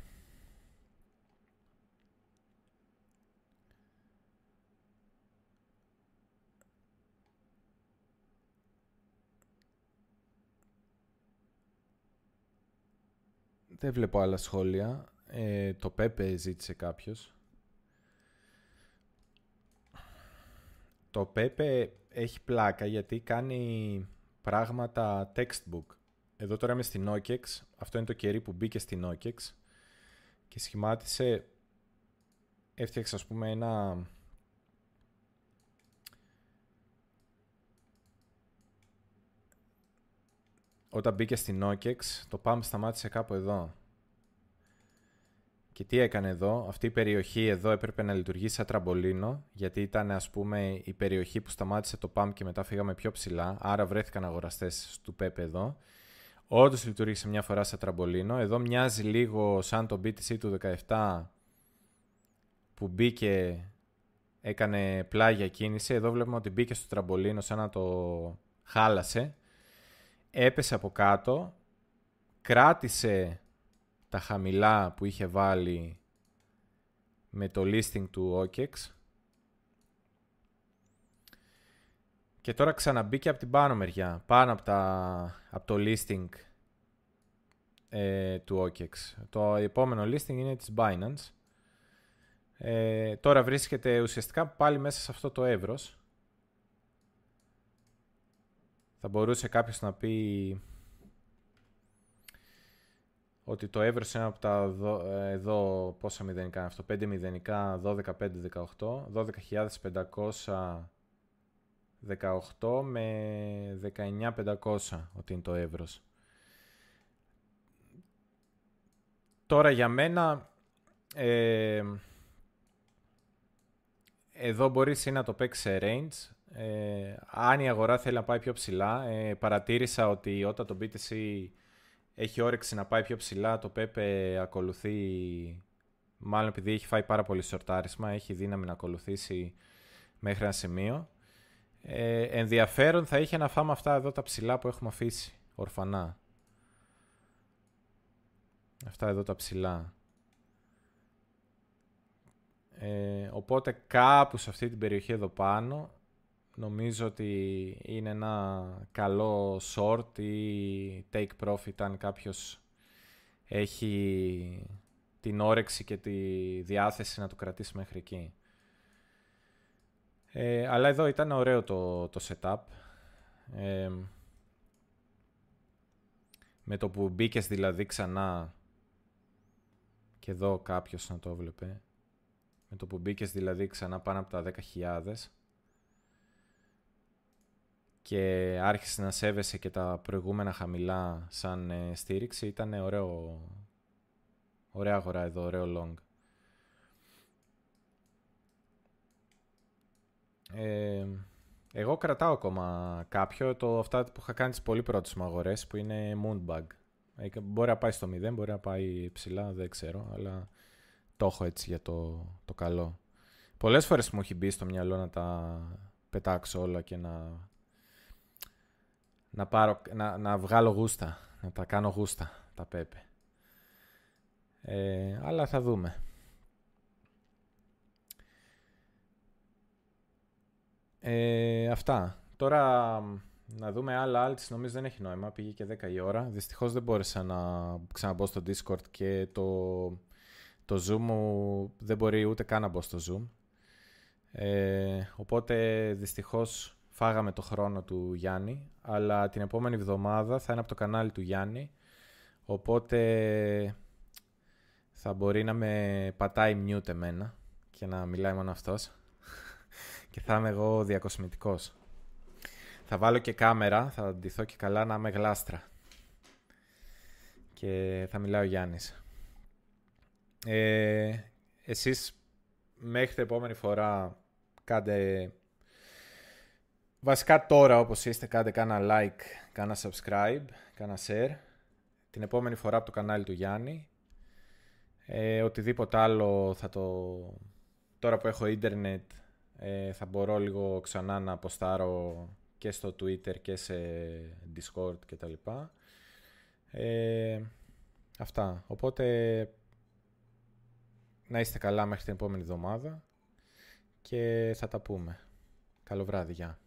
Δεν βλέπω άλλα σχόλια. Ε, το Πέπε ζήτησε κάποιος. Το Πέπε έχει πλάκα γιατί κάνει πράγματα textbook. Εδώ τώρα είμαι στην OKEX. Αυτό είναι το κερί που μπήκε στην OKEX. Και σχημάτισε... Έφτιαξε ας πούμε ένα... Όταν μπήκε στην OKEX, το PAM σταμάτησε κάπου εδώ. Και τι έκανε εδώ, αυτή η περιοχή εδώ έπρεπε να λειτουργήσει σαν τραμπολίνο, γιατί ήταν ας πούμε η περιοχή που σταμάτησε το PAM και μετά φύγαμε πιο ψηλά, άρα βρέθηκαν αγοραστές του PEP εδώ. Όντως λειτουργήσε μια φορά σαν τραμπολίνο. Εδώ μοιάζει λίγο σαν το BTC του 17 που μπήκε, έκανε πλάγια κίνηση. Εδώ βλέπουμε ότι μπήκε στο τραμπολίνο σαν να το χάλασε έπεσε από κάτω, κράτησε τα χαμηλά που είχε βάλει με το listing του OKEX και τώρα ξαναμπήκε από την πάνω μεριά, πάνω από, τα, από το listing ε, του OKEX. Το επόμενο listing είναι της Binance. Ε, τώρα βρίσκεται ουσιαστικά πάλι μέσα σε αυτό το εύρος. Θα μπορούσε κάποιος να πει ότι το εύρος είναι από τα εδώ, πόσα μηδενικά είναι αυτό, 5 μηδενικά, 12, 5, 18, 12.518 με 19.500 ότι είναι το εύρος. Τώρα για μένα, ε, εδώ μπορείς να το παίξεις σε range, ε, αν η αγορά θέλει να πάει πιο ψηλά, ε, παρατήρησα ότι όταν το BTC έχει όρεξη να πάει πιο ψηλά, το Pepe ακολουθεί, μάλλον επειδή έχει φάει πάρα πολύ σορτάρισμα, έχει δύναμη να ακολουθήσει μέχρι ένα σημείο. Ε, ενδιαφέρον θα είχε να φάμε αυτά εδώ τα ψηλά που έχουμε αφήσει, ορφανά. Αυτά εδώ τα ψηλά. Ε, οπότε κάπου σε αυτή την περιοχή εδώ πάνω Νομίζω ότι είναι ένα καλό short ή take profit αν κάποιος έχει την όρεξη και τη διάθεση να το κρατήσει μέχρι εκεί. Ε, αλλά εδώ ήταν ωραίο το, το setup. Ε, με το που μπήκες δηλαδή ξανά και εδώ κάποιος να το βλέπε. Με το που μπήκες δηλαδή ξανά πάνω από τα 10.000 και άρχισε να σέβεσαι και τα προηγούμενα χαμηλά σαν ε, στήριξη, ήταν ωραίο, ωραία αγορά εδώ, ωραίο long. Ε, εγώ κρατάω ακόμα κάποιο, το αυτά που είχα κάνει τις πολύ πρώτες μου αγορές, που είναι Moonbug. Ε, μπορεί να πάει στο 0, μπορεί να πάει ψηλά, δεν ξέρω, αλλά το έχω έτσι για το, το καλό. Πολλές φορές μου έχει μπει στο μυαλό να τα πετάξω όλα και να, να, πάρω, να, να βγάλω γούστα, να τα κάνω γούστα, τα πέπε. Ε, αλλά θα δούμε. Ε, αυτά. Τώρα να δούμε άλλα άλλα νομίζω δεν έχει νόημα. Πήγε και 10 η ώρα. Δυστυχώς δεν μπόρεσα να ξαναμπω στο Discord και το, το Zoom μου δεν μπορεί ούτε καν να μπω στο Zoom. Ε, οπότε δυστυχώς φάγαμε το χρόνο του Γιάννη, αλλά την επόμενη εβδομάδα θα είναι από το κανάλι του Γιάννη, οπότε θα μπορεί να με πατάει mute εμένα και να μιλάει μόνο αυτός και θα είμαι εγώ διακοσμητικός. Θα βάλω και κάμερα, θα ντυθώ και καλά να είμαι γλάστρα. Και θα μιλάει ο Γιάννης. Ε, εσείς μέχρι την επόμενη φορά κάντε... Βασικά τώρα όπως είστε κάντε κάνα like, κάνα subscribe, κάνα share. Την επόμενη φορά από το κανάλι του Γιάννη. Ε, οτιδήποτε άλλο θα το... Τώρα που έχω ίντερνετ ε, θα μπορώ λίγο ξανά να αποστάρω και στο Twitter και σε Discord και τα λοιπά. Ε, αυτά. Οπότε να είστε καλά μέχρι την επόμενη εβδομάδα και θα τα πούμε. Καλό βράδυ, γεια.